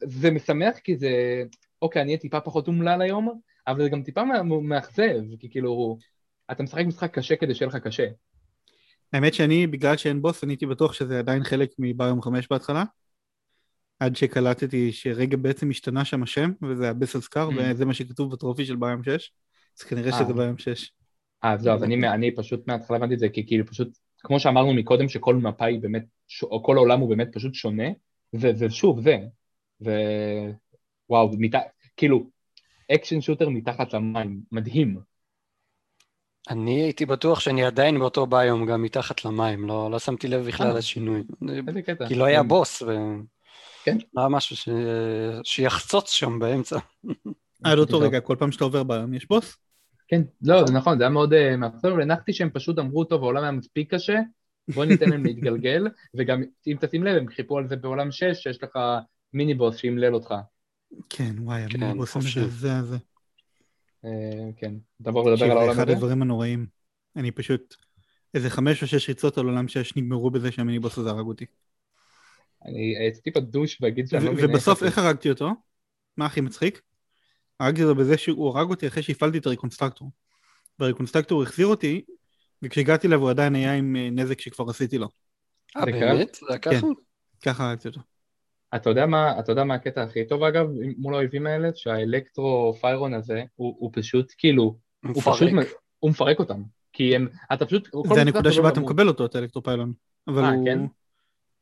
זה משמח כי זה, אוקיי, אני אהיה טיפה פחות אומלל היום, אבל זה גם טיפה מא- מאכזב, כי כאילו, אתה משחק משחק קשה כדי שיהיה לך קשה. האמת שאני, בגלל שאין בוס, אני הייתי בטוח שזה עדיין חלק מביום 5 בהתחלה. עד שקלטתי שרגע בעצם השתנה שם השם, וזה הביסל סקאר, Mm. וזה מה שכתוב בטרופי של ביום 6. אז כנראה אה. שזה ביום 6. אה, זהו, אז אני, אני פשוט מההתחלה הבנתי את זה, כי כאילו פשוט, כמו שאמרנו מקודם, שכל מפה היא באמת, ש- או כל העולם הוא באמת פשוט שונה, ו- ושוב, זה, ווואו, מת... כאילו, action shooter מתחת למים, מדהים. אני הייתי בטוח שאני עדיין באותו biome, גם מתחת למים, לא, לא שמתי לב בכלל אה. לשינוי. איזה קטע. כי לא היה כן. בוס, ו... כן. לא היה משהו ש... שיחצוץ שם באמצע. עד אותו טוב. רגע, כל פעם שאתה עובר biome יש בוס? כן, לא, זה נכון, זה היה מאוד אה, מאכזב, אבל הנחתי שהם פשוט אמרו, טוב, העולם היה מספיק קשה, בוא ניתן להם להתגלגל, וגם אם תשים לב, הם חיפו על זה בעולם 6, שיש לך מיני בוס שימלל אותך. כן, וואי, כן, המיניבוס חופשי. המזעזע הזה. אה, כן, תעבור לדבר על זה העולם אחד הזה? הדברים הנוראים. אני פשוט... איזה חמש או שש ריצות על עולם שש נגמרו בזה שהמיניבוס הזה הרג אותי. אני הייתי טיפה דוש ואגיד שאני לא מבין ובסוף איך הרגתי אותו? מה הכי מצחיק? הרגתי אותו בזה שהוא הרג אותי אחרי שהפעלתי את הריקונסטרקטור. והריקונסטרקטור החזיר אותי, וכשהגעתי אליו הוא עדיין היה עם אה, נזק שכבר עשיתי לו. אה? באמת? זה ככה? כן. ככה הרגתי אותו. אתה יודע מה, אתה יודע מה הקטע הכי טוב אגב, מול האויבים האלה? שהאלקטרו פיירון הזה, הוא, הוא פשוט כאילו, הוא הוא פשוט, מפרק. הוא מפרק אותם. כי הם, אתה פשוט, זה הנקודה מפגש שבה לא אתה. מקבל אותו, את האלקטרופיילון. אבל אה, הוא... כן?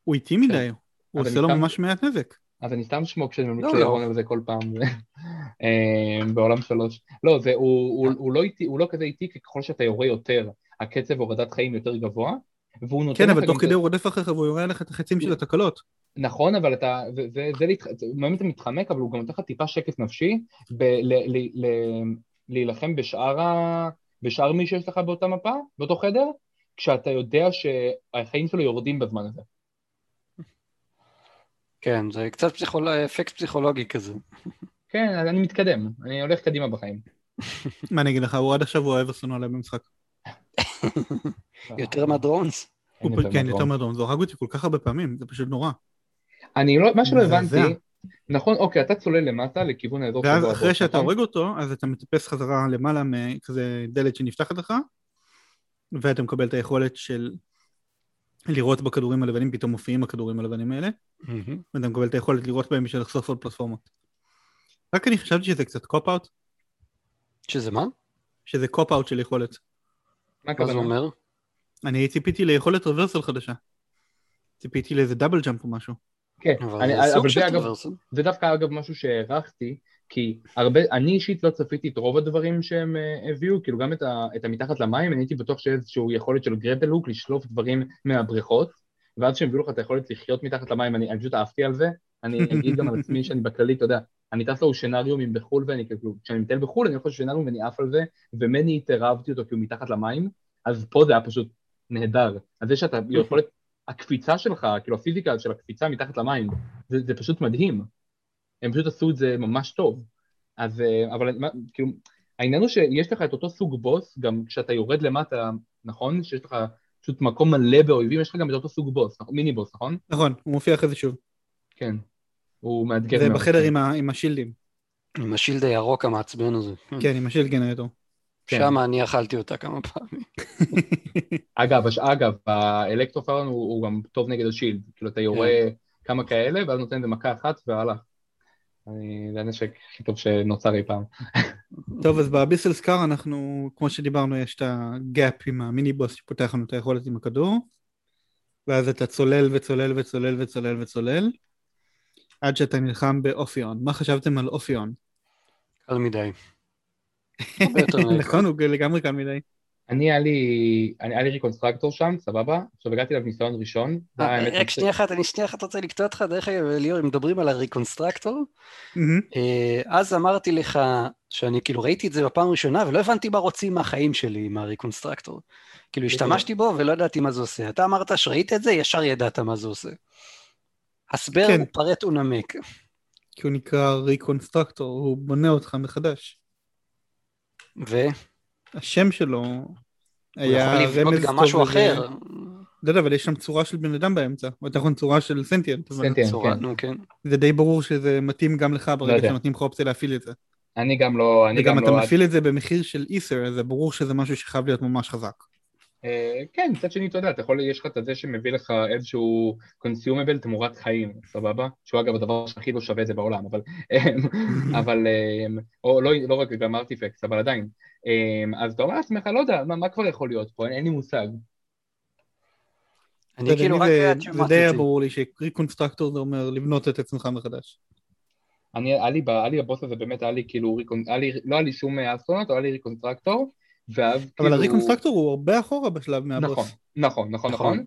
הוא איטי מדי, הוא אז עושה לו ממש מעט נזק. אז אני סתם שמוק כשאני ממליץ לא, לירון לא. על זה כל פעם, אה, בעולם שלוש. לא, זה, הוא, הוא, הוא, לא איטי, הוא לא כזה איטי, כי ככל שאתה יורה יותר, הקצב הורדת חיים יותר גבוה, והוא נותן כן, אבל תוך כדי הוא רודף אחריך והוא יורה עליך את החצים של התקלות. נכון, אבל אתה, זה, זה, זה, באמת אתה מתחמק, אבל הוא גם נותן לך טיפה שקט נפשי, ב, ל, ל, ל, להילחם בשאר, ה, בשאר מי שיש לך באותה מפה, באותו חדר, כשאתה יודע שהחיים שלו יורדים בזמן הזה. כן, זה קצת פסיכול... אפקט פסיכולוגי כזה. כן, אז אני מתקדם, אני הולך קדימה בחיים. מה אני אגיד לך, הוא עד עכשיו הוא אוהב ושונא עליי במשחק. יותר מהדרונס. כן. יותר מהדרום, זה הרג אותי כל כך הרבה פעמים, זה פשוט נורא. אני לא, מה שלא. הבנתי, נכון, אוקיי, אתה צולל למטה לכיוון האזור ואז אחרי שאתה? הורג אותו, אז אתה מטפס חזרה למעלה מכזה דלת שנפתחת לך, ואתה מקבל את היכולת של לראות בכדורים הלבנים, פתאום מופיעים הכדורים הלבנים האלה, ואתה מקבל את היכולת לראות בהם בשביל לחשוף עוד פלטפורמות. רק אני חשבתי שזה קצת cop-out, שזה מה? שזה cop-out של יכולת. מה זה? אומר? אני ציפיתי ליכולת traversal חדשה. ציפיתי לאיזה double jump או משהו. כן, אבל אני- זה סוג אבל של זה אגב, traversal. זה דווקא אגב משהו שהערכתי, כי הרבה, אני אישית לא צפיתי את רוב הדברים שהם אה, הביאו, כאילו גם את, ה, את המתחת למים, אני הייתי בטוח שאיזשהו יכולת של grapple hook לשלוף דברים מהבריכות, ואז שהם הביאו לך את היכולת לחיות מתחת למים, אני, אני פשוט אהבתי על זה, אני אגיד גם על עצמי שאני בכללי, אתה יודע, אני טס לאושנריומים בחו"ל, ואני כאילו, כשאני מטייל בחו"ל, אני יכול לשנריום ואני עף על זה, ומני התערבתי אותו כי הוא מתחת למים, אז פה זה היה פשוט נהדר. אז זה שאתה, יכולת, הקפיצה שלך, כאילו הפיזיקה של הקפיצה מתחת למים, זה, זה פשוט מדהים. הם פשוט עשו את זה ממש טוב. אז, אה, אבל כאילו, העניין הוא שיש לך את אותו סוג בוס, גם כשאתה יורד למטה, נכון? שיש לך פשוט מקום מלא באויבים, יש לך גם את אותו סוג בוס, נכון? מיני בוס, נכון? נכון, הוא מופיע אחרי זה שוב. כן. הוא מאתגר זה מאוד. בחדר עם ה- עם השילדים. עם השילד הירוק המעצבן הזה. כן, עם השילד גנרטור. כן. שם אני אכלתי אותה כמה פעמים. אגב, אגב, האלקטרופארון הוא, הוא גם טוב נגד השילד. כאילו, אתה יורה כמה כאלה, ואז נותן במכה אחת, והלך. אני- זה הנשק הכי טוב שנוצר אי פעם. טוב, אז ב Abyssal Scar אנחנו, כמו שדיברנו, יש את ה gap עם המיני בוס שפותח לנו את היכולת עם הכדור, ואז אתה צולל וצולל וצולל וצולל וצולל, עד שאתה נלחם ב Ophion. מה חשבתם על Ophion? קל מדי. נכון, הוא לגמרי קל מדי. אני, היה לי, אני, היה לי reconstructor שם, סבבה? עכשיו הגעתי אליו ניסיון ראשון. היה האמת רק. שנייה אחת, אני שנייה אחת רוצה לקטוע אותך, דרך אגב, ליאור, אם מדברים על ה reconstructor, מהמם. אה, אז אמרתי לך שאני כאילו ראיתי את זה בפעם הראשונה ולא הבנתי מה רוצים מהחיים שלי עם ה reconstructor. כאילו השתמשתי בו ולא ידעתי מה זה עושה. אתה אמרת שראית את זה, ישר ידעת מה זה עושה. הסבר כן. הוא פרט ונמק. כי הוא נקרא reconstructor, הוא בונה אותך מחדש. והוא השם שלו היה יכול לבנות רמז גם טוב משהו אחר. לא יודע, אבל יש שם צורה של בן אדם באמצע, או יותר נכון צורה של sentient, sentient. כן. כן. זה די ברור שזה מתאים גם לך לא ברגע יודע. שנותנים לך אופציה להפעיל את זה. אני גם לא, אני וגם גם אתה לא... מפעיל את זה במחיר של איסר, אז זה ברור שזה משהו שחייב להיות ממש חזק. אה, כן, מצד שני, אתה יודע, אתה יכול, יש לך את זה שמביא לך איזשהו קונסיומבל תמורת חיים, סבבה? שהוא אגב הדבר שהכי לא שווה זה בעולם, אבל... אבל... אה, או לא, לא רק גם ארטיפקס, אבל עדיין. אמ, אז אתה אומר לעצמך, לא יודע, מה, מה כבר יכול להיות פה, אין, אין לי מושג. אני כאילו רק זה, זה די. ברור לי ש reconstructor זה אומר לבנות את עצמך מחדש. אני, היה לי, היה לי בבוס הזה באמת, היה לי כאילו, recon, היה לי, לא היה לי שום astronaut, היה לי reconstructor, ואז אבל כאילו... ה reconstructor הוא הרבה אחורה בשלב מהבוס. נכון, נכון, נכון, נכון. נכון.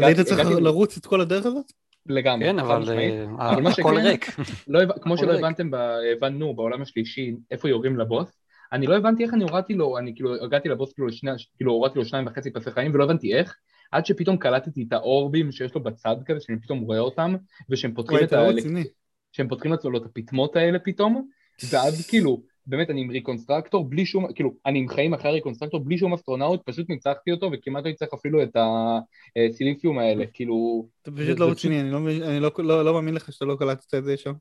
אז היית צריך הגעתי לרוץ את כל הדרך הזאת? לגמרי, כן, אבל. אה, אבל הכל שכן- ריק. לא, כמו הכל שלא ריק. הבנתם, הבנו בעולם השלישי איפה יורים לבוס, אני לא הבנתי איך אני הורדתי לו, אני כאילו הגעתי לבוס כאילו לשני, כאילו הורדתי לו שניים וחצי פסי חיים ולא הבנתי איך, עד שפתאום קלטתי את ה orbים שיש לו בצד כזה, שאני פתאום רואה אותם, ושהם פותחים את לא ה... רציני. שהם פותחים לעצמו לו את הפטמות האלה פתאום, ואז כאילו, באמת אני עם reconstructor, בלי שום, כאילו, אני עם חיים אחרי ה reconstructor, בלי שום astronaut, פשוט ניצחתי אותו וכמעט לא צריך אפילו את ה silphium האלה, כאילו, אתה פשוט לא רציני, אני לא לא- לא לא מאמין לך שאתה לא קלטת את זה שם.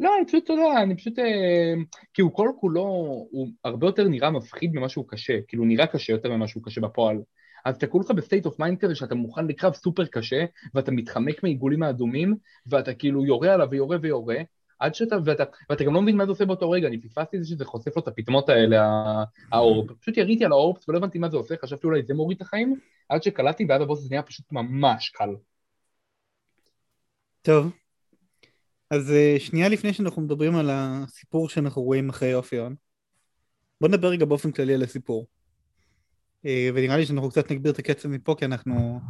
לא, אני פשוט, אתה יודע, אני פשוט, אה, כי הוא כל כולו, הוא הרבה יותר נראה מפחיד ממה שהוא קשה, כאילו הוא נראה קשה יותר ממה שהוא קשה בפועל. אז אתה כולך ב state of mind כזה שאתה מוכן לקרב סופר קשה, ואתה מתחמק מהעיגולים האדומים, ואתה כאילו יורה עליו ויורה ויורה, עד שאתה, ואתה, ואתה גם לא מבין מה זה עושה באותו רגע, אני פספסתי את זה שזה חושף לו את הפטמות האלה, ה- orb. פשוט יריתי על ה orbs ולא הבנתי מה זה עושה, חשבתי אולי זה מוריד את החיים, עד שקלטתי ואז הבוס זה נהיה פשוט ממש קל. טוב. אז אה, שנייה לפני שאנחנו מדברים על הסיפור שאנחנו רואים אחרי אופיון, בוא נדבר רגע באופן כללי על הסיפור. אה, ונראה לי שאנחנו קצת נגביר את הקצב מפה, כי אנחנו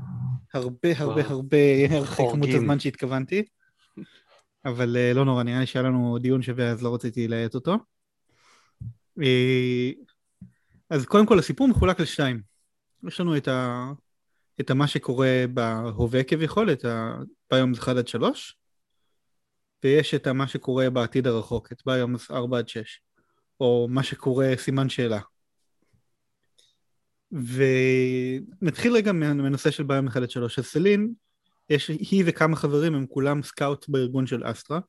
הרבה הרבה הרבה אחרי כמות. הזמן שהתכוונתי. אבל אה, לא נורא, נראה לי שהיה לנו דיון שווה, אז לא רציתי להאט אותו. אז קודם כל הסיפור מחולק לשתיים. יש לנו את, ה... את מה שקורה בהווה כביכול, את ה biomes 1 עד 3, ויש את מה שקורה בעתיד הרחוק, את biomes 4 עד 6, או מה שקורה סימן שאלה. ונתחיל רגע מהנושא של 1 עד 3. אז סלין, יש, היא וכמה חברים הם כולם scout בארגון של אסטרה,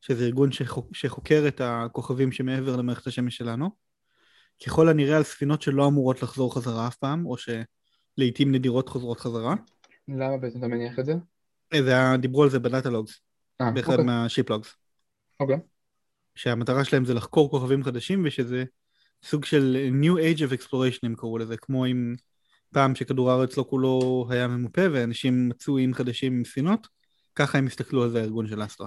שזה ארגון שחוק, שחוקר את הכוכבים שמעבר למערכת השמש שלנו. ככל הנראה על ספינות שלא אמורות לחזור חזרה אף פעם, או שלעיתים נדירות חוזרות חזרה. למה בעצם אתה מניח את זה? אה, זה היה, דיברו על זה בדאטה אה, באחד אוקיי, מהשיפ לוגס. אוקיי. שהמטרה שלהם זה לחקור כוכבים חדשים ושזה סוג של New Age of Exploration הם קראו לזה, כמו אם פעם שכדור הארץ לא כולו היה ממופה ואנשים מצאו איים חדשים עם ספינות, ככה הם הסתכלו על זה הארגון של אסטרה.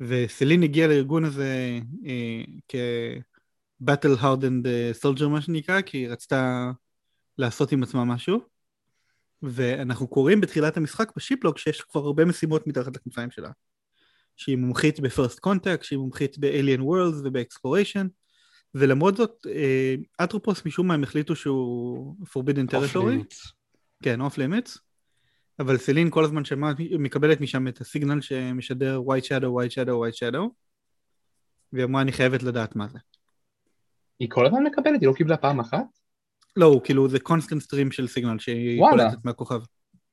וסלין הגיעה לארגון הזה אה, כ-Battle Hardened Soldier מה שנקרא, כי היא רצתה לעשות עם עצמה משהו, ואנחנו קוראים בתחילת המשחק ב ship log שיש כבר הרבה משימות מתחת לכנפיים שלה. שהיא מומחית ב-First Contact, שהיא מומחית ב-Alien Worlds וב-Exploration, ולמרות זאת, אה, אטרופוס משום מה הם החליטו שהוא Forbidden Territory. כן, off limits, אבל סלין כל הזמן שמע, מקבלת משם את הסיגנל שמשדר White Shadow, White Shadow, White Shadow, והיא אמרה אני חייבת לדעת מה זה. היא כל הזמן מקבלת? היא לא קיבלה פעם אחת? לא, הוא כאילו זה קונסטנט סטרים של סיגנל שהיא וואלה. קולטת מהכוכב.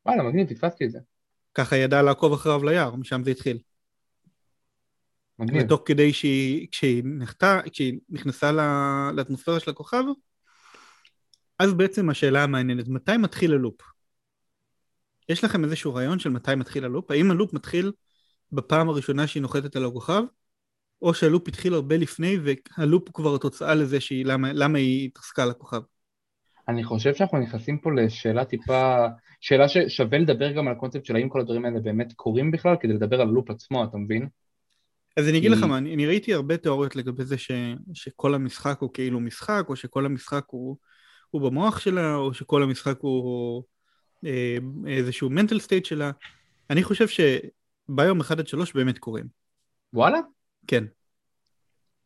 וואלה, מגניב, פספסתי את זה. ככה היא ידעה לעקוב אחריו ליער, משם זה התחיל. מגניב. ותוך כדי שהיא, כשהיא, נחתה, כשהיא נכנסה לאטמוספירה של הכוכב, אז בעצם השאלה המעניינת, מתי מתחיל הלופ? יש לכם איזשהו רעיון של מתי מתחיל הלופ? האם הלופ מתחיל בפעם הראשונה שהיא נוחתת על הכוכב, או שהלופ התחיל הרבה לפני והלופ הוא כבר התוצאה לזה שהיא, למה, למה היא התרסקה על הכוכב? אני חושב שאנחנו נכנסים פה לשאלה טיפה, שאלה ששווה לדבר גם על הקונספט של האם כל הדברים האלה באמת קורים בכלל, כדי לדבר על הלופ עצמו, אתה מבין? אז אני אגיד לך מה, אני, אני ראיתי הרבה תיאוריות לגבי זה ש, שכל המשחק הוא כאילו משחק, או שכל המשחק הוא, הוא במוח שלה, או שכל המשחק הוא אה, איזשהו mental state שלה. אני חושב שביום 1 עד 3 באמת קורים, וואלה? כן.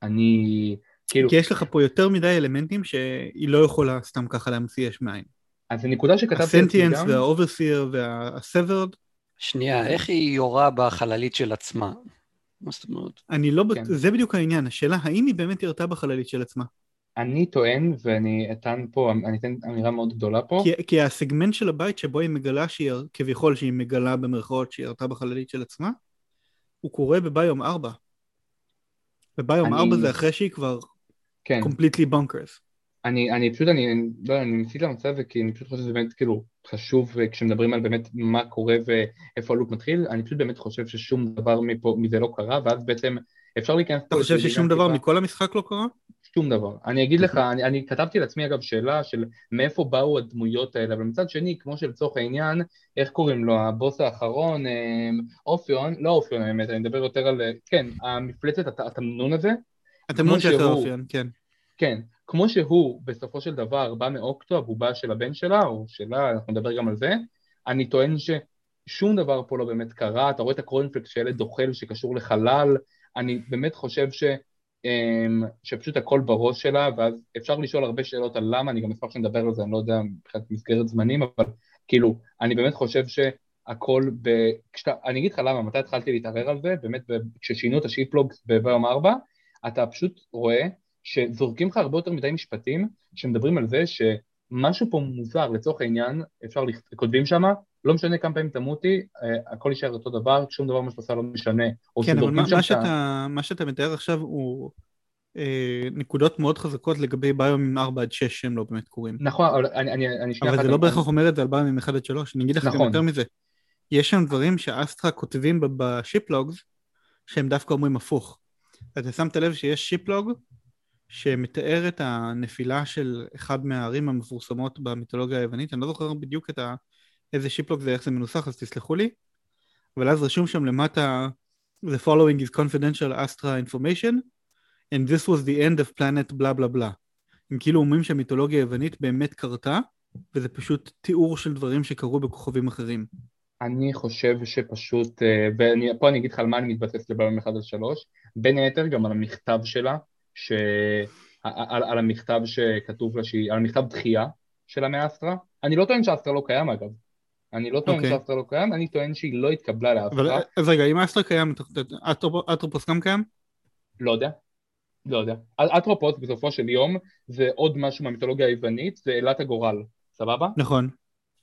אני, כאילו, כי יש לך פה יותר מדי אלמנטים שהיא לא יכולה סתם ככה להמציא יש מאין. אז הנקודה שכתבתי הסנטיאנס גם, והאוברסיר והסוורד, שנייה, איך היא יורה בחללית של עצמה? מה זאת אומרת? אני לא, כן. זה בדיוק העניין, השאלה האם היא באמת ירתה בחללית של עצמה. אני טוען, ואני אתן פה, אני אתן אמירה מאוד גדולה פה, כי, כי הסגמנט של הבית שבו היא מגלה שהיא, כביכול שהיא מגלה במרכאות שהיא ירתה בחללית של עצמה, הוא קורה בביום 4. בביום אני- 4 זה אחרי שהיא כבר כן, completely bonkers. אני, אני פשוט, אני, אני, לא, יודע, אני ניסיתי למצב הזה כי אני פשוט חושב שזה באמת כאילו חשוב כשמדברים על באמת מה קורה ואיפה הלופ מתחיל, אני פשוט באמת חושב ששום דבר מפה, מזה לא קרה, ואז בעצם אפשר להיכנס... אתה חושב ששום דבר מכל המשחק לא קרה? שום דבר. אני אגיד לך, אני, אני כתבתי לעצמי אגב שאלה של מאיפה באו הדמויות האלה, אבל מצד שני, כמו שלצורך העניין, איך קוראים לו, הבוס האחרון, אה, אופיון, לא אופיון האמת, אני מדבר יותר על, כן, המפלצת, התמנון הזה. התמנון של אופיון, כן. כן, כמו שהוא בסופו של דבר בא מאוקטו, הבובה של הבן שלה, או שלה, אנחנו נדבר גם על זה, אני טוען ששום דבר פה לא באמת קרה, אתה רואה את הקורנפלקס שילד אוכל שקשור לחלל, אני באמת חושב ש... אמ, שפשוט הכל בראש שלה, ואז אפשר לשאול הרבה שאלות על למה, אני גם אשמח שנדבר על זה, אני לא יודע מבחינת מסגרת זמנים, אבל כאילו, אני באמת חושב שהכל ב... כשאתה, אני אגיד לך למה, מתי התחלתי להתערער על זה, באמת כששינו את השיפלוגס בוורם 4, אתה פשוט רואה שזורקים לך הרבה יותר מדי משפטים שמדברים על זה שמשהו פה מוזר, לצורך העניין, אפשר, כותבים שמה, לא משנה כמה פעמים תמותי, אה, הכל יישאר אותו דבר, שום דבר מה שאתה עושה לא משנה. כן, אבל מה, מה, שאתה, מה שאתה מתאר עכשיו הוא אה, נקודות מאוד חזקות לגבי ביומים 4 עד 6 שהם לא באמת קורים. נכון, אבל אני, אני, אני שנייה... אבל זה לא בהכרח אומר את זה על ביומים 1 עד 3, אני אגיד לך נכון. גם יותר מזה. יש שם דברים שאסטרה כותבים בשיפלוגס, שהם דווקא אומרים הפוך. אתה שמת לב שיש שיפלוג שמתאר את הנפילה של אחד מהערים המפורסמות במיתולוגיה היוונית, אני לא זוכר בדיוק ה... איזה שיפלוק זה, איך זה מנוסח, אז תסלחו לי. אבל אז רשום שם למטה The following is confidential Astra information and this was the end of planet בלה בלה בלה. הם כאילו אומרים שהמיתולוגיה היוונית באמת קרתה וזה פשוט תיאור של דברים שקרו בכוכבים אחרים. אני חושב שפשוט, אה, ופה אני אגיד לך על מה אני מתבסס לבעיה 1 עד 3, בין היתר גם על המכתב שלה, ש... על, על המכתב שכתוב לה שהיא, על המכתב דחייה של המאסטרה. אני לא טוען שאסטרה לא קיים אגב, אני לא טוען okay. אוקיי. שאסטרה לא קיים, אני טוען שהיא לא התקבלה לאסטרה. אז רגע, אם אסטרה קיים, אטרופוס גם קיים? לא יודע. לא יודע. אטרופוס בסופו של יום זה עוד משהו מהמיתולוגיה היוונית, זה אלת הגורל, סבבה? נכון.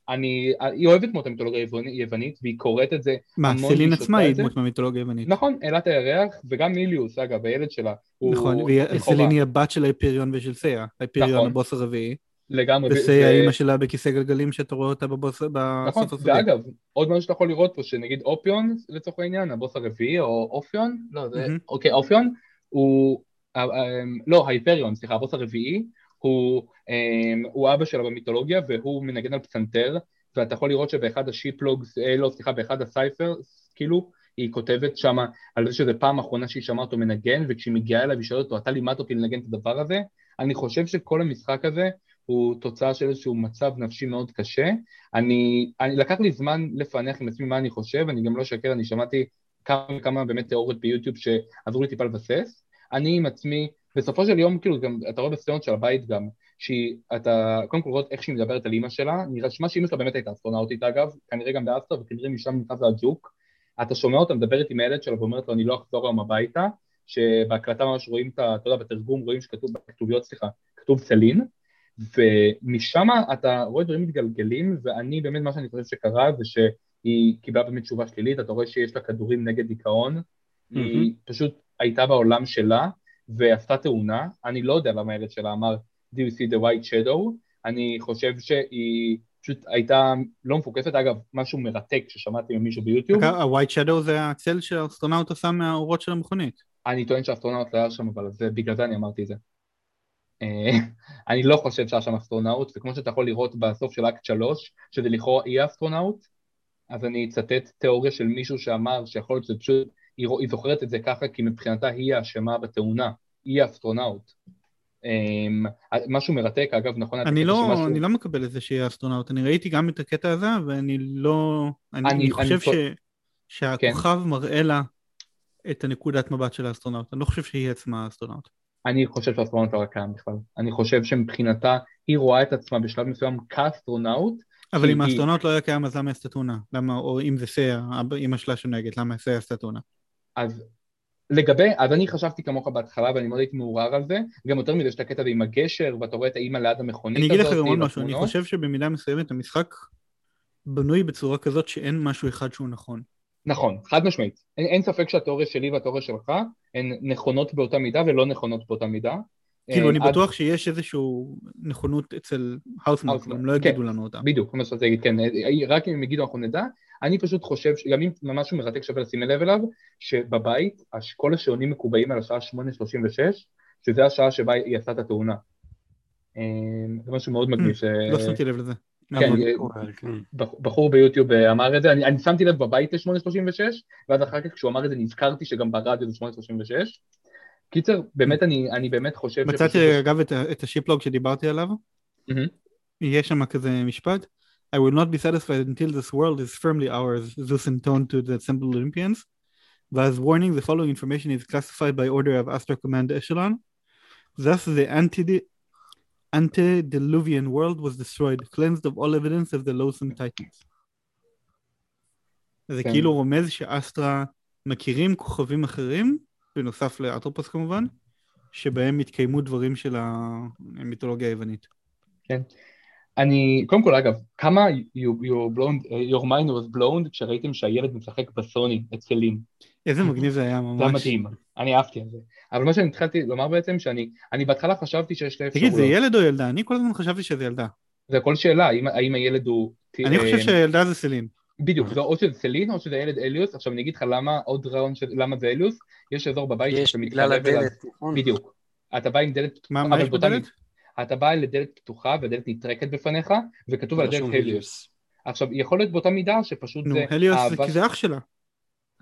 אני, היא אוהבת מאוד את המיתולוגיה היוונית והיא קוראת את זה מה, סלין עצמה היא דמות מהמיתולוגיה היוונית. נכון, אלת הירח וגם מיליוס, אגב, הילד שלה. נכון, וסלין היא הבת של ההיפריון ושל סיה, ההיפריון נכון. הבוס הרביעי. לגמרי. וסי האימא שלה בכיסא גלגלים שאתה רואה אותה בבוס, נכון. ואגב, עוד משהו שאתה יכול לראות פה, שנגיד אופיון לצורך העניין, הבוס הרביעי, או אופיון, לא, זה, אוקיי, אופיון, הוא, אה, אה, לא, ההיפריון, סליחה, הבוס הרביעי, הוא, אה, הוא אבא שלה במיתולוגיה והוא מנגן על פסנתר, ואתה יכול לראות שבאחד השיפלוגס, לא, סליחה, באחד הסייפר, כאילו, היא כותבת שמה על זה שזה פעם אחרונה שהיא שמעה אותו מנגן, וכשהיא מגיעה אליו היא שואלת אותו, אתה לימדת אותי לנגן את הדבר הזה? אני חושב שכל המשחק הזה הוא תוצאה של איזשהו מצב נפשי מאוד קשה. אני, אני לקח לי זמן לפענח עם עצמי מה אני חושב, אני גם לא אשקר, אני שמעתי כמה וכמה באמת תיאוריות ביוטיוב שעזרו לי טיפה לבסס. אני עם עצמי, בסופו של יום, כאילו, גם, אתה רואה בסצנות של הבית גם, שאתה, קודם כל רואה איך שהיא מדברת על אימא שלה, נראה שמה שאימא שלה באמת הייתה אסטרונאוטית אגב, כנראה גם באסטר, וכנראה משם נכנס לה הג'וק. אתה שומע אותה מדברת עם הילד שלה ואומרת לו, אני לא אחזור היום הביתה, שבהקלטה ממש רואים את ה... אתה יודע, בתרגום רואים שכתוב, בכתוביות, סליחה, כתוב סלין, ומשם אתה רואה דברים מתגלגלים, ואני באמת, מה שאני חושב שקרה זה שהיא קיבלה באמת תשובה שלילית, אתה רואה שיש לה כדורים נגד דיכאון, mm-hmm. היא פשוט הייתה בעולם שלה, ועשתה תאונה, אני לא יודע למה הילד שלה אמר, do you see the white shadow, אני חושב שהיא פשוט הייתה לא מפוקסת, אגב, משהו מרתק ששמעתי ממישהו ביוטיוב. ה-white shadow זה הצל שהאסטרונאוט עשה מהאורות של המכונית. אני טוען שהאסטרונאוט לא היה שם, אבל זה, בגלל זה אני אמרתי את זה. אה, אני לא חושב שהיה שם אסטרונאוט, וכמו שאתה יכול לראות בסוף של אקט 3, שזה לכאורה היא אסטרונאוט, אז אני אצטט תיאוריה של מישהו שאמר שיכול להיות שזה פשוט, היא, היא זוכרת את זה ככה כי מבחינתה היא האשמה בתאונה, היא האסטרונאוט. אמ, משהו מרתק, אגב, נכון? אני לא, שמשהו... אני לא מקבל את זה שיהיה אסטרונאוט, אני ראיתי גם את הקטע הזה, ואני לא... אני, אני, אני חושב אני... ש... שהכוכב כן. מראה לה את הנקודת מבט של האסטרונאוט, אני לא חושב שהיא עצמה האסטרונאוט. אני חושב שאסטרונאוט לא קיים בכלל. אני חושב שמבחינתה היא רואה את עצמה בשלב מסוים כאסטרונאוט. אבל אם האסטרונאוט לא היה קיים אז למה עשתה תאונה? למה, או אם זה סיה, אמא שלה שנהגת, למה סיה עשתה תאונה? אז לגבי, אז אני חשבתי כמוך בהתחלה ואני מאוד הייתי מעורר על זה, גם יותר מזה יש את הקטע הזה עם הגשר ואתה רואה את האימא ליד המכונית הזאת. אני אגיד לך גם עוד משהו, אני חושב שבמידה מסוימת המשחק בנוי בצורה כזאת שאין משהו אחד שהוא נכון. נכון, חד משמעית. אין, אין ספק שהתיאוריה שלי והתיאוריה שלך הן נכונות באותה מידה ולא נכונות באותה מידה. כאילו, אה, אני. בטוח שיש איזושהי נכונות אצל האוסמארק, הם לא יגידו כן, לנו אותה. בדיוק, מה שאתה להגיד, כן, אה, רק אם הם יגידו אנחנו נדע. אני פשוט חושב, גם אם משהו מרתק שווה לשים לב אליו, שבבית כל השעונים מקובעים על השעה 8:36, שזה השעה שבה היא עשתה את התאונה. אה, זה משהו מאוד מגניב. ש... לא שמתי לב לזה. כן, אה, כן. בח- בחור ביוטיוב אה, אמר את זה, אני, אני שמתי לב בבית ל-836, ואז אחר כך כשהוא אמר את זה נזכרתי שגם ברדיו זה 836. קיצר, באמת אני, אני באמת חושב מצאתי אגב את את השיפלוג שדיברתי עליו, מהמם. יש שם כזה משפט. I will not be satisfied until this world is firmly ours, Zeus intoned to the assembled Olympians. ואז warning, the following information is classified by order of Astra Command Echelon. Thus the anti- antediluvian world was destroyed, cleansed of all evidence of the loathsome titans. זה כן. כאילו רומז שאסטרה מכירים כוכבים אחרים, בנוסף לאטרופוס כמובן, שבהם התקיימו דברים של המיתולוגיה היוונית. אני, קודם כל אגב, כמה you, you blown, your mind was blown כשראיתם שהילד משחק בסוני אצל לין, איזה מגניב זה היה זה היה ממש. מדהים, אני אהבתי את זה. אבל מה שאני התחלתי לומר בעצם, שאני אני בהתחלה חשבתי שיש שתי תגיד, זה אפשרויות. ילד או ילדה? אני כל הזמן חשבתי שזה ילדה. זה הכל שאלה, האם, האם הילד הוא... אני אה, חושב שהילדה זה סלין. בדיוק, זה או שזה סלין או שזה ילד אליוס, עכשיו אני אגיד לך למה, עוד רעיון של למה זה אליוס, יש אזור בבית יש שאתה בגלל מתקרב אליו, הדלת, נכון? בדיוק, אתה בא עם דלת, מה מה יש בדלת? אתה בא לדלת פתוחה והדלת נטרקת בפניך, וכתוב על הדלת הליוס. עכשיו, יכול להיות באותה מידה שפשוט נו, זה הליוס זה אהבה כי זה אח שלה.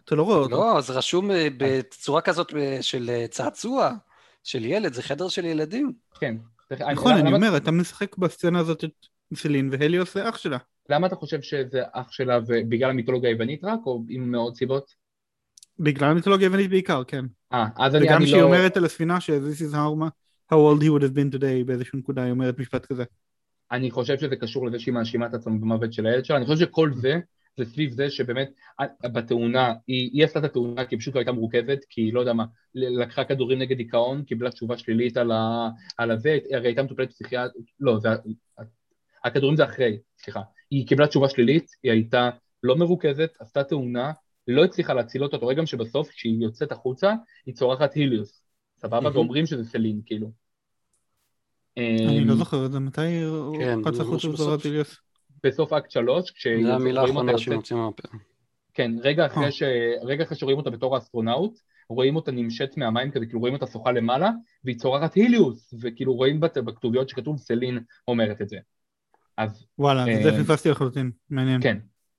אתה לא רואה אותו. לא, זה רשום אה, בצורה כזאת אה, של אה, צעצוע, של ילד, זה חדר של ילדים. כן. נכון, אני למה- אומר, אתה משחק בסצנה הזאת את סלין, והליוס זה אח שלה. למה אתה חושב שזה אח שלה ובגלל המיתולוגיה היוונית רק, או עם מאוד סיבות? בגלל המיתולוגיה היוונית בעיקר, כן. אה, אז אני, וגם אני שהיא לא... אומרת על הספינה ש- this is how how old he would have been today באיזושהי נקודה, היא אומרת משפט כזה. אני חושב שזה קשור לזה שהיא מאשימה את עצמה במוות של הילד שלה, אני חושב שכל זה, זה סביב זה שבאמת אה, בתאונה, היא, היא עשתה את התאונה כי פשוט לא הייתה מורכבת, כי היא לא יודע מה, לקחה כדורים נגד דיכאון, קיבלה תשובה שלילית על, ה, על הזה, הרי הייתה מטופלת פסיכיאטרית, לא, זה, הכדורים זה אחרי, סליחה, היא קיבלה תשובה שלילית, היא הייתה לא מרוכזת, עשתה תאונה, לא הצליחה להציל אותו, אתה רואה גם שבסוף כשהיא יוצאת החוצה, היא צורחת היליוס, סבבה? ואומרים שזה סלין, כאילו. אני אמ, לא זוכר את זה, מתי כן, רץ זה החוצה משהו וצורחת בסוף. אקט שלוש, כשרואים זו המילה האחרונה שמוציאים מהפה. כן, רגע אה. אחרי, ש... רגע אחרי שרואים אותה בתור האסטרונאוט, רואים אותה נמשית מהמים כזה, כאילו רואים אותה שוחה למעלה, והיא צורחת היליוס, וכאילו רואים בת... בכתוביות שכתוב סלין אומרת את זה. אז וואלה, אה, זה פספסתי לחלוטין, מעניין. כן,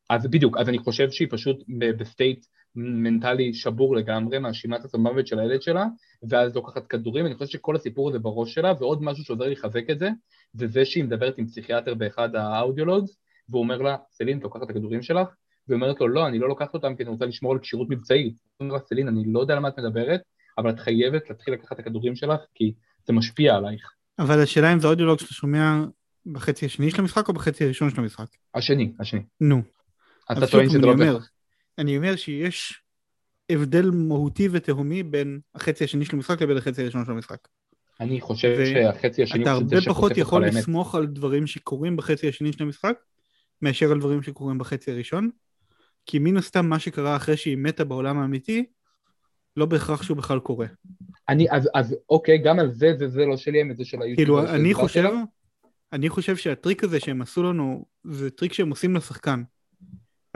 אז בדיוק, אז אני חושב שהיא פשוט ב- בסטייט מנטלי שבור לגמרי, מאשימה את המוות של הילד שלה, ואז לוקחת כדורים, אני חושב שכל הסיפור הזה בראש שלה, ועוד משהו שעוזר לי לחזק את זה, זה זה שהיא מדברת עם פסיכיאטר באחד ה audio logs, והוא אומר לה, סלין, את לוקחת את הכדורים שלך? והיא אומרת לו, לא, אני לא לוקחת אותם כי אני רוצה לשמור על כשירות מבצעית. הוא אומר לה, סלין, אני לא יודע על מה את מדברת, אבל את חייבת להתחיל לקחת את הכדורים שלך, כי זה משפיע עלייך. אבל השאלה אם זה אודיולוג שאתה שומע בחצי השני של המשחק או בחצי הראשון של המשחק? השני, השני. נו. אתה טוען שזה לא בהכרח. אני אומר שיש הבדל מהותי ותהומי בין החצי השני של המשחק לבין החצי הראשון של המשחק. אני חושב ו- שהחצי השני אתה הרבה פחות יכול. לסמוך על דברים שקורים בחצי השני של המשחק, מאשר על דברים שקורים בחצי הראשון, כי מן הסתם מה שקרה אחרי שהיא מתה בעולם האמיתי, לא בהכרח שהוא בכלל קורה. אני, אז, אז אוקיי, גם על זה, זה, זה לא שלי, זה של היוטיוב. כאילו, אני חושב, אני חושב שהטריק הזה שהם עשו לנו, זה טריק שהם עושים לשחקן.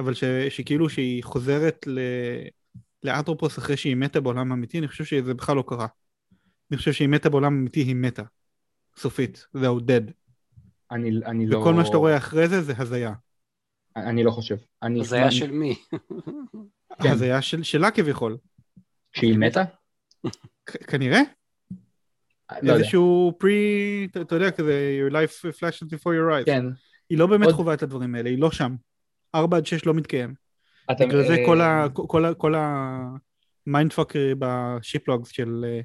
אבל ש, שכאילו שהיא חוזרת ל, לאטרופוס אחרי שהיא מתה בעולם האמיתי, אני חושב שזה בכלל לא קרה. אני חושב שהיא מתה בעולם האמיתי, היא מתה. סופית. זהו, dead. אני, אני לא... וכל מה שאתה רואה אחרי זה, זה הזיה. אני לא חושב. אני... זה היה של מי? כן. הזיה של, שלה כביכול. כשהיא מתה? כנראה. לא יודע. איזשהו פרי, אתה אתה יודע, כזה, your life flashes before your eyes. כן. היא לא באמת עוד- חווה את הדברים האלה, היא לא שם. 4 עד 6 לא מתקיים. אתה- בגלל זה אה, כל ה... כל ה... כל ה mindfuck ב ship logs של אה,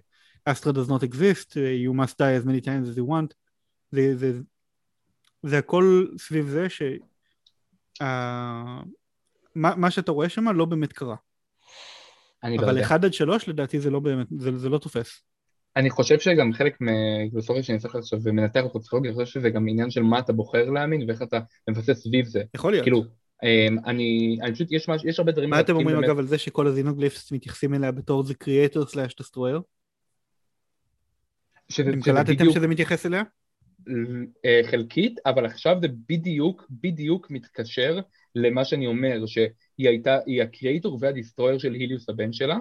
Astra does not exist, אה, you must die as many times as you want, זה, זה, זה הכל סביב זה ש... אה, מה, מה שאתה רואה שם לא באמת קרה. אני לא אבל יודע. 1 עד 3 לדעתי זה לא באמת, זה, זה לא תופס. אני חושב שגם חלק מפילוסופיה שאני צריך עכשיו ומנתח אותו פסיכולוגיה, אני חושב שזה גם עניין של מה אתה בוחר להאמין ואיך אתה מבסס סביב זה. יכול להיות. כאילו, אני, אני פשוט, יש, מש, יש הרבה דברים מה אתם אומרים באמת. אגב על זה שכל הזינוגליפס מתייחסים אליה בתור The Creator slash Destroyer? שזה, אתם קלטתם בדיוק שזה מתייחס אליה? אה, חלקית, אבל עכשיו זה בדיוק, בדיוק מתקשר למה שאני אומר, שהיא הייתה, היא ה creator וה destroyer של היליוס הבן שלה,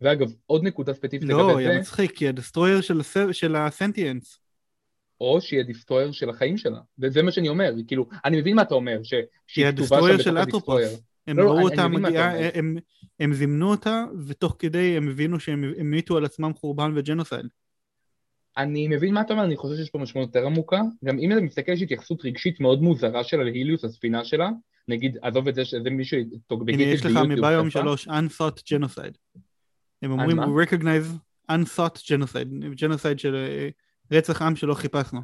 ואגב, עוד נקודה ספציפית לא, לגבי היה זה, מצחיק, כי ה destroyer של, הס... של ה sentients. או שיהיה destroyer של החיים שלה. וזה מה שאני אומר, כאילו, אני מבין מה אתה אומר, ש... שהיא כתובה ה destroyer שם של בתוך ה destroyer. אטרופוס. הם לא, לא, ראו אני- אותה אני מגיעה, אומר. הם, הם זימנו אותה, ותוך כדי הם הבינו שהם המיטו על עצמם חורבן ו genocide. אני מבין מה אתה אומר, אני חושב שיש פה משמעות יותר עמוקה. גם אם אתה מסתכל, יש התייחסות רגשית מאוד מוזרה שלה להיליוס, הספינה שלה. נגיד, עזוב את זה שזה מישהו הנה, יש לך מביום שלוש, Unthought Genocide. הם אומרים, we recognize Unthought Genocide, ג'נוסייד של אה, רצח עם שלא חיפשנו.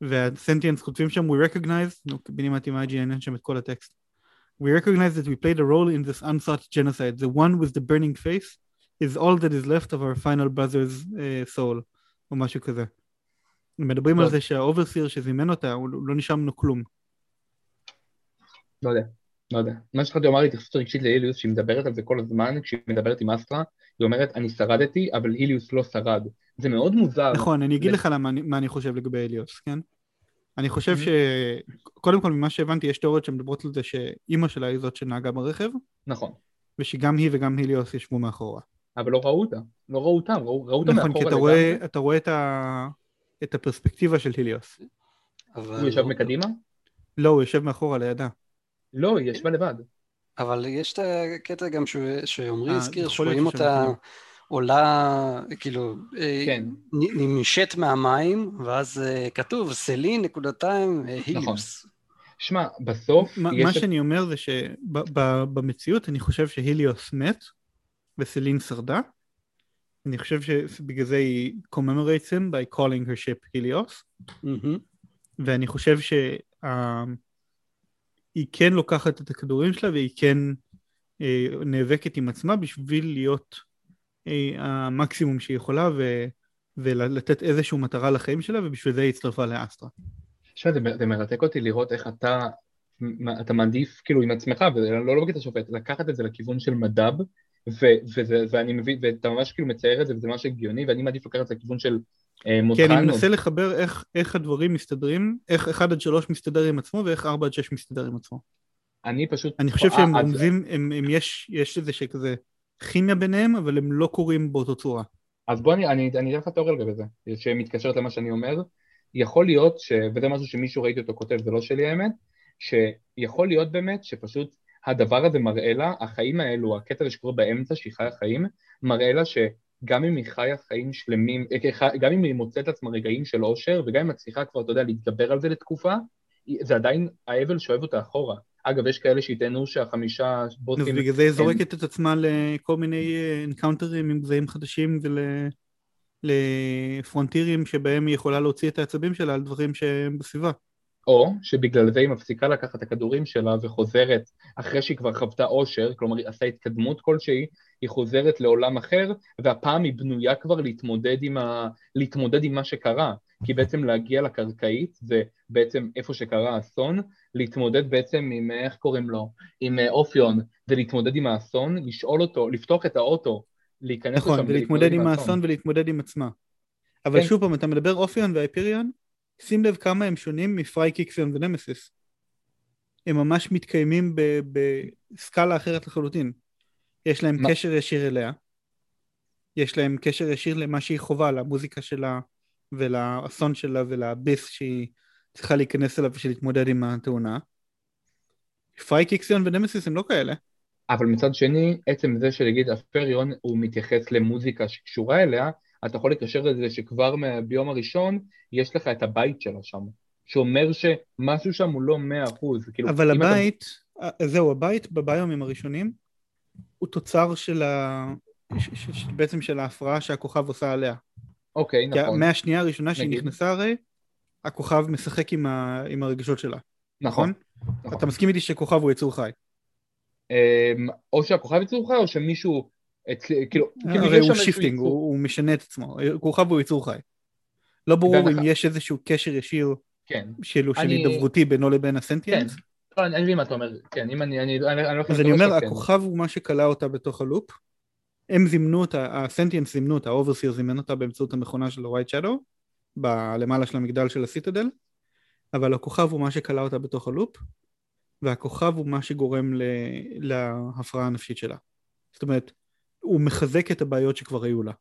והסנטיאנס כותבים שם, we recognize, נו, עם IGN, אין שם את כל הטקסט. We recognize that we played a role in this unthought genocide. The one with the burning face is all that is left of our final brother's uh, soul, או משהו כזה. מדברים על. זה שה overseer שזימן אותה, הוא לא נשאר ממנו כלום. לא יודע, לא יודע. מה שהתחלתי לומר התייחסות רגשית להיליוס, שהיא מדברת על זה כל הזמן, כשהיא מדברת עם אסטרה, היא אומרת, אני שרדתי, אבל היליוס לא שרד. זה מאוד מוזר. נכון, אני אגיד לך למה מה אני חושב לגבי אליוס, כן? אני חושב Mhm. ש... קודם כל, ממה שהבנתי, יש תיאוריות שמדברות על זה שאימא שלה היא זאת שנהגה ברכב, נכון. ושגם היא וגם היליוס ישבו מאחורה. אבל לא ראו אותה. לא ראו אותם, ראו, ראו אותם נכון, כי מאחורה אתה רואה, לגמרי. אתה רואה את, ה... את הפרספקטיבה של היליוס. אבל, הוא ישב מקדימה? לא, הוא יושב מאחורה לידה. לא, היא ישבה לבד. אבל יש את הקטע גם שעמרי אה, הזכיר, שרואים אותה. עולה, כאילו, אה, כן. נמשת מהמים, ואז אה, כתוב סלין נקודתיים היליוס. שמע, בסוף מה, יש... מה את- שאני אומר זה שבמציאות אני חושב שהיליוס מת וסלין שרדה. אני חושב שבגלל זה היא commemorates him by calling her ship היליוס. מהמם. ואני חושב שהיא כן לוקחת את הכדורים שלה והיא כן אה, נאבקת עם עצמה בשביל להיות אה, המקסימום שהיא יכולה ו, ולתת איזושהי מטרה לחיים שלה ובשביל זה היא הצטרפה לאסטרה. תשמע, זה, זה מרתק אותי לראות איך אתה, אתה מעדיף כאילו עם עצמך, ולא לא בקטע שופט, לקחת את זה לכיוון של מדב, ו, וזה, ואני מבין, ואתה ממש כאילו מצייר את זה, וזה ממש הגיוני, ואני מעדיף לקחת את זה לכיוון של אה, מותחן. אני מנסה לחבר איך, איך הדברים מסתדרים, איך 1 עד 3 מסתדר עם עצמו ואיך 4 עד 6 מסתדר עם עצמו. אני פשוט... אני חושב אה, שהם אז- רומזים, הם, הם יש, יש איזה שכזה כימיה ביניהם אבל הם לא קורים באותו צורה. אז בוא אני, אני, אני אתן לך תיאוריה לגבי זה, שמתקשרת למה שאני אומר. יכול להיות, ש, וזה משהו שמישהו ראיתי אותו כותב, זה לא שלי האמת, שיכול להיות באמת שפשוט הדבר הזה מראה לה, החיים האלו, הקטע שקורה באמצע, שהיא חיה חיים, מראה לה שגם אם היא חיה חיים שלמים, אה, גם אם היא מוצאת לעצמה רגעים של אושר, וגם אם מצליחה כבר, אתה יודע, להתגבר על זה לתקופה, זה עדיין האבל שואב אותה אחורה. אגב, יש כאלה שיטענו שהחמישה אז בוסים... בגלל זה היא זורקת את עצמה לכל מיני אנקאונטרים עם גזעים חדשים ולפרונטירים שבהם היא יכולה להוציא את העצבים שלה על דברים שהם בסביבה. או שבגלל זה היא מפסיקה לקחת את הכדורים שלה וחוזרת אחרי שהיא כבר חוותה אושר, כלומר היא עשה התקדמות כלשהי, היא חוזרת לעולם אחר, והפעם היא בנויה כבר להתמודד עם, ה... להתמודד עם מה שקרה, כי בעצם להגיע לקרקעית זה בעצם איפה שקרה האסון, להתמודד בעצם עם, איך קוראים לו, עם אה, אופיון, זה להתמודד עם האסון, לשאול אותו, לפתוח את האוטו, להיכנס נכון, לשם ולהתמודד עם האסון ולהתמודד עם עצמה. אבל כן. שוב פעם, אתה מדבר אופיון והאיפיריון, שים לב כמה הם שונים מפריי קיקסיון ונמסיס. הם ממש מתקיימים בסקאלה אחרת לחלוטין. יש להם מה? קשר ישיר אליה, יש להם קשר ישיר למה שהיא חווה, למוזיקה שלה ולאסון שלה ולביס שהיא צריכה להיכנס אליו בשביל להתמודד עם התאונה. פריי קיקסיון ונמסיס הם לא כאלה. אבל מצד שני, עצם זה שנגיד הפריון הוא מתייחס למוזיקה שקשורה אליה, אתה יכול לקשר את זה שכבר מה- ביום הראשון יש לך את הבית שלה שם, שאומר שמשהו שם הוא לא מאה אחוז. כאילו, אבל אתה- הבית, אה, זהו, הבית בביומים הראשונים הוא תוצר של ה... ש- ש- ש- בעצם של ההפרעה שהכוכב עושה עליה. אוקיי, כי נכון, מהשנייה הראשונה שהיא נגיד. נכנסה הרי, הכוכב משחק עם, ה... עם הרגשות שלה, נכון. נכון? נכון. אתה מסכים איתי שכוכב הוא יצור חי. אמ, או שהכוכב יצור חי או שמישהו, אצלי- כאילו, כאילו הרי הוא shifting. הוא, הוא משנה את עצמו, כוכב הוא יצור חי. לא ברור אם יש איזשהו קשר ישיר כן, של, של אני- הידברותי בינו לבין כן. ה sentients. לא, אני אני מבין מה אתה אומר, כן, אם אני, אני, אני, אני לא אז אני אומר, הכוכב הוא מה שכלא אותה בתוך ה loop. הם זימנו אותה, ה sentients זימנו אותה, ה overseer זימן אותה באמצעות המכונה של ה-White Shadow, למעלה של המגדל של ה citadel, אבל הכוכב הוא מה שכלא אותה בתוך ה loop, והכוכב הוא מה שגורם ל- להפרעה הנפשית שלה. זאת אומרת, הוא מחזק את הבעיות שכבר היו לה.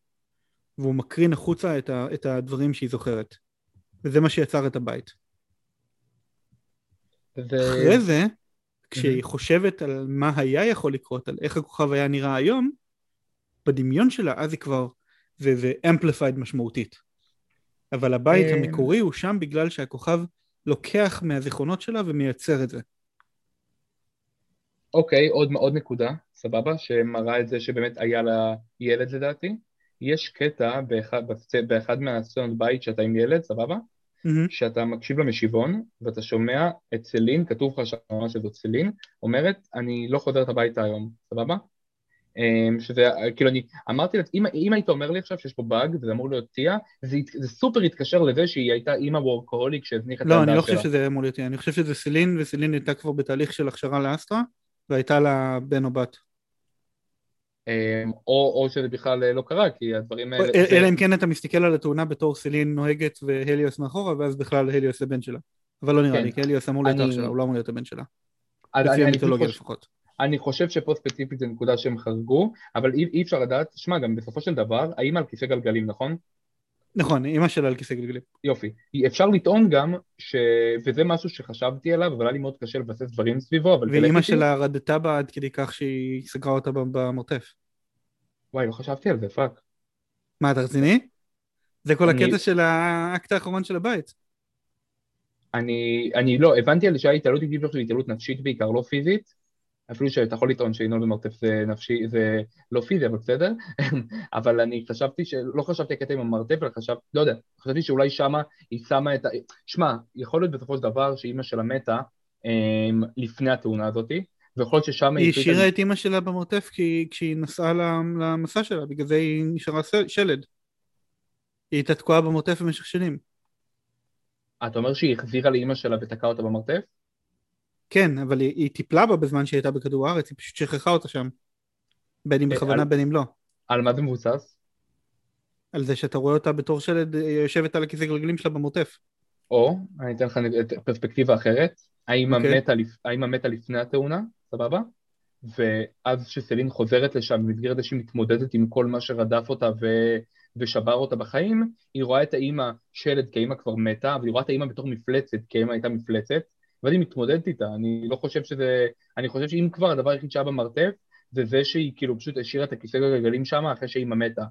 והוא מקרין החוצה את, ה, את הדברים שהיא זוכרת. וזה מה שיצר את הבית. ו... אחרי זה, כשהיא חושבת על מה היה יכול לקרות, על איך הכוכב היה נראה היום, בדמיון שלה אז היא כבר, זה, זה amplified משמעותית. אבל הבית אה. המקורי הוא שם בגלל שהכוכב לוקח מהזיכרונות שלה ומייצר את זה. אוקיי, עוד, עוד נקודה, סבבה, שמראה את זה שבאמת היה לה ילד לדעתי. יש קטע באחד, באחד מהסצנות בית שאתה עם ילד, סבבה? Mm-hmm. שאתה מקשיב למשיבון ואתה שומע את סלין, כתוב לך שם שזאת סלין, אומרת אני לא חוזרת הביתה היום, סבבה? אמ, שזה, כאילו אני אמרתי, אם, אם היית אומר לי עכשיו שיש פה באג וזה אמור להיות טיה, זה, זה סופר התקשר לזה שהיא הייתה אימא וורקהוליק שהזניחה את לא, אני לא חושב שזה אמור להיות טיה, אני חושב שזה סלין וסלין הייתה כבר בתהליך של הכשרה לאסטרה והייתה לה בן או בת. אמ, או, או שזה בכלל אה, לא קרה, כי הדברים האלה... אלא אם כן אתה מסתכל על התאונה בתור סלין נוהגת והליוס מאחורה, ואז בכלל הליוס הבן שלה. אבל לא נראה כן. לי, כי הליוס אמור להיות. אח שלה, הוא לא אמור להיות הבן שלה. לפי המיתולוגיה לפחות. אני חושב שפה ספציפית זו נקודה שהם חרגו, אבל אי, אי אפשר לדעת, שמע, גם בסופו של דבר, האמא על כיסא גלגלים, נכון? נכון, אימא שלה על כיסא גלגלים. יופי. אפשר לטעון גם, ש... וזה משהו שחשבתי עליו, אבל היה לי מאוד קשה לבסס דברים סביבו, אבל... ואימא שלה רדתה בה עד כדי כך שהיא סגרה אותה במרתף. וואי, לא חשבתי על זה, fuck. מה, אתה רציני? זה כל אני... הקטע של האקט האחרון של הבית. אני, אני לא, הבנתי על זה שהיה התעלות איטית של התעלות נפשית בעיקר, לא פיזית, אפילו שאתה יכול לטעון שאינול במרתף זה נפשי, זה לא פיזי, אבל בסדר, אבל אני חשבתי. לא חשבתי הקטע עם המרתף, אלא חשבתי, לא יודע, חשבתי שאולי שמה היא שמה את ה... שמע, יכול להיות בסופו של דבר שאימא שלה מתה אמ, לפני התאונה הזאתי, ויכול להיות ששם היא... היא השאירה את אימא שלה במרתף כי כשהיא נסעה למסע שלה, בגלל זה היא נשארה שלד. היא הייתה תקועה במרתף במשך שנים. אתה אומר שהיא החזירה לאימא שלה ותקעה אותה במרתף? כן, אבל היא, היא טיפלה בה בזמן שהיא הייתה בכדור הארץ, היא פשוט שכחה אותה שם. בין אם אה, בכוונה על... בין אם לא. על מה זה מבוסס? על זה שאתה רואה אותה בתור שלד יושבת על הכיסא גלגלים שלה במרתף. או, אני אתן לך פרספקטיבה אחרת, האמא okay. אוקיי. מתה לפני התאונה, סבבה? ואז כשסלין חוזרת לשם במסגרת זה שהיא מתמודדת עם כל מה שרדף אותה ו... ושבר אותה בחיים, היא רואה את האימא שלד כי האימא כבר מתה, אבל היא רואה את האימא בתור מפלצת כי האימא הייתה מפלצת, ואז היא מתמודדת איתה, אני לא חושב שזה, אני חושב שאם כבר הדבר היחיד שהיה במרתף, זה זה שהיא כאילו פשוט השאירה את הכיסא גלגלים שם אחרי שהאימא מתה.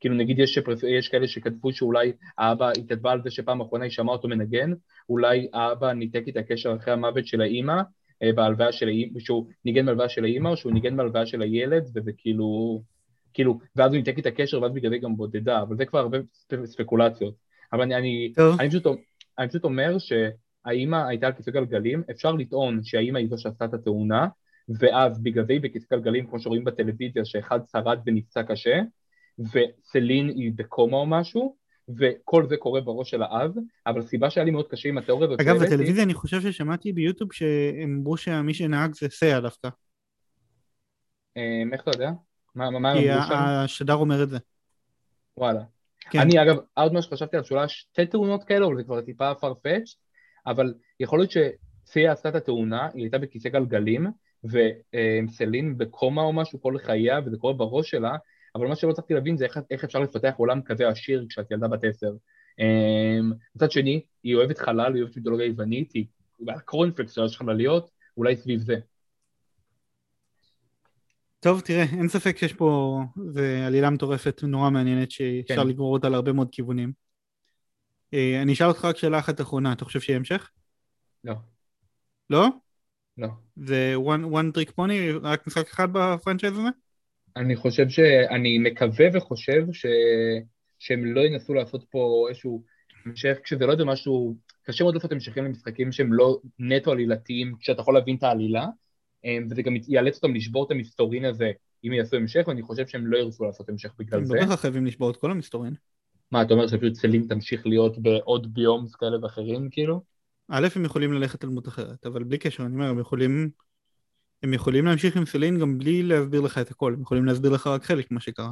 כאילו נגיד יש, שפרס... יש כאלה שכתבו שאולי האבא, היא כתבה על זה שפעם אחרונה היא שמעה אותו מנגן, אולי האבא ניתק את הקשר אחרי המוות של האימא, אה, בהלוויה של האימא, שהוא ניגן בהלוויה של האימא או שהוא ניגן בהלוויה של הילד, וזה כאילו, כאילו, ואז הוא ניתק את הקשר ואז בגלל זה גם בודדה, אבל זה כבר הרבה ספקולציות. אבל אני, אני, אני, פשוט, אני פשוט אומר שהאימא הייתה על כיסא גלגלים, אפשר לטעון שהאימא היא זו שעשתה את התאונה, ואז בגלל זה היא בכיסא גלגלים, כמו שרואים בטלוויזיה, שאחד שרד ונפצע קשה, וסלין היא בקומה או משהו, וכל זה קורה בראש של האב, אבל הסיבה שהיה לי מאוד קשה עם התיאוריה הזאת... אגב, בטלוויזיה אני חושב ששמעתי ביוטיוב שהם אמרו שמי שנהג זה סייע דווקא. אמ, איך אתה יודע? מה הם אמרו שם? כי השדר אומר את זה. וואלה. כן. אני אגב, עוד מה שחשבתי על שאולי שתי תאונות כאלו, אבל זה כבר טיפה farfetch, אבל יכול להיות שסייע עשתה את התאונה, היא הייתה בכיסא גלגלים, וסלין בקומה או משהו כל חייה, וזה קורה בראש שלה, אבל מה שלא הצלחתי להבין זה איך, איך אפשר לפתח עולם כזה עשיר כשאת ילדה בת עשר. אמ, מצד שני, היא אוהבת חלל, היא אוהבת מיתולוגיה יוונית, היא הקורנפלקס שלה יש חלליות, אולי סביב זה. טוב, תראה, אין ספק שיש פה, זה עלילה מטורפת נורא מעניינת שאפשר כן. לגרור אותה להרבה מאוד כיוונים. אה, אני אשאל אותך רק שאלה אחת אחרונה, אתה חושב שיהיה המשך? לא. לא? לא. זה one, one trick pony, רק משחק אחד בפרנצ'ייז הזה? אני חושב שאני מקווה וחושב ש... שהם לא ינסו לעשות פה איזשהו המשך, כשזה לא איזה משהו, קשה מאוד לעשות המשכים למשחקים שהם לא נטו עלילתיים, כשאתה יכול להבין את העלילה, אמ, וזה גם יאלץ אותם לשבור את המסתורין הזה אם יעשו המשך, ואני חושב שהם לא ירצו לעשות המשך בגלל זה. הם בהכרח חייבים לשבור את כל המסתורין. מה, אתה אומר שפשוט סלין תמשיך להיות בעוד ביומס כאלה ואחרים, כאילו? א', הם יכולים ללכת על דמות אחרת, אבל בלי קשר, אני אומר, הם יכולים הם יכולים להמשיך עם סלין גם בלי להסביר לך את הכל, הם יכולים להסביר לך רק חלק ממה שקרה.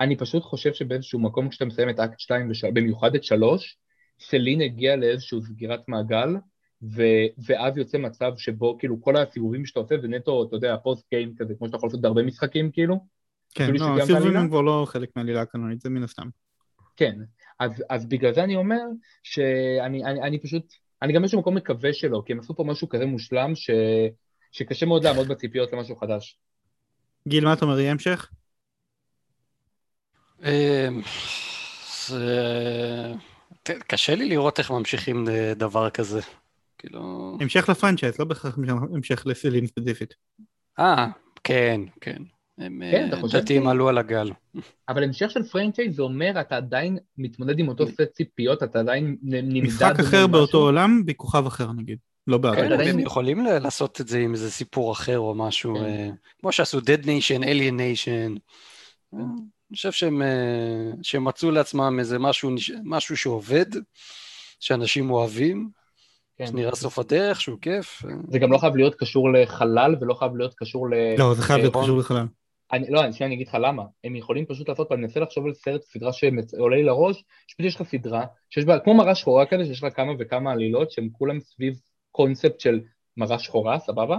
אני פשוט חושב שבאיזשהו מקום כשאתה מסיים את אקט 2, וש... במיוחד את 3, סלין הגיע לאיזשהו סגירת מעגל, ו... ואז יוצא מצב שבו כאילו כל הסיבובים שאתה עושה זה נטו, אתה יודע, פוסט גיים כזה, כמו שאתה יכול לעשות בהרבה משחקים כאילו. כן, כאילו לא, הסיבובים? הם כבר לא חלק מהעלילה הקנונית, זה מן הסתם. כן, אז, אז בגלל זה אני אומר שאני אני, אני פשוט, אני גם באיזשהו מקום מקווה שלא, כי הם עשו פה משהו כזה מושלם ש, שקשה מאוד לעמוד בציפיות למשהו חדש. גיל, מה אתה אומר, יהיה המשך? זה... ת- קשה לי לראות איך ממשיכים אה, דבר כזה. כאילו... המשך ל franchise, לא בהכרח המשך לסלין ספציפית. אה, כן, כן. הם כן, אה, הם ש- עלו על הגל. אבל המשך של franchise זה אומר אתה עדיין מתמודד עם אותו סט ציפיות, אתה עדיין נמדד משחק אחר באותו. עולם, בכוכב אחר נגיד. לא בארץ. כן, הם יכולים לעשות את זה עם איזה סיפור אחר או משהו, כן. אה, כמו שעשו Dead Nation, Alien Nation. אה, אני חושב שהם אה, שהם מצאו לעצמם איזה משהו משהו שעובד, שאנשים אוהבים, כן. שנראה סוף הדרך, שהוא כיף. אה, זה גם לא חייב להיות קשור לחלל ולא חייב להיות קשור ל... לא, זה חייב להיות. קשור לחלל. אני, לא, שנייה אני אגיד לך למה. הם יכולים פשוט לעשות, אני מנסה לחשוב על סרט, סדרה שעולה לי לראש, שפשוט יש לך סדרה, שיש בה, כמו מראה שחורה כזה, שיש לה כמה וכמה עלילות, שהם כולם סביב קונספט של מראה שחורה, סבבה?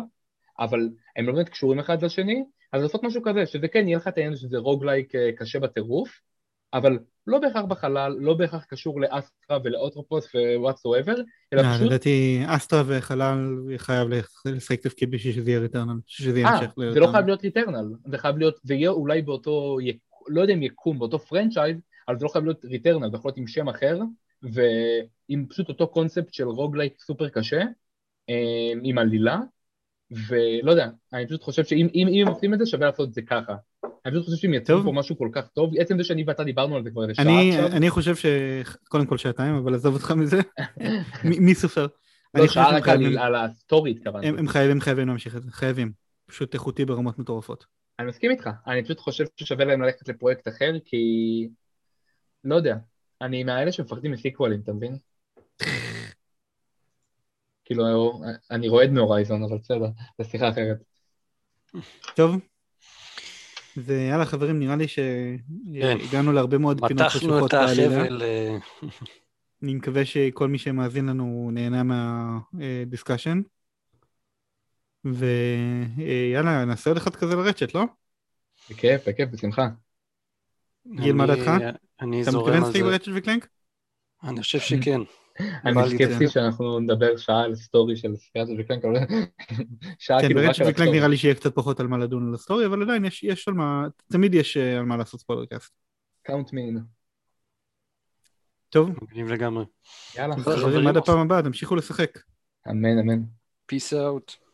אבל הם לא באמת קשורים אחד לשני, אז לעשות משהו כזה, שזה כן, יהיה לך את העניין שזה roguelike אה, קשה בטירוף, אבל לא בהכרח בחלל, לא בהכרח קשור לאסטרה ולאטרופוס ו-whatsoever, אלא אה, פשוט, לדעתי אסטרה וחלל חייב לשחק תפקיד בשביל שזה יהיה ריטרנל, שזה אה, המשך זה לא. חייב להיות Returnal, זה חייב להיות, זה יהיה אולי באותו, לא יודע אם יקום, באותו franchise, אבל זה לא חייב להיות Returnal, זה יכול להיות עם שם אחר, ועם פשוט אותו קונספט של roguelike סופר קשה, אה, עם עלילה, ולא יודע, אני פשוט חושב שאם אם, אם הם עושים את זה, שווה לעשות את זה ככה. אני פשוט חושב שהם יצאו. פה משהו כל כך טוב, עצם זה שאני ואתה דיברנו על זה כבר איזה שעה עכשיו, אני חושב ש... קודם כל שעתיים, אבל עזוב אותך מזה. מי סופר? לא שעה רק על, ה story התכוונתי. הם הם חייבים חייבים להמשיך את זה, חייבים. פשוט איכותי ברמות מטורפות. אני מסכים איתך, אני פשוט חושב ששווה להם ללכת לפרויקט אחר, כי... לא יודע, אני מהאלה שמפחדים מסיקוולים, אתה מבין? כאילו, אני רועד מהורייזון, אבל בסדר, זו שיחה אחרת. טוב. ויאללה חברים, נראה לי שהגענו להרבה מאוד פינות מתחנו חשוכות את בעלילה. החבל, אה, אני מקווה שכל מי שמאזין לנו נהנה מהדיסקשן. ויאללה, נעשה עוד אחד כזה לרצ'ט, לא? בכיף, בכיף, בשמחה. גיל, מה דעתך? אני אתה זורם מתכוון על זה. ב Ratchet ו Clank? אני חושב שכן. אני סקפטי. שאנחנו נדבר שעה על story של Ratchet ו Clank, אבל שעה כן, כאילו רק ב Ratchet על ו Clank ה story. נראה לי שיהיה קצת פחות על מה לדון על ה story, אבל עדיין יש- יש על מה, תמיד יש אה, על מה לעשות spoilercast. count me in. טוב, מגניב לגמרי. יאללה, חברים. עד הפעם הבאה, תמשיכו לשחק. אמן, אמן. Peace out.